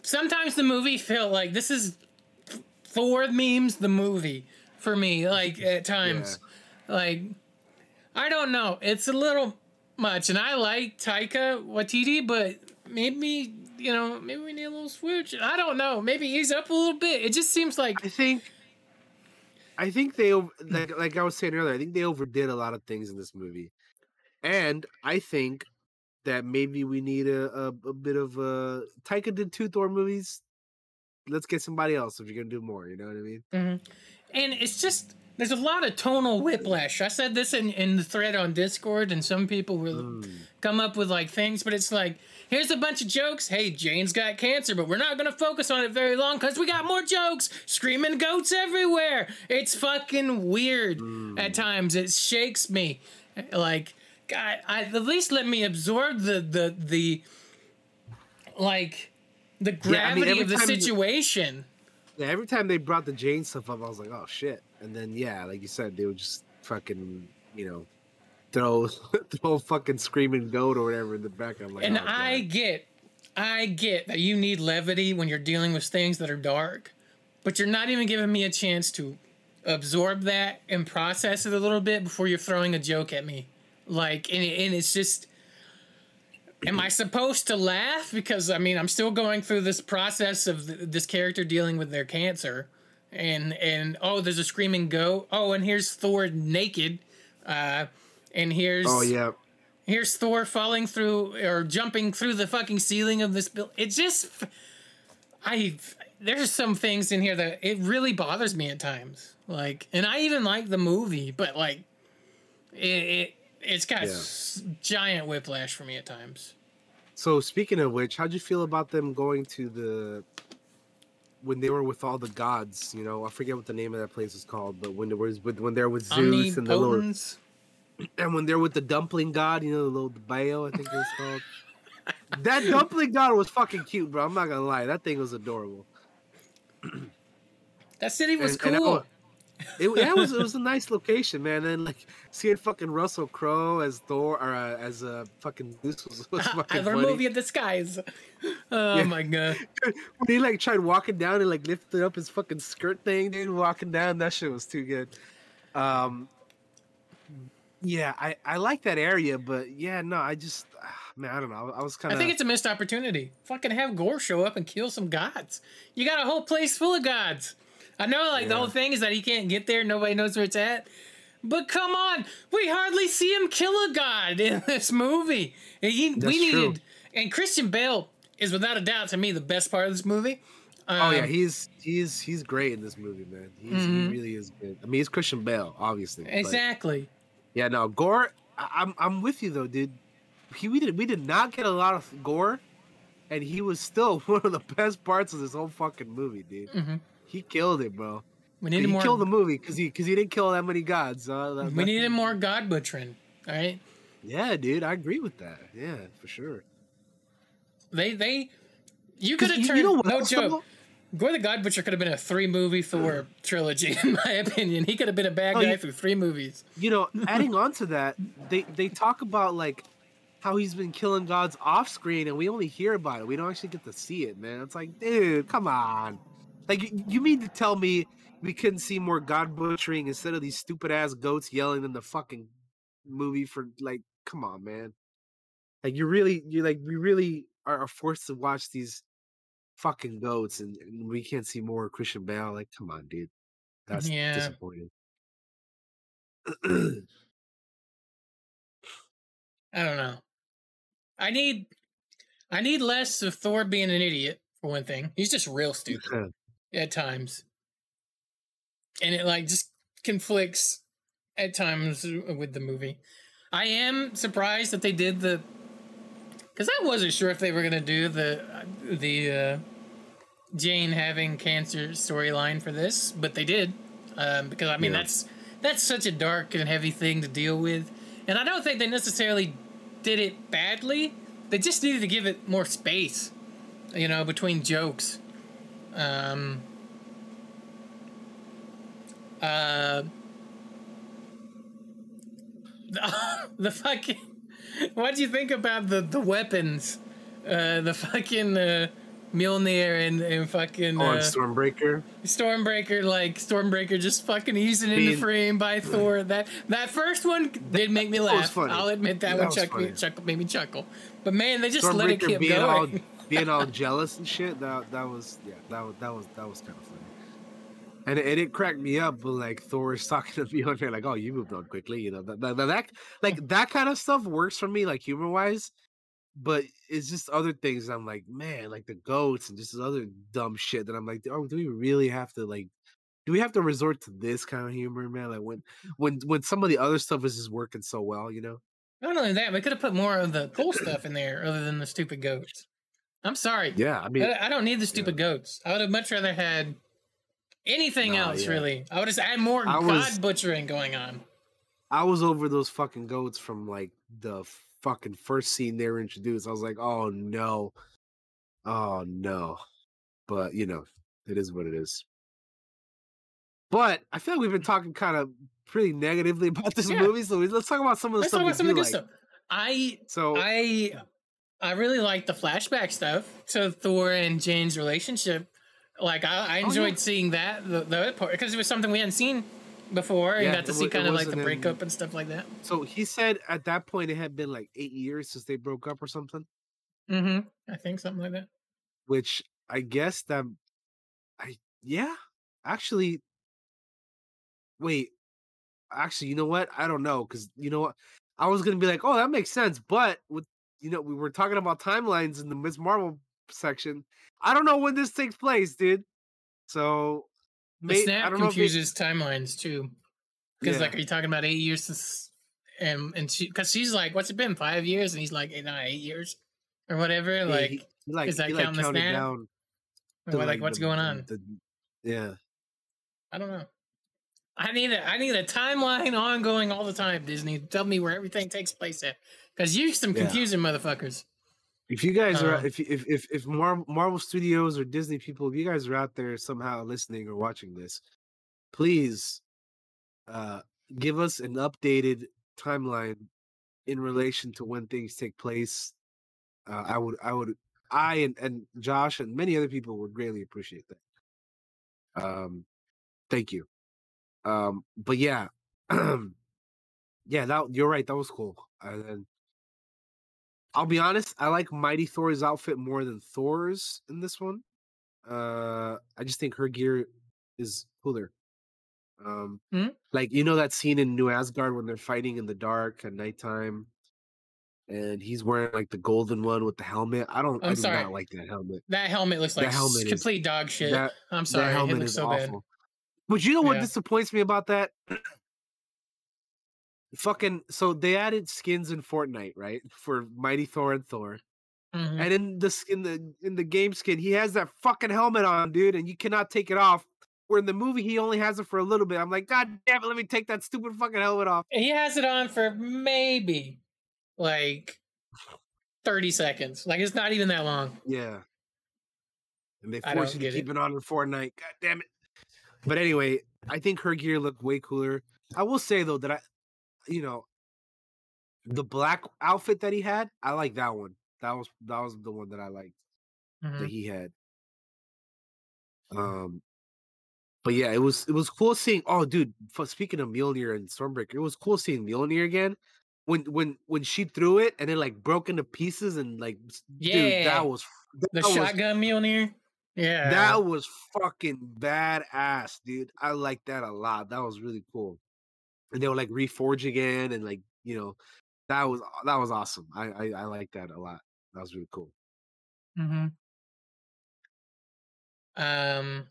sometimes the movie felt like this is Thor memes the movie for me. Like at times, like I don't know. It's a little much, and I like Taika Waititi, but maybe you know, maybe we need a little switch. I don't know. Maybe ease up a little bit. It just seems like I think. I think they like like I was saying earlier. I think they overdid a lot of things in this movie, and I think that maybe we need a a, a bit of a. Taika did two Thor movies. Let's get somebody else if you're gonna do more. You know what I mean? Mhm. And it's just there's a lot of tonal whiplash. I said this in, in the thread on Discord, and some people will come up with like things, but it's like here's a bunch of jokes. Hey, Jane's got cancer, but we're not gonna focus on it very long because we got more jokes. Screaming goats everywhere. It's fucking weird at times. It shakes me. Like, God, I, at least let me absorb the the the like the Yeah, I gravity mean, of the time you- situation. Yeah. Every time they brought the Jane stuff up, I was like, oh shit. And then yeah, like you said, they would just fucking you know throw throw fucking screaming goat or whatever in the back. I'm like, and oh, I God. get, I get that you need levity when you're dealing with things that are dark, but you're not even giving me a chance to absorb that and process it a little bit before you're throwing a joke at me. Like, and, and it's just, am I supposed to laugh? Because I mean, I'm still going through this process of th- this character dealing with their cancer, and and oh, there's a screaming goat. Oh, and here's Thor naked, uh, and here's Oh yeah. Here's Thor falling through or jumping through the fucking ceiling of this building. It just, I there's some things in here that it really bothers me at times. Like, and I even like the movie, but like, it, it it's got Yeah. s- giant whiplash for me at times. So speaking of which, how'd you feel about them going to the when they were with all the gods? You know, I forget what the name of that place is called, but when there was with when they're with Zeus and the Omnipotence. and when they're with the dumpling god, you know, the little Bao, I think it was called. that dumpling god was fucking cute, bro. I'm not gonna lie, that thing was adorable. That city was And- and cool. wa- It, yeah, it was it was a nice location, man. And like seeing fucking Russell Crowe as Thor or uh, as a uh, fucking Zeus was, was fucking Other funny. movie the skies. Oh Yeah. my god. when he like tried walking down and like lifted up his fucking skirt thing, dude, walking down, that shit was too good. Um, yeah, I I like that area, but yeah, no, I just ah, man, I don't know. I was kind of. I think it's a missed opportunity. Fucking have Gorr show up and kill some gods. You got a whole place full of gods. I know, like the whole thing is that he can't get there. Nobody knows where it's at. But come on, we hardly see him kill a god in this movie. And he, That's we true. and Christian Bale is without a doubt to me the best part of this movie. Oh yeah, Um, he's he's he's great in this movie, man. He's, Mhm. He really is good. I mean, he's Christian Bale, obviously. exactly. Yeah, no, Gorr. I, I'm I'm with you though, dude. He we did we did not get a lot of Gorr, and he was still one of the best parts of this whole fucking movie, dude. Mhm. He killed it, bro. We he needed more. killed the movie because he because he didn't kill that many gods. Uh, that- we needed more god butchering. All right. Yeah, dude, I agree with that. Yeah, for sure. They they you could have you- you turned know what no joke. though? Gorr the God Butcher could have been a three movie Thor trilogy, in my opinion. He could have been a bad Oh, guy you- through three movies. You know, adding on to that, they they talk about like how he's been killing gods off screen, and we only hear about it. We don't actually get to see it, man. It's like, dude, come on. Like, you- you mean to tell me we couldn't see more god butchering instead of these stupid ass goats yelling in the fucking movie for like, come on, man. Like, you really, you like, we really are, are forced to watch these fucking goats, and, and we can't see more Christian Bale. Like, come on, dude. That's Yeah. disappointing. I don't know. I need I need less of Thor being an idiot, for one thing. He's just real stupid at times. And it like just conflicts at times with the movie. I am surprised that they did the because I wasn't sure if they were gonna do the the uh, Jane having cancer storyline for this, but they did um, because I mean Yeah. that's that's such a dark and heavy thing to deal with, and I don't think they necessarily did it badly. They just needed to give it more space, you know, between jokes. Um, uh, the fucking. What do you think about the the weapons? Uh, the fucking uh, Mjolnir and and fucking Oh, uh, Stormbreaker. Stormbreaker, like Stormbreaker, just fucking easing into Being- frame by Thor. That that first one did make me was laugh. funny. I'll admit that, That one chuck me, chuckle, made me chuckle. But man, they just let it keep going. being all jealous and shit. That that was yeah. That was that was that was kind of funny. And it, it cracked me up when like Thor is talking to me on there like, "Oh, you moved on quickly," you know. That, that, that like that kind of stuff works for me, like humor wise. But it's just other things. I'm like, man, like the goats and just other dumb shit that I'm like, oh, do we really have to like? Do we have to resort to this kind of humor, man? Like when when when some of the other stuff is just working so well, you know? Not only that, we could have put more of the cool stuff in there other than the stupid goats. I'm sorry. Yeah, I mean, I, I don't need the stupid goats. I would have much rather had anything Nah, else. yeah. Really, I would just add more I god was- butchering going on. I was over those fucking goats from like the fucking first scene they were introduced. I was like, oh no. Oh no. But you know, it is what it is. But I feel like we've been talking kind of pretty negatively about this Yeah. movie. So let's talk about some of the Let's stuff talk about some of the good like. stuff. I So I I really like the flashback stuff to Thor and Jane's relationship. Like I, I Oh, enjoyed yeah. seeing that the, the part because it was something we hadn't seen before and Yeah, got to see kind of like the wasn't in- breakup and stuff like that. So he said at that point it had been like eight years since they broke up or something. Mm-hmm. I think something like that. Which I guess that I yeah actually wait actually you know what I don't know because you know what I was gonna be like oh that makes sense but with you know we were talking about timelines in the Ms. Marvel section I don't know when this takes place dude so The may- I snap don't know if it- confuses timelines too, because Yeah. like, are you talking about eight years since? And and she, because she's like, what's it been? Five years, and he's like, eight, not eight years, or whatever. Yeah, like, he- he like is that he like counting the snap? down Or to, like, what's the- going on? the- yeah I don't know. I need a I need a timeline ongoing all the time. Disney, tell me where everything takes place at, because you some Yeah. confusing motherfuckers. If you guys are, Um, if if if if Mar- Marvel Studios or Disney people, if you guys are out there somehow listening or watching this, please uh give us an updated timeline in relation to when things take place. Uh, I would, I would, I and, and Josh and many other people would greatly appreciate that. Um, thank you. Um, but yeah, yeah, that you're right. That was cool. And then I'll be honest, I like Mighty Thor's outfit more than Thor's in this one. Uh I just think her gear is cooler. Um Hmm? like you know that scene in New Asgard when they're fighting in the dark at nighttime and he's wearing like the golden one with the helmet. I don't I I'm do sorry. not like that helmet. That helmet looks That like helmet is- complete dog shit. That, I'm that sorry, it helmet looks is so bad. awful. But you know what Yeah. disappoints me about that? Fucking so they added skins in Fortnite, right? For Mighty Thor and Thor. Mhm. And in the sk- in the in the game skin, he has that fucking helmet on, dude, and you cannot take it off. Where in the movie he only has it for a little bit. I'm like, God damn it, let me take that stupid fucking helmet off. He has it on for maybe like 30 seconds. Like it's not even that long. Yeah. And they force you to keep it. on in Fortnite. God damn it. But anyway, I think her gear looked way cooler. I will say though that I you know the black outfit that he had, I like that one. That was that was the one that I liked Mhm. that he had. Um but yeah, it was it was cool seeing oh dude, f- speaking of Mjolnir and Stormbreaker, it was cool seeing Mjolnir again. When when when she threw it and it like broke into pieces and like s- dude, Yeah. that was The that was shotgun Mjolnir. Yeah. that was fucking badass, dude. I like that a lot. That was really cool. And they were like reforge again, and like you know, that was that was awesome. I I, I like that a lot. That was really cool. hmm Um,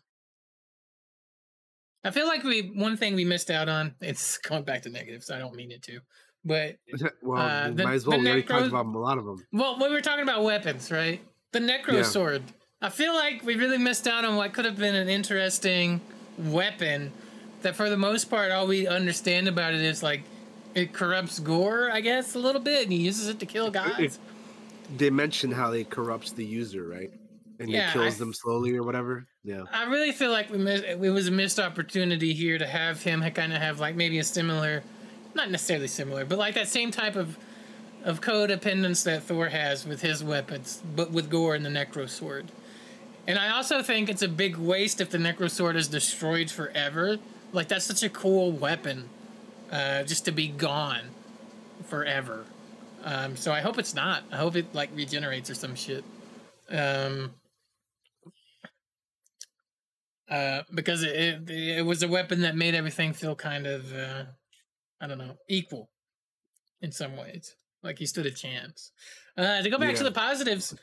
I feel like we one thing we missed out on. It's going back to negatives. I don't mean it to, but well, uh, the- might as well. We already talked about a lot of them. well, we were talking about weapons, right? The Necro Yeah. sword. I feel like we really missed out on what could have been an interesting weapon. That for the most part, all we understand about it is like it corrupts Gorr, I guess, a little bit, and he uses it to kill gods. They mention how they corrupts the user, right? And Yeah, it kills I- them slowly or whatever. Yeah. I really feel like we missed. It was a missed opportunity here to have him kind of have like maybe a similar, not necessarily similar, but like that same type of of codependence that Thor has with his weapons, but with Gorr and the Necro Sword. And I also think it's a big waste if the Necro Sword is destroyed forever. Like that's such a cool weapon, uh, just to be gone forever. Um, so I hope it's not. I hope it like regenerates or some shit. Um, uh, because it, it it was a weapon that made everything feel kind of uh, I don't know equal in some ways, like he stood a chance. Uh, to go back to the positives,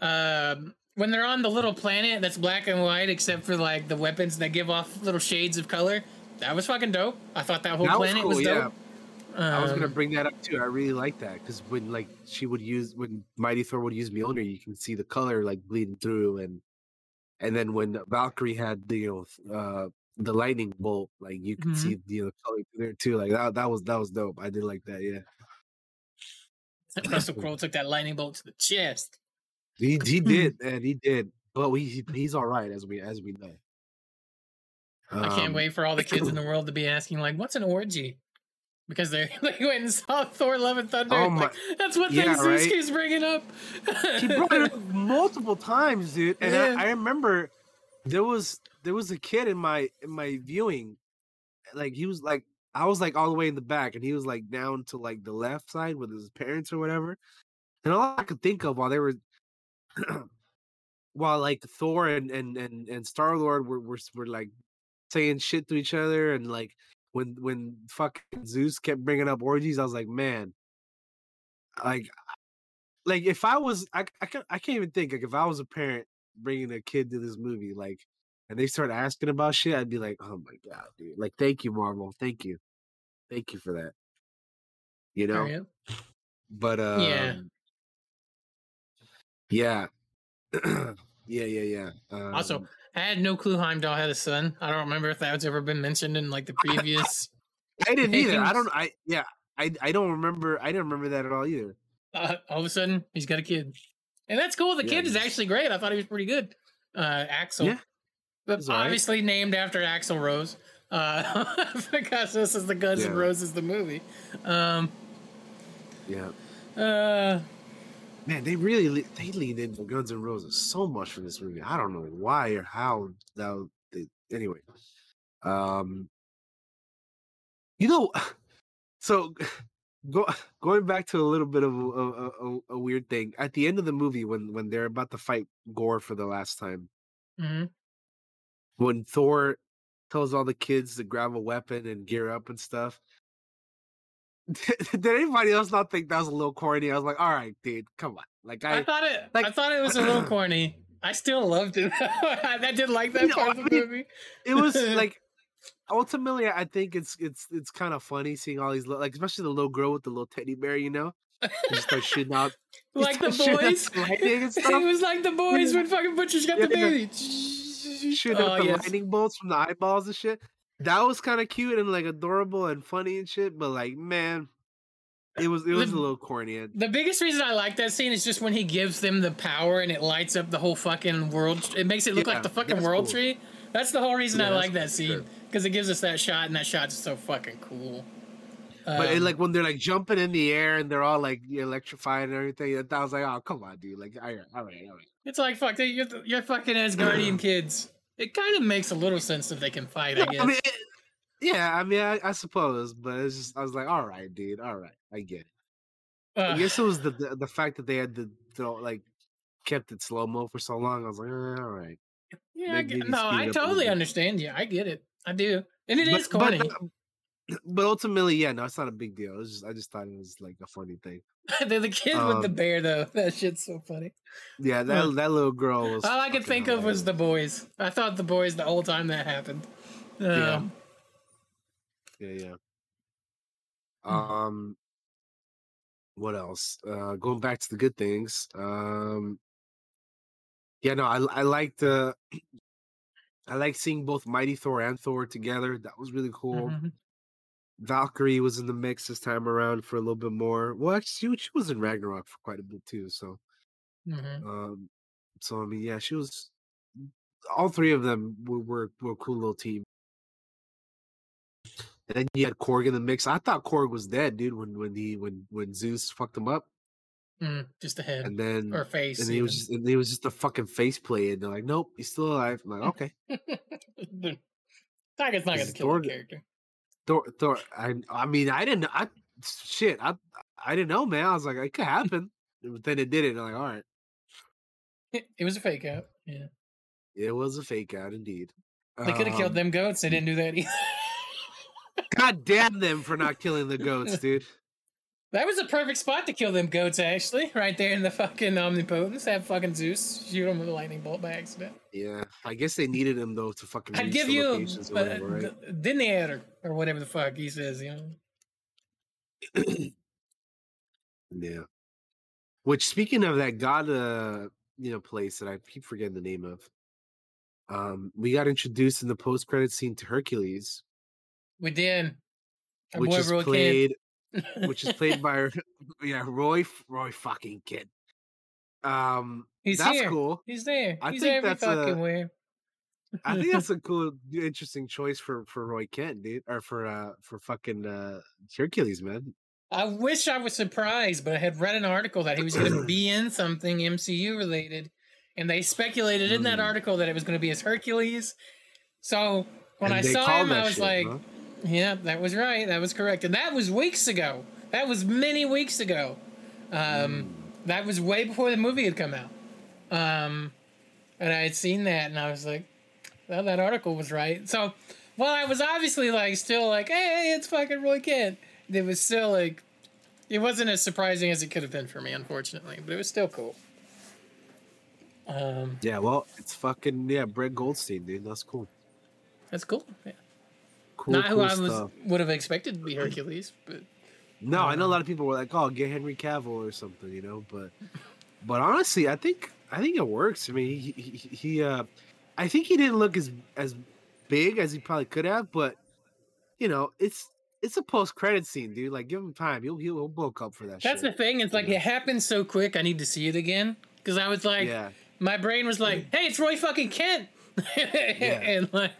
um, when they're on the little planet that's black and white, except for like the weapons that give off little shades of color, that was fucking dope. I thought that whole That was planet cool, was, yeah. dope. I was gonna Um, bring that up too. I really like that because when like she would use when Mighty Thor would use Mjolnir, you can see the color like bleeding through, and and then when Valkyrie had the you know uh the lightning bolt, like you could Mhm. see you know color there too. Like that that was that was dope. I did like that. Yeah, Russell Crowe took that lightning bolt to the chest. He he did, man, he did. But we he- he's all right as we as we know. I can't Um, wait for all the kids in the world to be asking like, "What's an orgy?" because they, they went and saw Thor: Love and Thunder. Oh and, like, my- that's what Yeah, thing Zeus right? keeps bringing up. he brought it up multiple times, dude. And Yeah. I, I remember there was there was a kid in my in my viewing, like he was like I was like all the way in the back, and he was like down to like the left side with his parents or whatever. And all I could think of while they were, while like Thor and and and, and Star Lord were, were were like saying shit to each other, and like when when fucking Zeus kept bringing up orgies, I was like, man, like like if I was I I can't, I can't even think like if I was a parent bringing a kid to this movie like and they start asking about shit I'd be like oh my god dude like thank you Marvel thank you thank you for that you know Right. but um Yeah. yeah yeah yeah yeah um, Also, I had no clue Heimdall had a son. I don't remember if that was ever been mentioned in like the previous. I didn't either I don't I yeah I I don't remember I didn't remember that at all either uh, all of a sudden he's got a kid, and that's cool. The Yeah, kid is actually great. I thought he was pretty good. Uh, Axl, Yeah, but all right. obviously named after Axl Rose, uh, because this is the Guns Yeah. Roses the movie. Um, yeah uh, Man, they really they leaned into Guns N' Roses so much for this movie. I don't know why or how. They, anyway, um, you know, so go going back to a little bit of a, a, a, weird thing at the end of the movie when when they're about to fight Gorr for the last time, mhm. when Thor tells all the kids to grab a weapon and gear up and stuff. Did anybody else not think that was a little corny? I was like, all right, dude, come on. Like I, I, thought it. I thought it was a little corny. I still loved it. I did like that know, part of I mean, movie. it was like ultimately i think it's it's it's kind of funny seeing all these like especially the little girl with the little teddy bear you know just starts shooting out like the starts shooting out boys. the it was like the boys when fucking Butcher's got the Yeah. baby. shooting Oh, out the yes. lightning bolts from the eyeballs and shit that was kind of cute and like adorable and funny and shit but like man it was it was a little corny The biggest reason I like that scene is just when he gives them the power and it lights up the whole fucking world. It makes it look Yeah, like the fucking world cool. tree. That's the whole reason Yeah, I like that scene sure. because it gives us that shot, and that shot's so fucking cool. but it, Um, like when they're like jumping in the air and they're all like electrified and everything I was like oh come on dude like all right all right all right it's like fuck, you're, you're fucking Asgardian kids. It kind of makes a little sense that they can fight. I guess. I mean, it- yeah, I mean, I, I suppose, but it's just I was like, all right, dude, all right, I get it. I Uh, guess it was the, the the fact that they had the, the like kept it slow mo for so long. I was like, eh, all right. yeah, I get, no, I it up a little totally understand you. I get it. I do, and it is but, corny. But, but ultimately, yeah, no, it's not a big deal. It was just I just thought it was like a funny thing. the, the kid with the um, bear though, that shit's so funny. Yeah, that that little girl was. All I could think of was the boys. I thought the boys the whole time that happened. Yeah. Um, Yeah, yeah. Hmm. Um, what else? Uh, going back to the good things. Um, yeah, no, I I liked uh, I like seeing both Mighty Thor and Thor together. That was really cool. mhm. Valkyrie was in the mix this time around for a little bit more. Well, actually, she was in Ragnarok for quite a bit too. So, Mhm. um, so I mean, yeah, she was. All three of them were were, were a cool little team. And then you had Korg in the mix. I thought Korg was dead, dude. When when he when when Zeus fucked him up, Mm, just a head and then or face. and he was just and he was just a fucking face play, and they're like, nope, he's still alive. I'm like, okay, Taika's not gonna kill Thor- the character. Thor, Thor. I I mean, I didn't. I shit. I I didn't know, man. I was like, it could happen, but then it did it. I'm like, all right, It was a fake out. Yeah, it was a fake out, indeed. they could have killed Um, them goats. They didn't do that either. God damn them for not killing the goats, dude. That was a perfect spot to kill them goats. Actually, right there in the fucking omnipotence. Have fucking Zeus shoot them with a lightning bolt by accident. Yeah, I guess they needed him though to fucking. I'd give the you or but, whatever, right? th- dinner or whatever the fuck he says. You know. Yeah. Which speaking of that god uh you know place that I keep forgetting the name of. Um we got introduced in the post credit scene to Hercules, We did. Our which is played Kent. Which is played by yeah, Roy Roy fucking kid. Um He's that's here. cool. He's there. I He's think every that's a- fucking where. I think that's a cool, interesting choice for for Roy Kent, dude, or for uh for fucking uh Hercules, man. I wish I was surprised, but I had read an article that he was going to be in something MCU related, and they speculated in that Mm. article that it was going to be as Hercules. So when And I saw him, I was shit, like, huh? "Yeah, that was right. That was correct." And that was weeks ago. That was many weeks ago. Um, That was way before the movie had come out. Um, and I had seen that, and I was like, "Well, that article was right." So while I was obviously like still like, "Hey, it's fucking Roy Kent," it was still like it wasn't as surprising as it could have been for me, unfortunately, but it was still cool. Um, Yeah, well, it's fucking yeah, Brett Goldstein, dude. That's cool. that's cool. Yeah. Cool, Not cool who I was stuff. would have expected to be Hercules, but No, I know a lot of people were like, "Oh, get Henry Cavill or something," you know. But, but honestly, I think I think it works. I mean, he he, he- uh, I think he didn't look as as big as he probably could have, but you know, it's it's a post credit scene, dude. Like, give him time. He'll he'll, he'll bulk up for that. Shit. That's shit. the thing. It's like it happened so quick. I need to see it again because I was like, Yeah. my brain was like, "Hey, it's Roy fucking Kent," and like,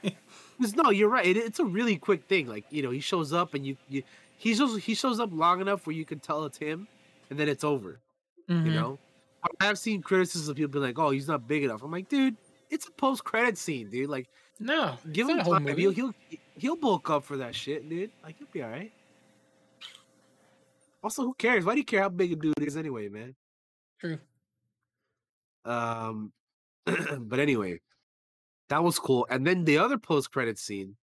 'Cause, no, you're right. It, it's a really quick thing. Like you know, he shows up and you you he shows he shows up long enough where you can tell it's him, and then it's over. You Mhm. know, I've seen criticisms of people be like, "Oh, he's not big enough." I'm like, dude, it's a post credit scene, dude. Like, no, give him time. He'll he'll he'll bulk up for that shit, dude. Like, he'll be all right. Also, who cares? Why do you care how big a dude is anyway, man? True. Um, but anyway, that was cool. And then the other post credit scene,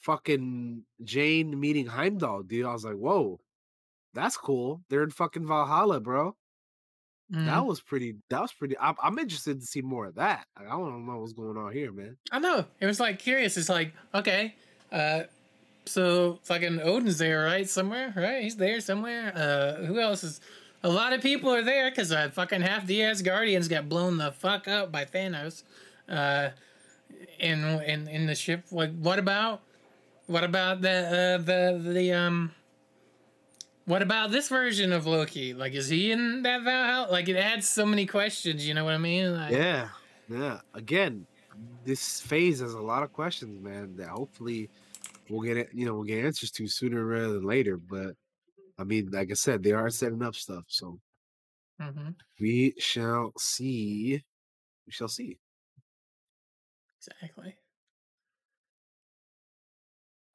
fucking Jane meeting Heimdall, dude. I was like, whoa, that's cool. They're in fucking Valhalla, bro. That Mhm. was pretty. That was pretty. I'm, I'm interested to see more of that. Like, I don't know what's going on here, man. I know. It was like curious. It's like, okay, uh, so fucking Odin's there, right? Somewhere, right? He's there somewhere. Uh, who else is? A lot of people are there because uh, fucking half the Asgardians got blown the fuck up by Thanos. Uh, in in in the ship. Like, what about? What about the uh, the the um? What about this version of Loki? Like, is he in that Valhalla? Like, it adds so many questions. You know what I mean? Like, Yeah, yeah. Again, this phase has a lot of questions, man. That hopefully we'll get it. You know, we'll get answers to sooner rather than later. But I mean, like I said, they are setting up stuff, so mhm. we shall see. We shall see. Exactly.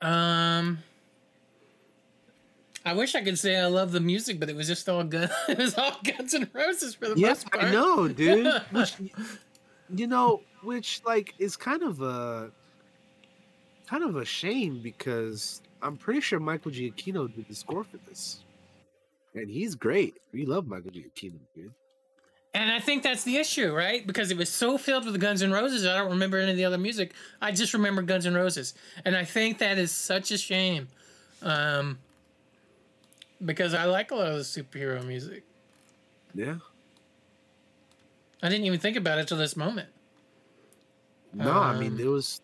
Um, I wish I could say I love the music, but it was just all good. it was all Guns N' Roses for the Yes, most part. I know, dude. Which, you know, which like is kind of a kind of a shame because I'm pretty sure Michael Giacchino did the score for this, and he's great. We love Michael Giacchino, dude. And I think that's the issue, right? Because it was so filled with Guns N' Roses, I don't remember any of the other music. I just remember Guns N' Roses, and I think that is such a shame, um, because I like a lot of the superhero music. Yeah. I didn't even think about it till this moment. No, I mean Um, there was,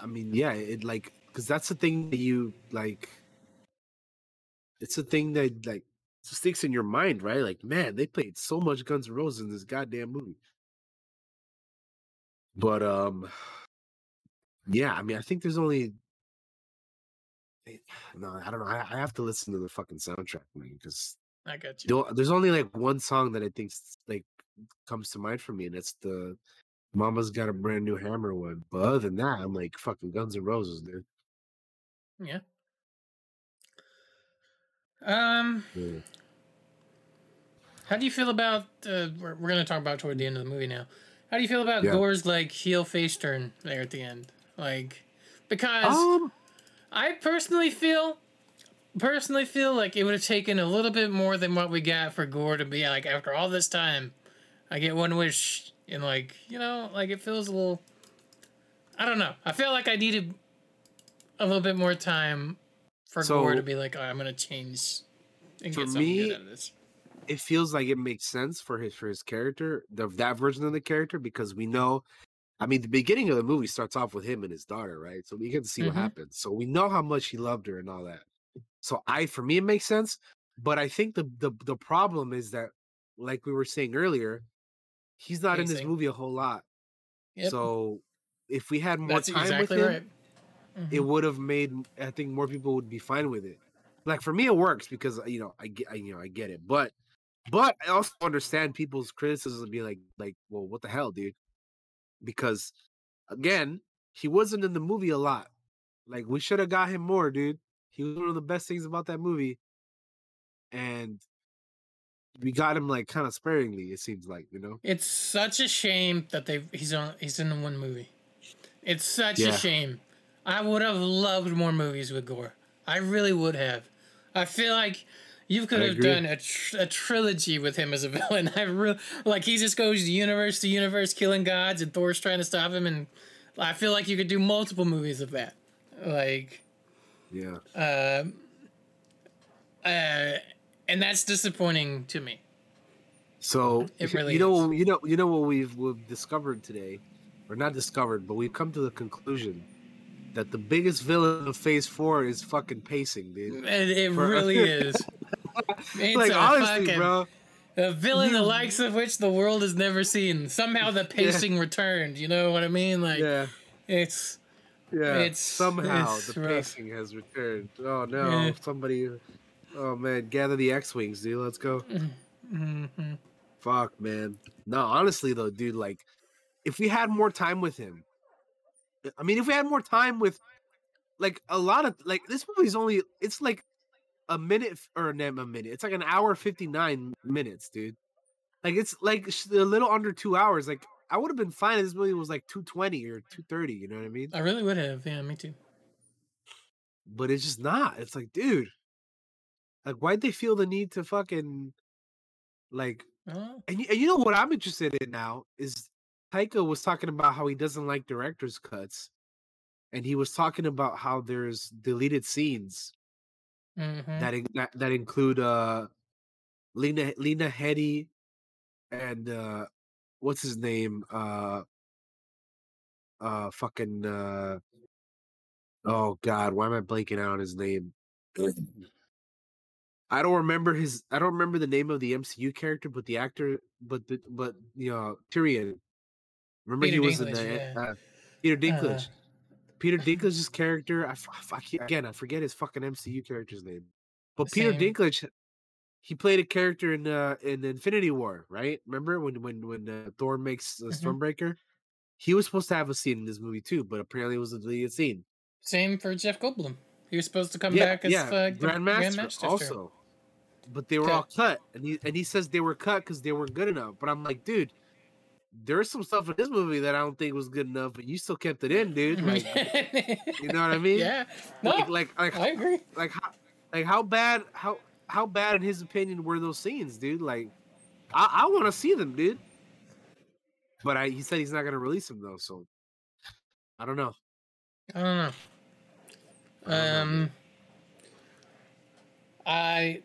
I mean, yeah, it like because that's the thing that you like. It's a thing that like sticks in your mind, right? Like, man, they played so much Guns N' Roses in this goddamn movie. But um, yeah, I mean, I think there's only. No, I don't know. I, I have to listen to the fucking soundtrack, man, because I got you. There's only like one song that I think like comes to mind for me, and it's the "Mama's Got a Brand New Hammer" one. But other than that, I'm like fucking Guns N' Roses, dude. Yeah. Um, Yeah. how do you feel about? Uh, we're we're gonna talk about toward the end of the movie now. How do you feel about Yeah. Gorr's like heel face turn there at the end? Like, because Um, I personally feel, personally feel like it would have taken a little bit more than what we got for Gorr to be like after all this time. I get one wish, and like you know, like it feels a little. I don't know. I feel like I needed a little bit more time for Gorr to be like, oh, I'm gonna change and For get something me, good out of this. it feels like it makes sense for his for his character, the that version of the character, because we know. I mean, the beginning of the movie starts off with him and his daughter, right? So we get to see Mhm. what happens. So we know how much he loved her and all that. So I, for me, it makes sense. But I think the the the problem is that, like we were saying earlier, he's not in this movie a whole lot. Yep. So if we had more That's time exactly with him, right. It Mhm. would have made. I think more people would be fine with it. Like for me, it works because you know I get I, you know I get it, but but I also understand people's criticism and be like like well what the hell, dude? Because again, he wasn't in the movie a lot. Like we should have got him more, dude. He was one of the best things about that movie, and we got him like kind of sparingly. It seems like you know. It's such a shame that they he's on he's in the one movie. It's such Yeah. a shame. I would have loved more movies with Gorr. I really would have. I feel like you could I have agree. done a, tr- a trilogy with him as a villain. I really like he just goes universe to universe killing gods and Thor's trying to stop him and I feel like you could do multiple movies of that. Like Yeah. um uh and that's disappointing to me. So It really you know you know you know what we've we've discovered today, or not discovered, but we've come to the conclusion that the biggest villain of Phase Four is fucking pacing, dude. It, it really is. It's like honestly, fucking- bro. A villain the likes of which the world has never seen. Somehow the pacing returned. You know what I mean? Like Yeah, it's yeah. it's somehow it's the rough. pacing has returned. Oh no, Yeah. somebody. Oh man, gather the X-wings, dude. Let's go. Mhm. Fuck, man. No, honestly though, dude, like if we had more time with him, I mean, if we had more time with, like, a lot of like this movie's only it's like a minute or not a minute. It's like an hour fifty nine minutes, dude. Like it's like a little under two hours. Like I would have been fine if this movie was like two twenty or two thirty. You know what I mean? I really would have. Yeah, me too. But it's just not. It's like, dude, like why'd they feel the need to fucking like Oh, And you, and you know what I'm interested in now is Taika was talking about how he doesn't like director's cuts, and he was talking about how there's deleted scenes mhm. that, in, that that include uh Lena Lena Headey and uh what's his name? Uh uh fucking uh oh god why am I blanking out on his name? I don't remember his I don't remember the name of the MCU character but the actor but the but you know Tyrion remember he Peter was in the yeah. uh, Peter Dinklage Uh-huh. Peter Dinklage's character. I, can't- again I forget his fucking MCU character's name but Peter Same. Dinklage he played a character in uh in Infinity War, right? Remember when when when uh, Thor makes the Mhm. Stormbreaker? He was supposed to have a scene in this movie too, but apparently it was a deleted scene. Same for Jeff Goldblum. He was supposed to come yeah, back as yeah, uh, the Grandmaster, Grandmaster also, but they were all cut, and he and he says they were cut because they weren't good enough. But I'm like, dude, there's some stuff in this movie that I don't think was good enough, but you still kept it in, dude. Like, you know what I mean? yeah. No, Like, like, like, I agree. like how like how bad how how bad in his opinion were those scenes, dude? Like I, I want to see them, dude. But I he said he's not gonna release them though, so I don't know. I don't know. I don't know, Um, I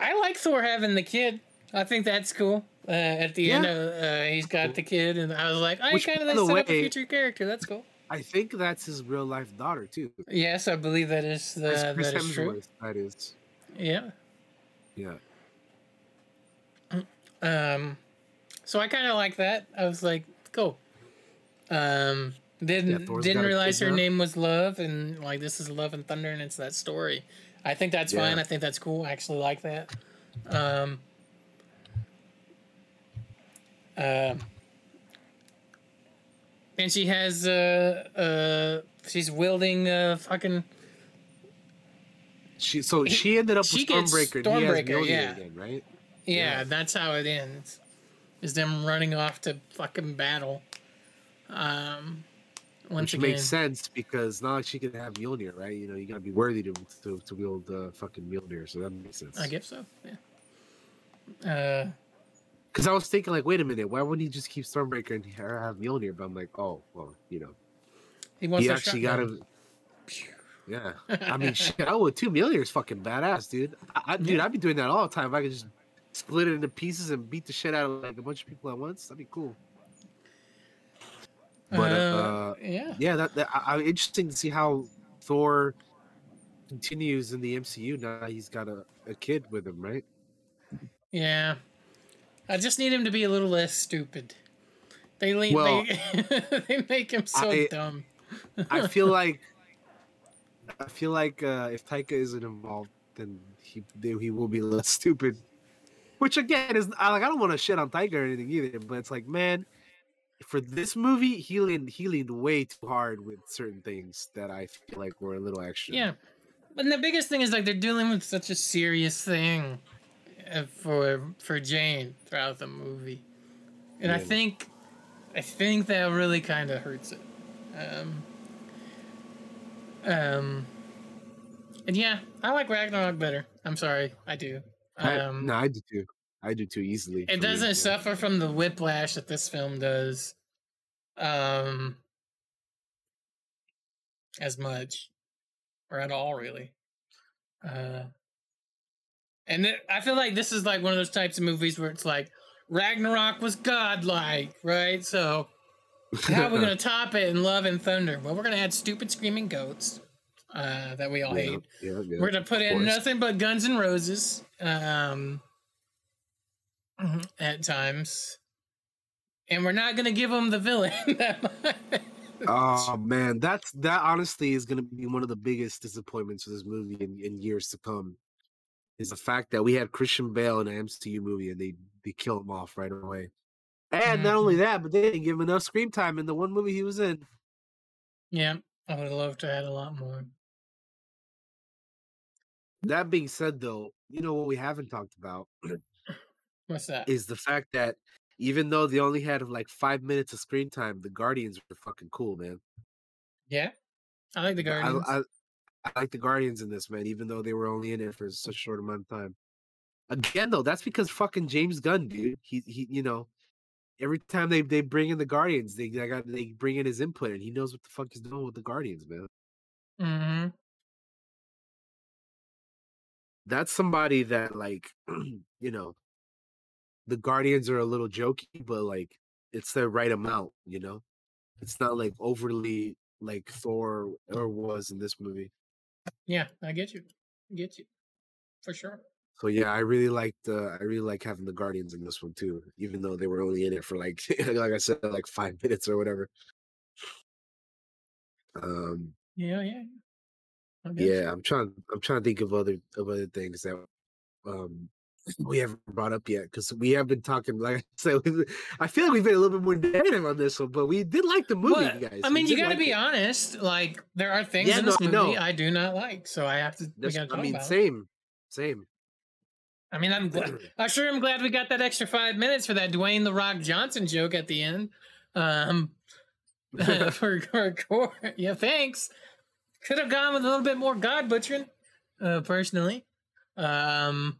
I like Thor having the kid. I think that's cool. Uh, at the end, of, uh, he's got the kid, and I was like, I Which, kind of by like the set up a future character. That's cool. I think that's his real life daughter too. Yes, I believe that is the, Chris, that is true. That is. Yeah. Yeah. Um, so I kind of like that. I was like, cool. Um, didn't Thor's didn't realize her now. name was Love, and like this is Love and Thunder, and it's that story. I think that's Yeah. fine. I think that's cool. I actually like that. Um, uh, and she has uh uh she's wielding uh fucking She so she ended up she with Stormbreaker. Stormbreaker, yeah. again, right? yeah, Yeah. that's how it ends. Is them running off to fucking battle. Um, once Which again, makes sense because not like she can have Mjolnir, right? You know, you gotta be worthy to to, to wield uh, fucking Mjolnir, so that makes sense. I guess so. Yeah. Uh, Because I was thinking, like, wait a minute, why wouldn't he just keep Stormbreaker and have Mjolnir? But I'm like, oh, well, you know, he wants he actually got him. Yeah, I mean, shit, I would too. Mjolnir is fucking badass, dude. I, I, dude, Yeah. I'd be doing that all the time. If I could just split it into pieces and beat the shit out of like a bunch of people at once, that'd be cool. But uh, Uh, yeah. yeah, that, that I, I'm interesting to see how Thor continues in the MCU now. that He's got a, a kid with him, right? Yeah. I just need him to be a little less stupid. They lean, Well, they, they make him so I- dumb. I feel like I feel like uh, if Taika isn't involved, then he then he will be less stupid. Which again is I like I don't want to shit on Taika or anything either, but it's like man, for this movie he leaned he leaned way too hard with certain things that I feel like were a little extra. Yeah, but the biggest thing is like they're dealing with such a serious thing for for Jane throughout the movie, and I think I think that really kind of hurts it. Um, um, and yeah, I like Ragnarok better. I'm sorry, I do. I, Um, no, I do too. I do too easily. it doesn't yeah. suffer from the whiplash that this film does um as much or at all really uh and it, i feel like this is like one of those types of movies where it's like ragnarok was godlike right so how are we going to top it in love and thunder well we're going to add stupid screaming goats uh that we all Yeah, hate yeah, yeah, we're gonna put in course. nothing but Guns and Roses um, at times, and we're not gonna give them the villain. that much. Oh man, that's that honestly is gonna be one of the biggest disappointments for this movie in, in years to come. Is the fact that we had Christian Bale in an MCU movie and they they kill him off right away. And not only mm-hmm. that, but they didn't give him enough screen time in the one movie he was in. yeah, I would love to add a lot more. That being said, though, you know what we haven't talked about What's that? is the fact that even though they only had like five minutes of screen time, the Guardians were fucking cool, man. yeah, I like the Guardians. I, I like the Guardians in this, man, even though they were only in it for such a short amount of time. Again, though, that's because fucking James Gunn, dude. He, he, you know, every time they they bring in the Guardians, they they got they bring in his input, and he knows what the fuck he's doing with the Guardians, man. mm-hmm. That's somebody that, like, you know, the Guardians are a little jokey, but like, it's the right amount, you know. It's not like overly like Thor or was in this movie. Yeah, I get you. I get you for sure. So yeah, I really liked uh, I really like having the Guardians in this one too, even though they were only in it for like like I said, like five minutes or whatever. Um Yeah, yeah. Get you. yeah, I'm trying I'm trying to think of other of other things that um we haven't brought up yet because we have been talking like I said, I feel like we've been a little bit more negative on this one, but we did like the movie, Well, guys. I mean, you got to like be it. honest. Like there are things Yeah, in no, this movie know. I do not like, so I have to. We That's- got to talk I mean, it. same, same. I mean, I'm glad. I sure am glad we got that extra five minutes for that Dwayne the Rock Johnson joke at the end. Um, for for Korg, yeah, thanks. Could have gone with a little bit more God butchering, uh, personally. Um,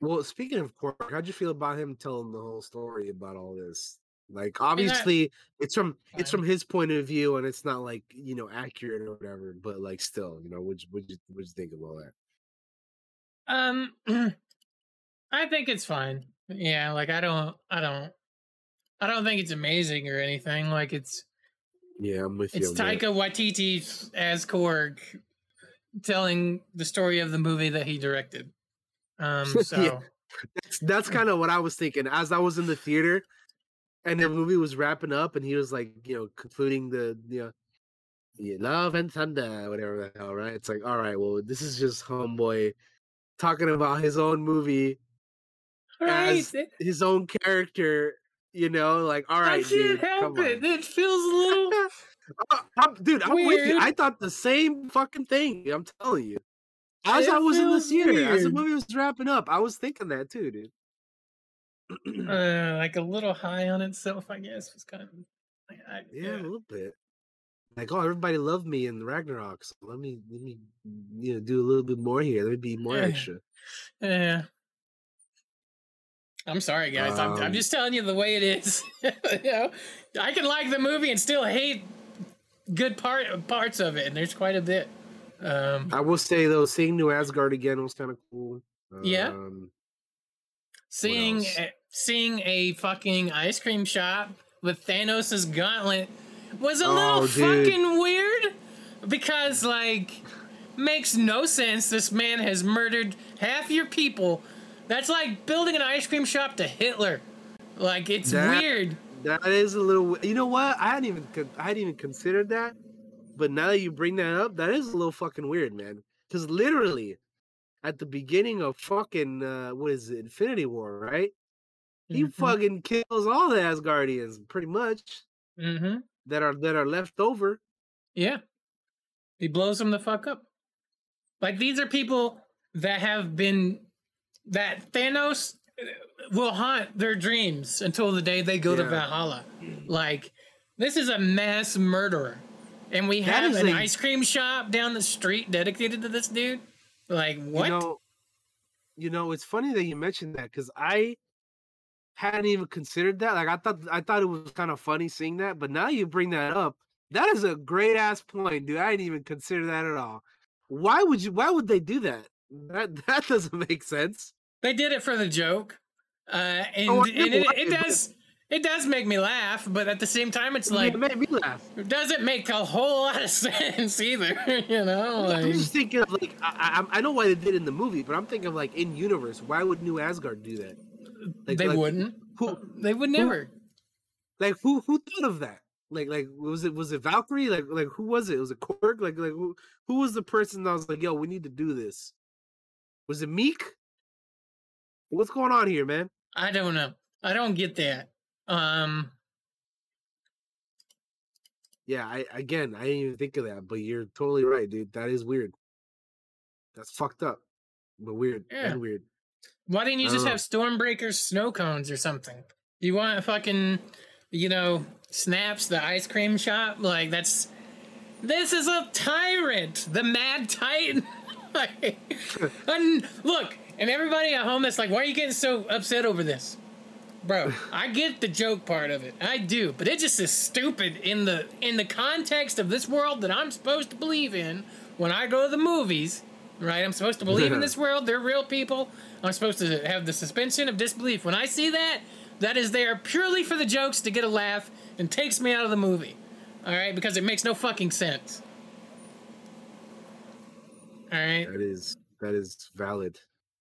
Well, speaking of Korg, how'd you feel about him telling the whole story about all this? Like, obviously, it's from it's from his point of view, and it's not like you know accurate or whatever. But like, still, you know, what'd you, what'd you, what'd you think of all that? um, I think it's fine. Yeah, like I don't, I don't, I don't think it's amazing or anything. Like it's Yeah, I'm with you. It's on that. Taika Waititi as Korg telling the story of the movie that he directed. Um, so Yeah. That's that's kind of what I was thinking as I was in the theater, and the movie was wrapping up, and he was like, you know, concluding the you know, yeah, love and thunder, whatever the hell, right? It's like, all right, well, this is just homeboy talking about his own movie right, as his own character. You know, like, all right, I can't dude, help come on. it. It feels a little. I'm, dude, I'm with you. I thought the same fucking thing. I'm telling you. As It I was in the theater, as the movie was wrapping up, I was thinking that too, dude. uh, like a little high on itself, I guess. Was kind of like, I, Yeah, a little bit. Like, oh, everybody loved me in Ragnarok. So let me let me you know do a little bit more here. Let me be more Yeah. extra. Yeah. I'm sorry, guys. I'm, I'm Um, just telling you the way it is. you know, I can like the movie and still hate good part parts of it, and there's quite a bit. Um, I will say though, seeing New Asgard again was kind of cool. Yeah. Um, seeing a, seeing a fucking ice cream shop with Thanos' gauntlet was a Oh, little dude. fucking weird because like makes no sense. This man has murdered half your people. That's like building an ice cream shop to Hitler. Like it's That- weird. That is a little. You know what? I hadn't even I hadn't even considered that, but now that you bring that up, that is a little fucking weird, man. Because literally, at the beginning of fucking uh, what is it, Infinity War, right? He Mhm. fucking kills all the Asgardians, pretty much Mm-hmm. that are that are left over. Yeah. He blows them the fuck up. Like these are people that have been that Thanos uh, will haunt their dreams until the day they go to Valhalla. Like this is a mass murderer. And we That have an a- ice cream shop down the street dedicated to this dude. Like what? You know, you know, it's funny that you mentioned that because I hadn't even considered that. Like I thought, I thought it was kind of funny seeing that, but now you bring that up. That is a great ass point, dude. I didn't even consider that at all. Why would you? Why would they do that? That that doesn't make sense. They did it for the joke. Uh and, Oh, and it, it does it does make me laugh, but at the same time it's like it made me laugh. It doesn't make a whole lot of sense either, you know. I'm just thinking of like I, I I know why they did it in the movie, but I'm thinking of like in universe. Why would New Asgard do that? Like, they like, wouldn't. Who They would never. like who who thought of that? Like like was it was it Valkyrie? Like like who was it? Was it Korg? Like like who who was the person that was like, yo, we need to do this? Was it Miek? What's going on here, man? I don't know. I don't get that. Um, Yeah, I again I didn't even think of that, but you're totally right, dude. That is weird. That's fucked up. But weird. Yeah. And weird. why didn't you I just have Stormbreaker snow cones or something? You want fucking, you know, snaps the ice cream shop? Like that's. This is a tyrant, the Mad Titan. like, and look, and everybody at home that's like, why are you getting so upset over this? Bro, I get the joke part of it. I do, but it just is stupid in the in the context of this world that I'm supposed to believe in when I go to the movies. Right? I'm supposed to believe in this world. They're real people. I'm supposed to have the suspension of disbelief. When I see that, that is there purely for the jokes to get a laugh and takes me out of the movie. All right, because it makes no fucking sense. All right, That is that is valid.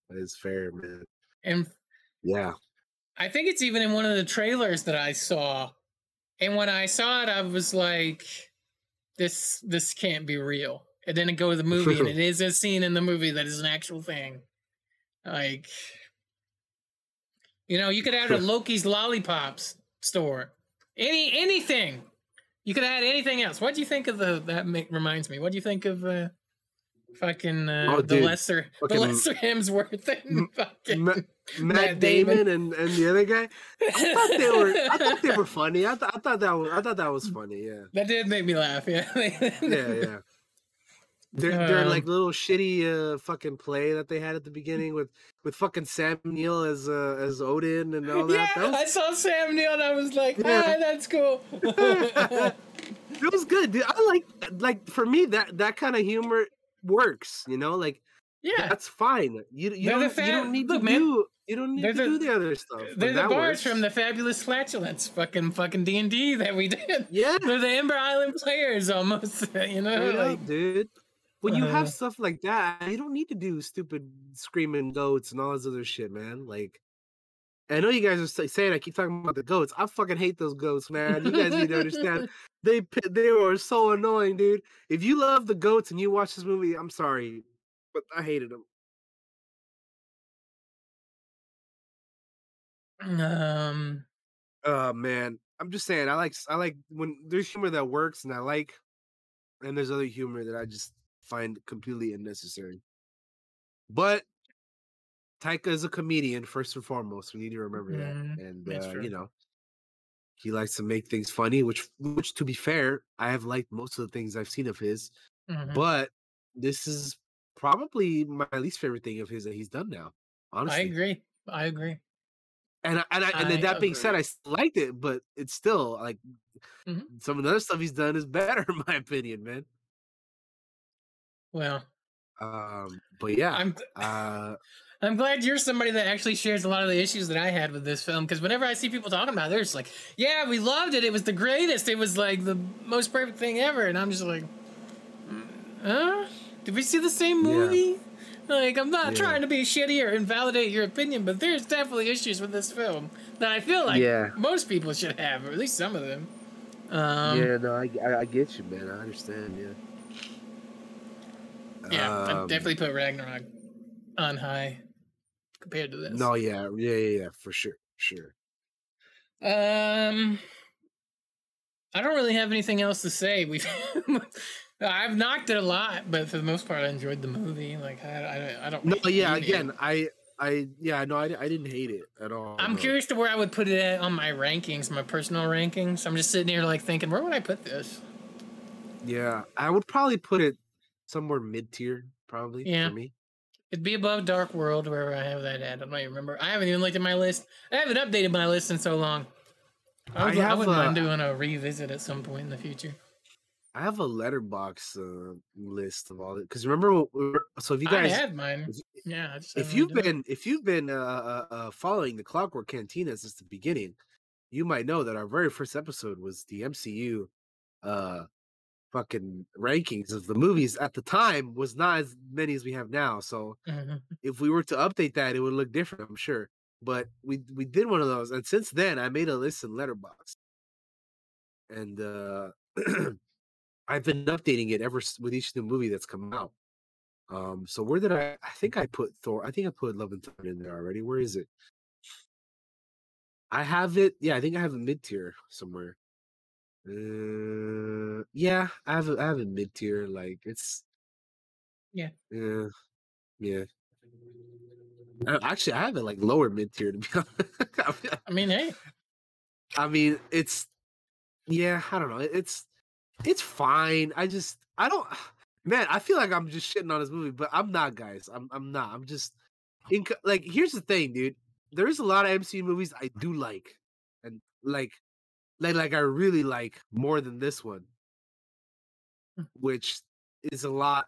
That is fair, man. and Yeah. I think it's even in one of the trailers that I saw. And when I saw it, I was like, this this can't be real. And then it go to the movie and it is a scene in the movie that is an actual thing. Like you know, you could add a Loki's lollipops store. Any anything. You could add anything else. What do you think of the that make, reminds me? What do you think of uh fucking uh, Oh, the lesser the lesser Hemsworth and fucking Ma- Matt, Damon, and, and the other guy. I thought they were. I thought they were funny. I, th- I thought that was. I thought that was funny. Yeah. That did make me laugh. Yeah. Yeah. Yeah. They're, they're Um, like little shitty uh, fucking play that they had at the beginning with with fucking Sam Neill as uh, as Odin and all that. yeah, that was, I saw Sam Neill and I was like, Yeah. ah, that's cool. it was good, dude. I like like for me that that kind of humor works. You know, like yeah, that's fine. You you don't, you don't need look, to man, do you don't need to the- do the other stuff. They're the bars works. from the Fabulous Flatulence, fucking fucking D and D that we did. Yeah, they're the Ember Island players almost. You know, up, like dude. When you Uh, have stuff like that, you don't need to do stupid screaming goats and all this other shit, man. Like, I know you guys are saying I keep talking about the goats. I fucking hate those goats, man. You guys need to understand. They they were so annoying, dude. If you love the goats and you watch this movie, I'm sorry, but I hated them. um, Oh man, I'm just saying. I like I like when there's humor that works, and I like, and there's other humor that I just find completely unnecessary. But Taika is a comedian first and foremost. We need to remember that, Mhm, and that's uh, true. you know, he likes to make things funny. Which, which to be fair, I have liked most of the things I've seen of his. Mhm. But this is probably my least favorite thing of his that he's done now. Honestly, I agree. I agree. and I, and I, and I that being said. I liked it, but it's still like Mhm. some of the other stuff he's done is better, in my opinion, man. Well, Um, but yeah, I'm uh, I'm glad you're somebody that actually shares a lot of the issues that I had with this film. Because whenever I see people talking about it, they're just like, "Yeah, we loved it. It was the greatest. It was like the most perfect thing ever." And I'm just like, "Mm, "Huh? Did we see the same Yeah. movie?" Like, I'm not Yeah. trying to be shitty or invalidate your opinion, but there's definitely issues with this film that I feel like Yeah. most people should have, or at least some of them. Um, yeah, no, I, I, I get you, man. I understand. Yeah. yeah, I Um, definitely put Ragnarok on high compared to this. No, yeah, yeah, yeah, yeah, for sure, sure. Um, I don't really have anything else to say. We've I've knocked it a lot, but for the most part, I enjoyed the movie. Like I, I, I don't. No, yeah, hate it. again, I, I, yeah, no, I, I didn't hate it at all. I'm no. curious to where I would put it at on my rankings, my personal rankings. So I'm just sitting here like thinking, where would I put this? Yeah, I would probably put it somewhere mid tier, probably Yeah. for me. It'd be above Dark World, wherever I have that at. I don't even remember. I haven't even looked at my list. I haven't updated my list in so long. I, I was, I, have, wouldn't mind uh, doing a revisit at some point in the future. I have a Letterboxd uh, list of all it because remember, what we were- so if you guys, I have mine. if- Yeah, I if you've it. been if you've been uh, uh, uh, following the Clockwork Cantina since the beginning, you might know that our very first episode was the MCU uh fucking rankings of the movies at the time was not as many as we have now. So Mhm. if we were to update that, it would look different, I'm sure. But we we did one of those, and since then I made a list in Letterboxd, and uh I've been updating it ever with each new movie that's come out. Um, so where did I? I think I put Thor. I think I put Love and Thunder in there already. Where is it? I have it. Yeah, I think I have a mid tier somewhere. Uh, yeah, I have it. I have it mid tier. Like it's. Yeah. Yeah. Yeah. Uh, Actually, I have it like lower mid tier to be honest. I mean, hey, I mean, it's yeah, I don't know. It's it's fine. I just I don't man, I feel like I'm just shitting on this movie, but I'm not, guys. I'm I'm not. I'm just in like here's the thing, dude. There is a lot of MCU movies I do like. And like like like I really like more than this one. Mm. Which is a lot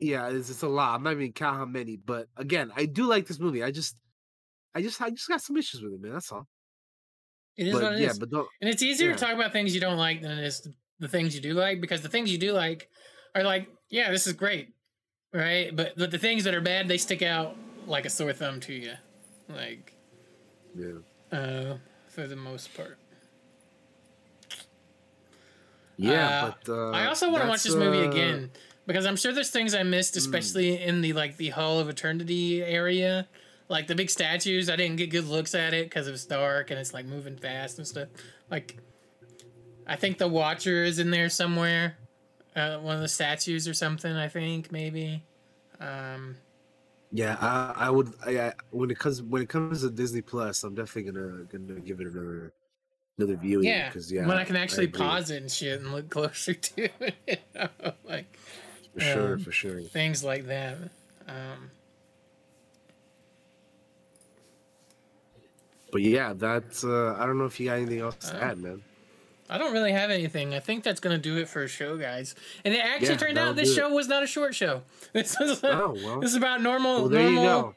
yeah, it's, it's a lot. I'm not even count how many, but again, I do like this movie. I just, I just, I just got some issues with it, man. That's all. it is but what it is. yeah, but don't. And it's easier yeah. to talk about things you don't like than it is the- the things you do like because the things you do like are like, yeah, this is great, right? But but the things that are bad, they stick out like a sore thumb to you, like Yeah. uh, for the most part. Yeah, Uh, but uh, I also want to watch this movie uh, again because I'm sure there's things I missed, especially in the like the Hall of Eternity area, like the big statues. I didn't get good looks at it because it was dark and it's like moving fast and stuff. Like, I think the Watcher is in there somewhere, uh, one of the statues or something. I think maybe. Um, Yeah, I, I would. I, I, when it comes when it comes to Disney Plus, I'm definitely gonna gonna give it another another viewing. yeah, because yeah, when I can actually pause it and shit and look closer to it, you know, like for sure, um, for sure. things like that. Um, But yeah, that's. uh I don't know if you got anything else to Uh, add, man. I don't really have anything. I think that's gonna do it for a show, guys. And it actually Yeah, turned out this do it. show was not a short show. This is Oh well. this is about normal. Well, there you go.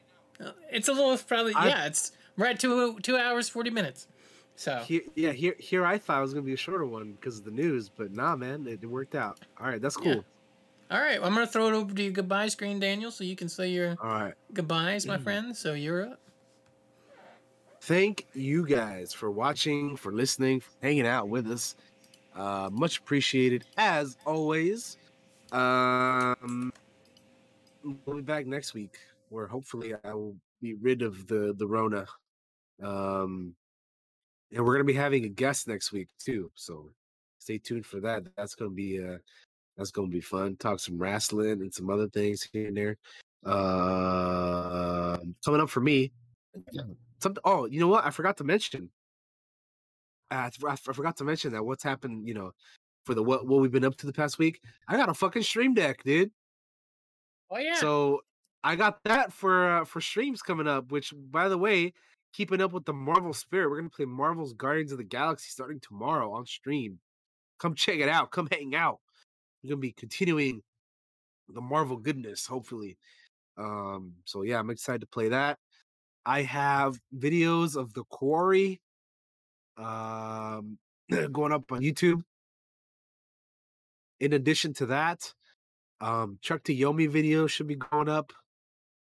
It's a little probably I- yeah. It's we're at two two hours forty minutes. So Here, yeah, here, here. I thought it was gonna be a shorter one because of the news, but nah, man, it, it worked out. All right, that's cool. Yeah. all right, I'm gonna throw it over to your goodbye screen, Daniel, so you can say your All right. goodbyes, Mm. my friend. So you're up. Thank you guys for watching, for listening, for hanging out with us. Uh, much appreciated as always. Um, we'll be back next week, where hopefully I will be rid of the the Rona. Um, and we're gonna be having a guest next week too, so stay tuned for that. That's gonna be uh, that's gonna be fun. Talk some wrestling and some other things here and there. Uh, coming up for me. Oh, you know what? I forgot to mention. I I I forgot to mention that what's happened. You know, for the what what we've been up to the past week. I got a fucking stream deck, dude. Oh yeah. So I got that for uh, for streams coming up. Which, by the way, keeping up with the Marvel spirit, we're gonna play Marvel's Guardians of the Galaxy starting tomorrow on stream. Come check it out. Come hang out. We're gonna be continuing the Marvel goodness, hopefully. Um, so yeah, I'm excited to play that. I have videos of the quarry um going up on YouTube. In addition to that, Um, Trek to Yomi video should be going up.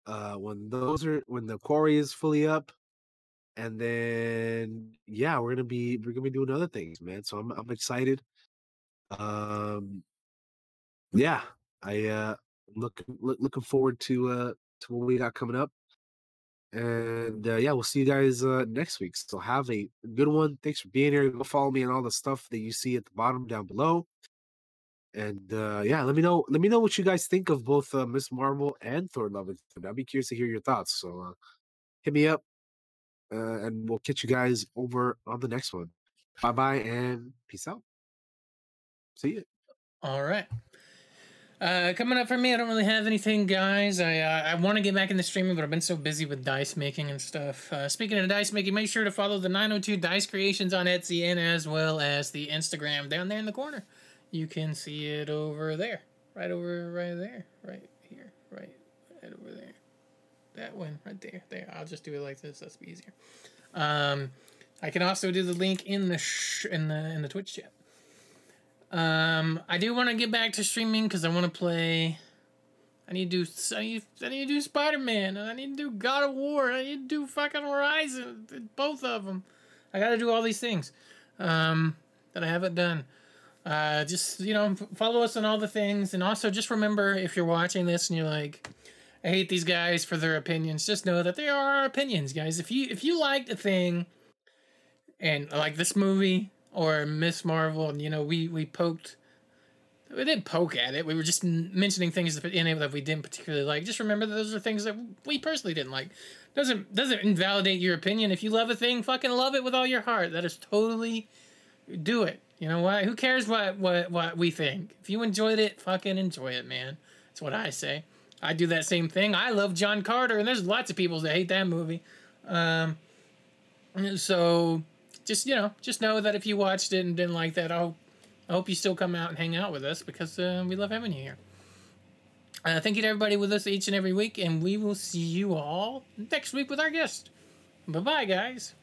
Uh, when those are when the quarry is fully up, and then yeah, we're gonna be we're gonna be doing other things, man. So I'm I'm excited. Um, yeah, I uh look, look looking forward to uh to what we got coming up. And uh, yeah, we'll see you guys uh, next week. So have a good one. Thanks for being here. Go follow me on all the stuff that you see at the bottom down below. And uh, yeah, let me know. Let me know what you guys think of both uh, Ms. Marvel and Thor: Love and Thunder. I'd be curious to hear your thoughts. So uh, hit me up, uh, and we'll catch you guys over on the next one. Bye bye and peace out. See you. All right. Uh, coming up for me, I don't really have anything, guys. I uh, I want to get back into streaming, but I've been so busy with dice making and stuff. Uh, speaking of dice making, make sure to follow the 902 Dice Creations on Etsy and as well as the Instagram down there in the corner. You can see it over there, right over, right there, right here, right, right over there. That one right there, there. I'll just do it like this. That's easier. Um, I can also do the link in the sh- in the in the Twitch chat. Um, I do want to get back to streaming because I want to play. I need to do. I need, I need to do Spider Man. And I need to do God of War. I need to do fucking Horizon. Both of them. I got to do all these things. Um, that I haven't done. Uh, just you know, follow us on all the things, and also just remember if you're watching this and you're like, I hate these guys for their opinions. Just know that they are our opinions, guys. If you if you liked a thing, and like this movie or Ms. Marvel, and you know, we we poked. We didn't poke at it. We were just mentioning things in it that we didn't particularly like. Just remember those are things that we personally didn't like. Doesn't doesn't invalidate your opinion. If you love a thing, fucking love it with all your heart. That is totally do it. You know what? Who cares what what what we think? If you enjoyed it, fucking enjoy it, man. That's what I say. I do that same thing. I love John Carter, and there's lots of people that hate that movie. Um, so just you know, just know that if you watched it and didn't like that, I hope, I hope you still come out and hang out with us because uh, we love having you here. Uh, thank you to everybody with us each and every week, and we will see you all next week with our guest. Bye bye, guys.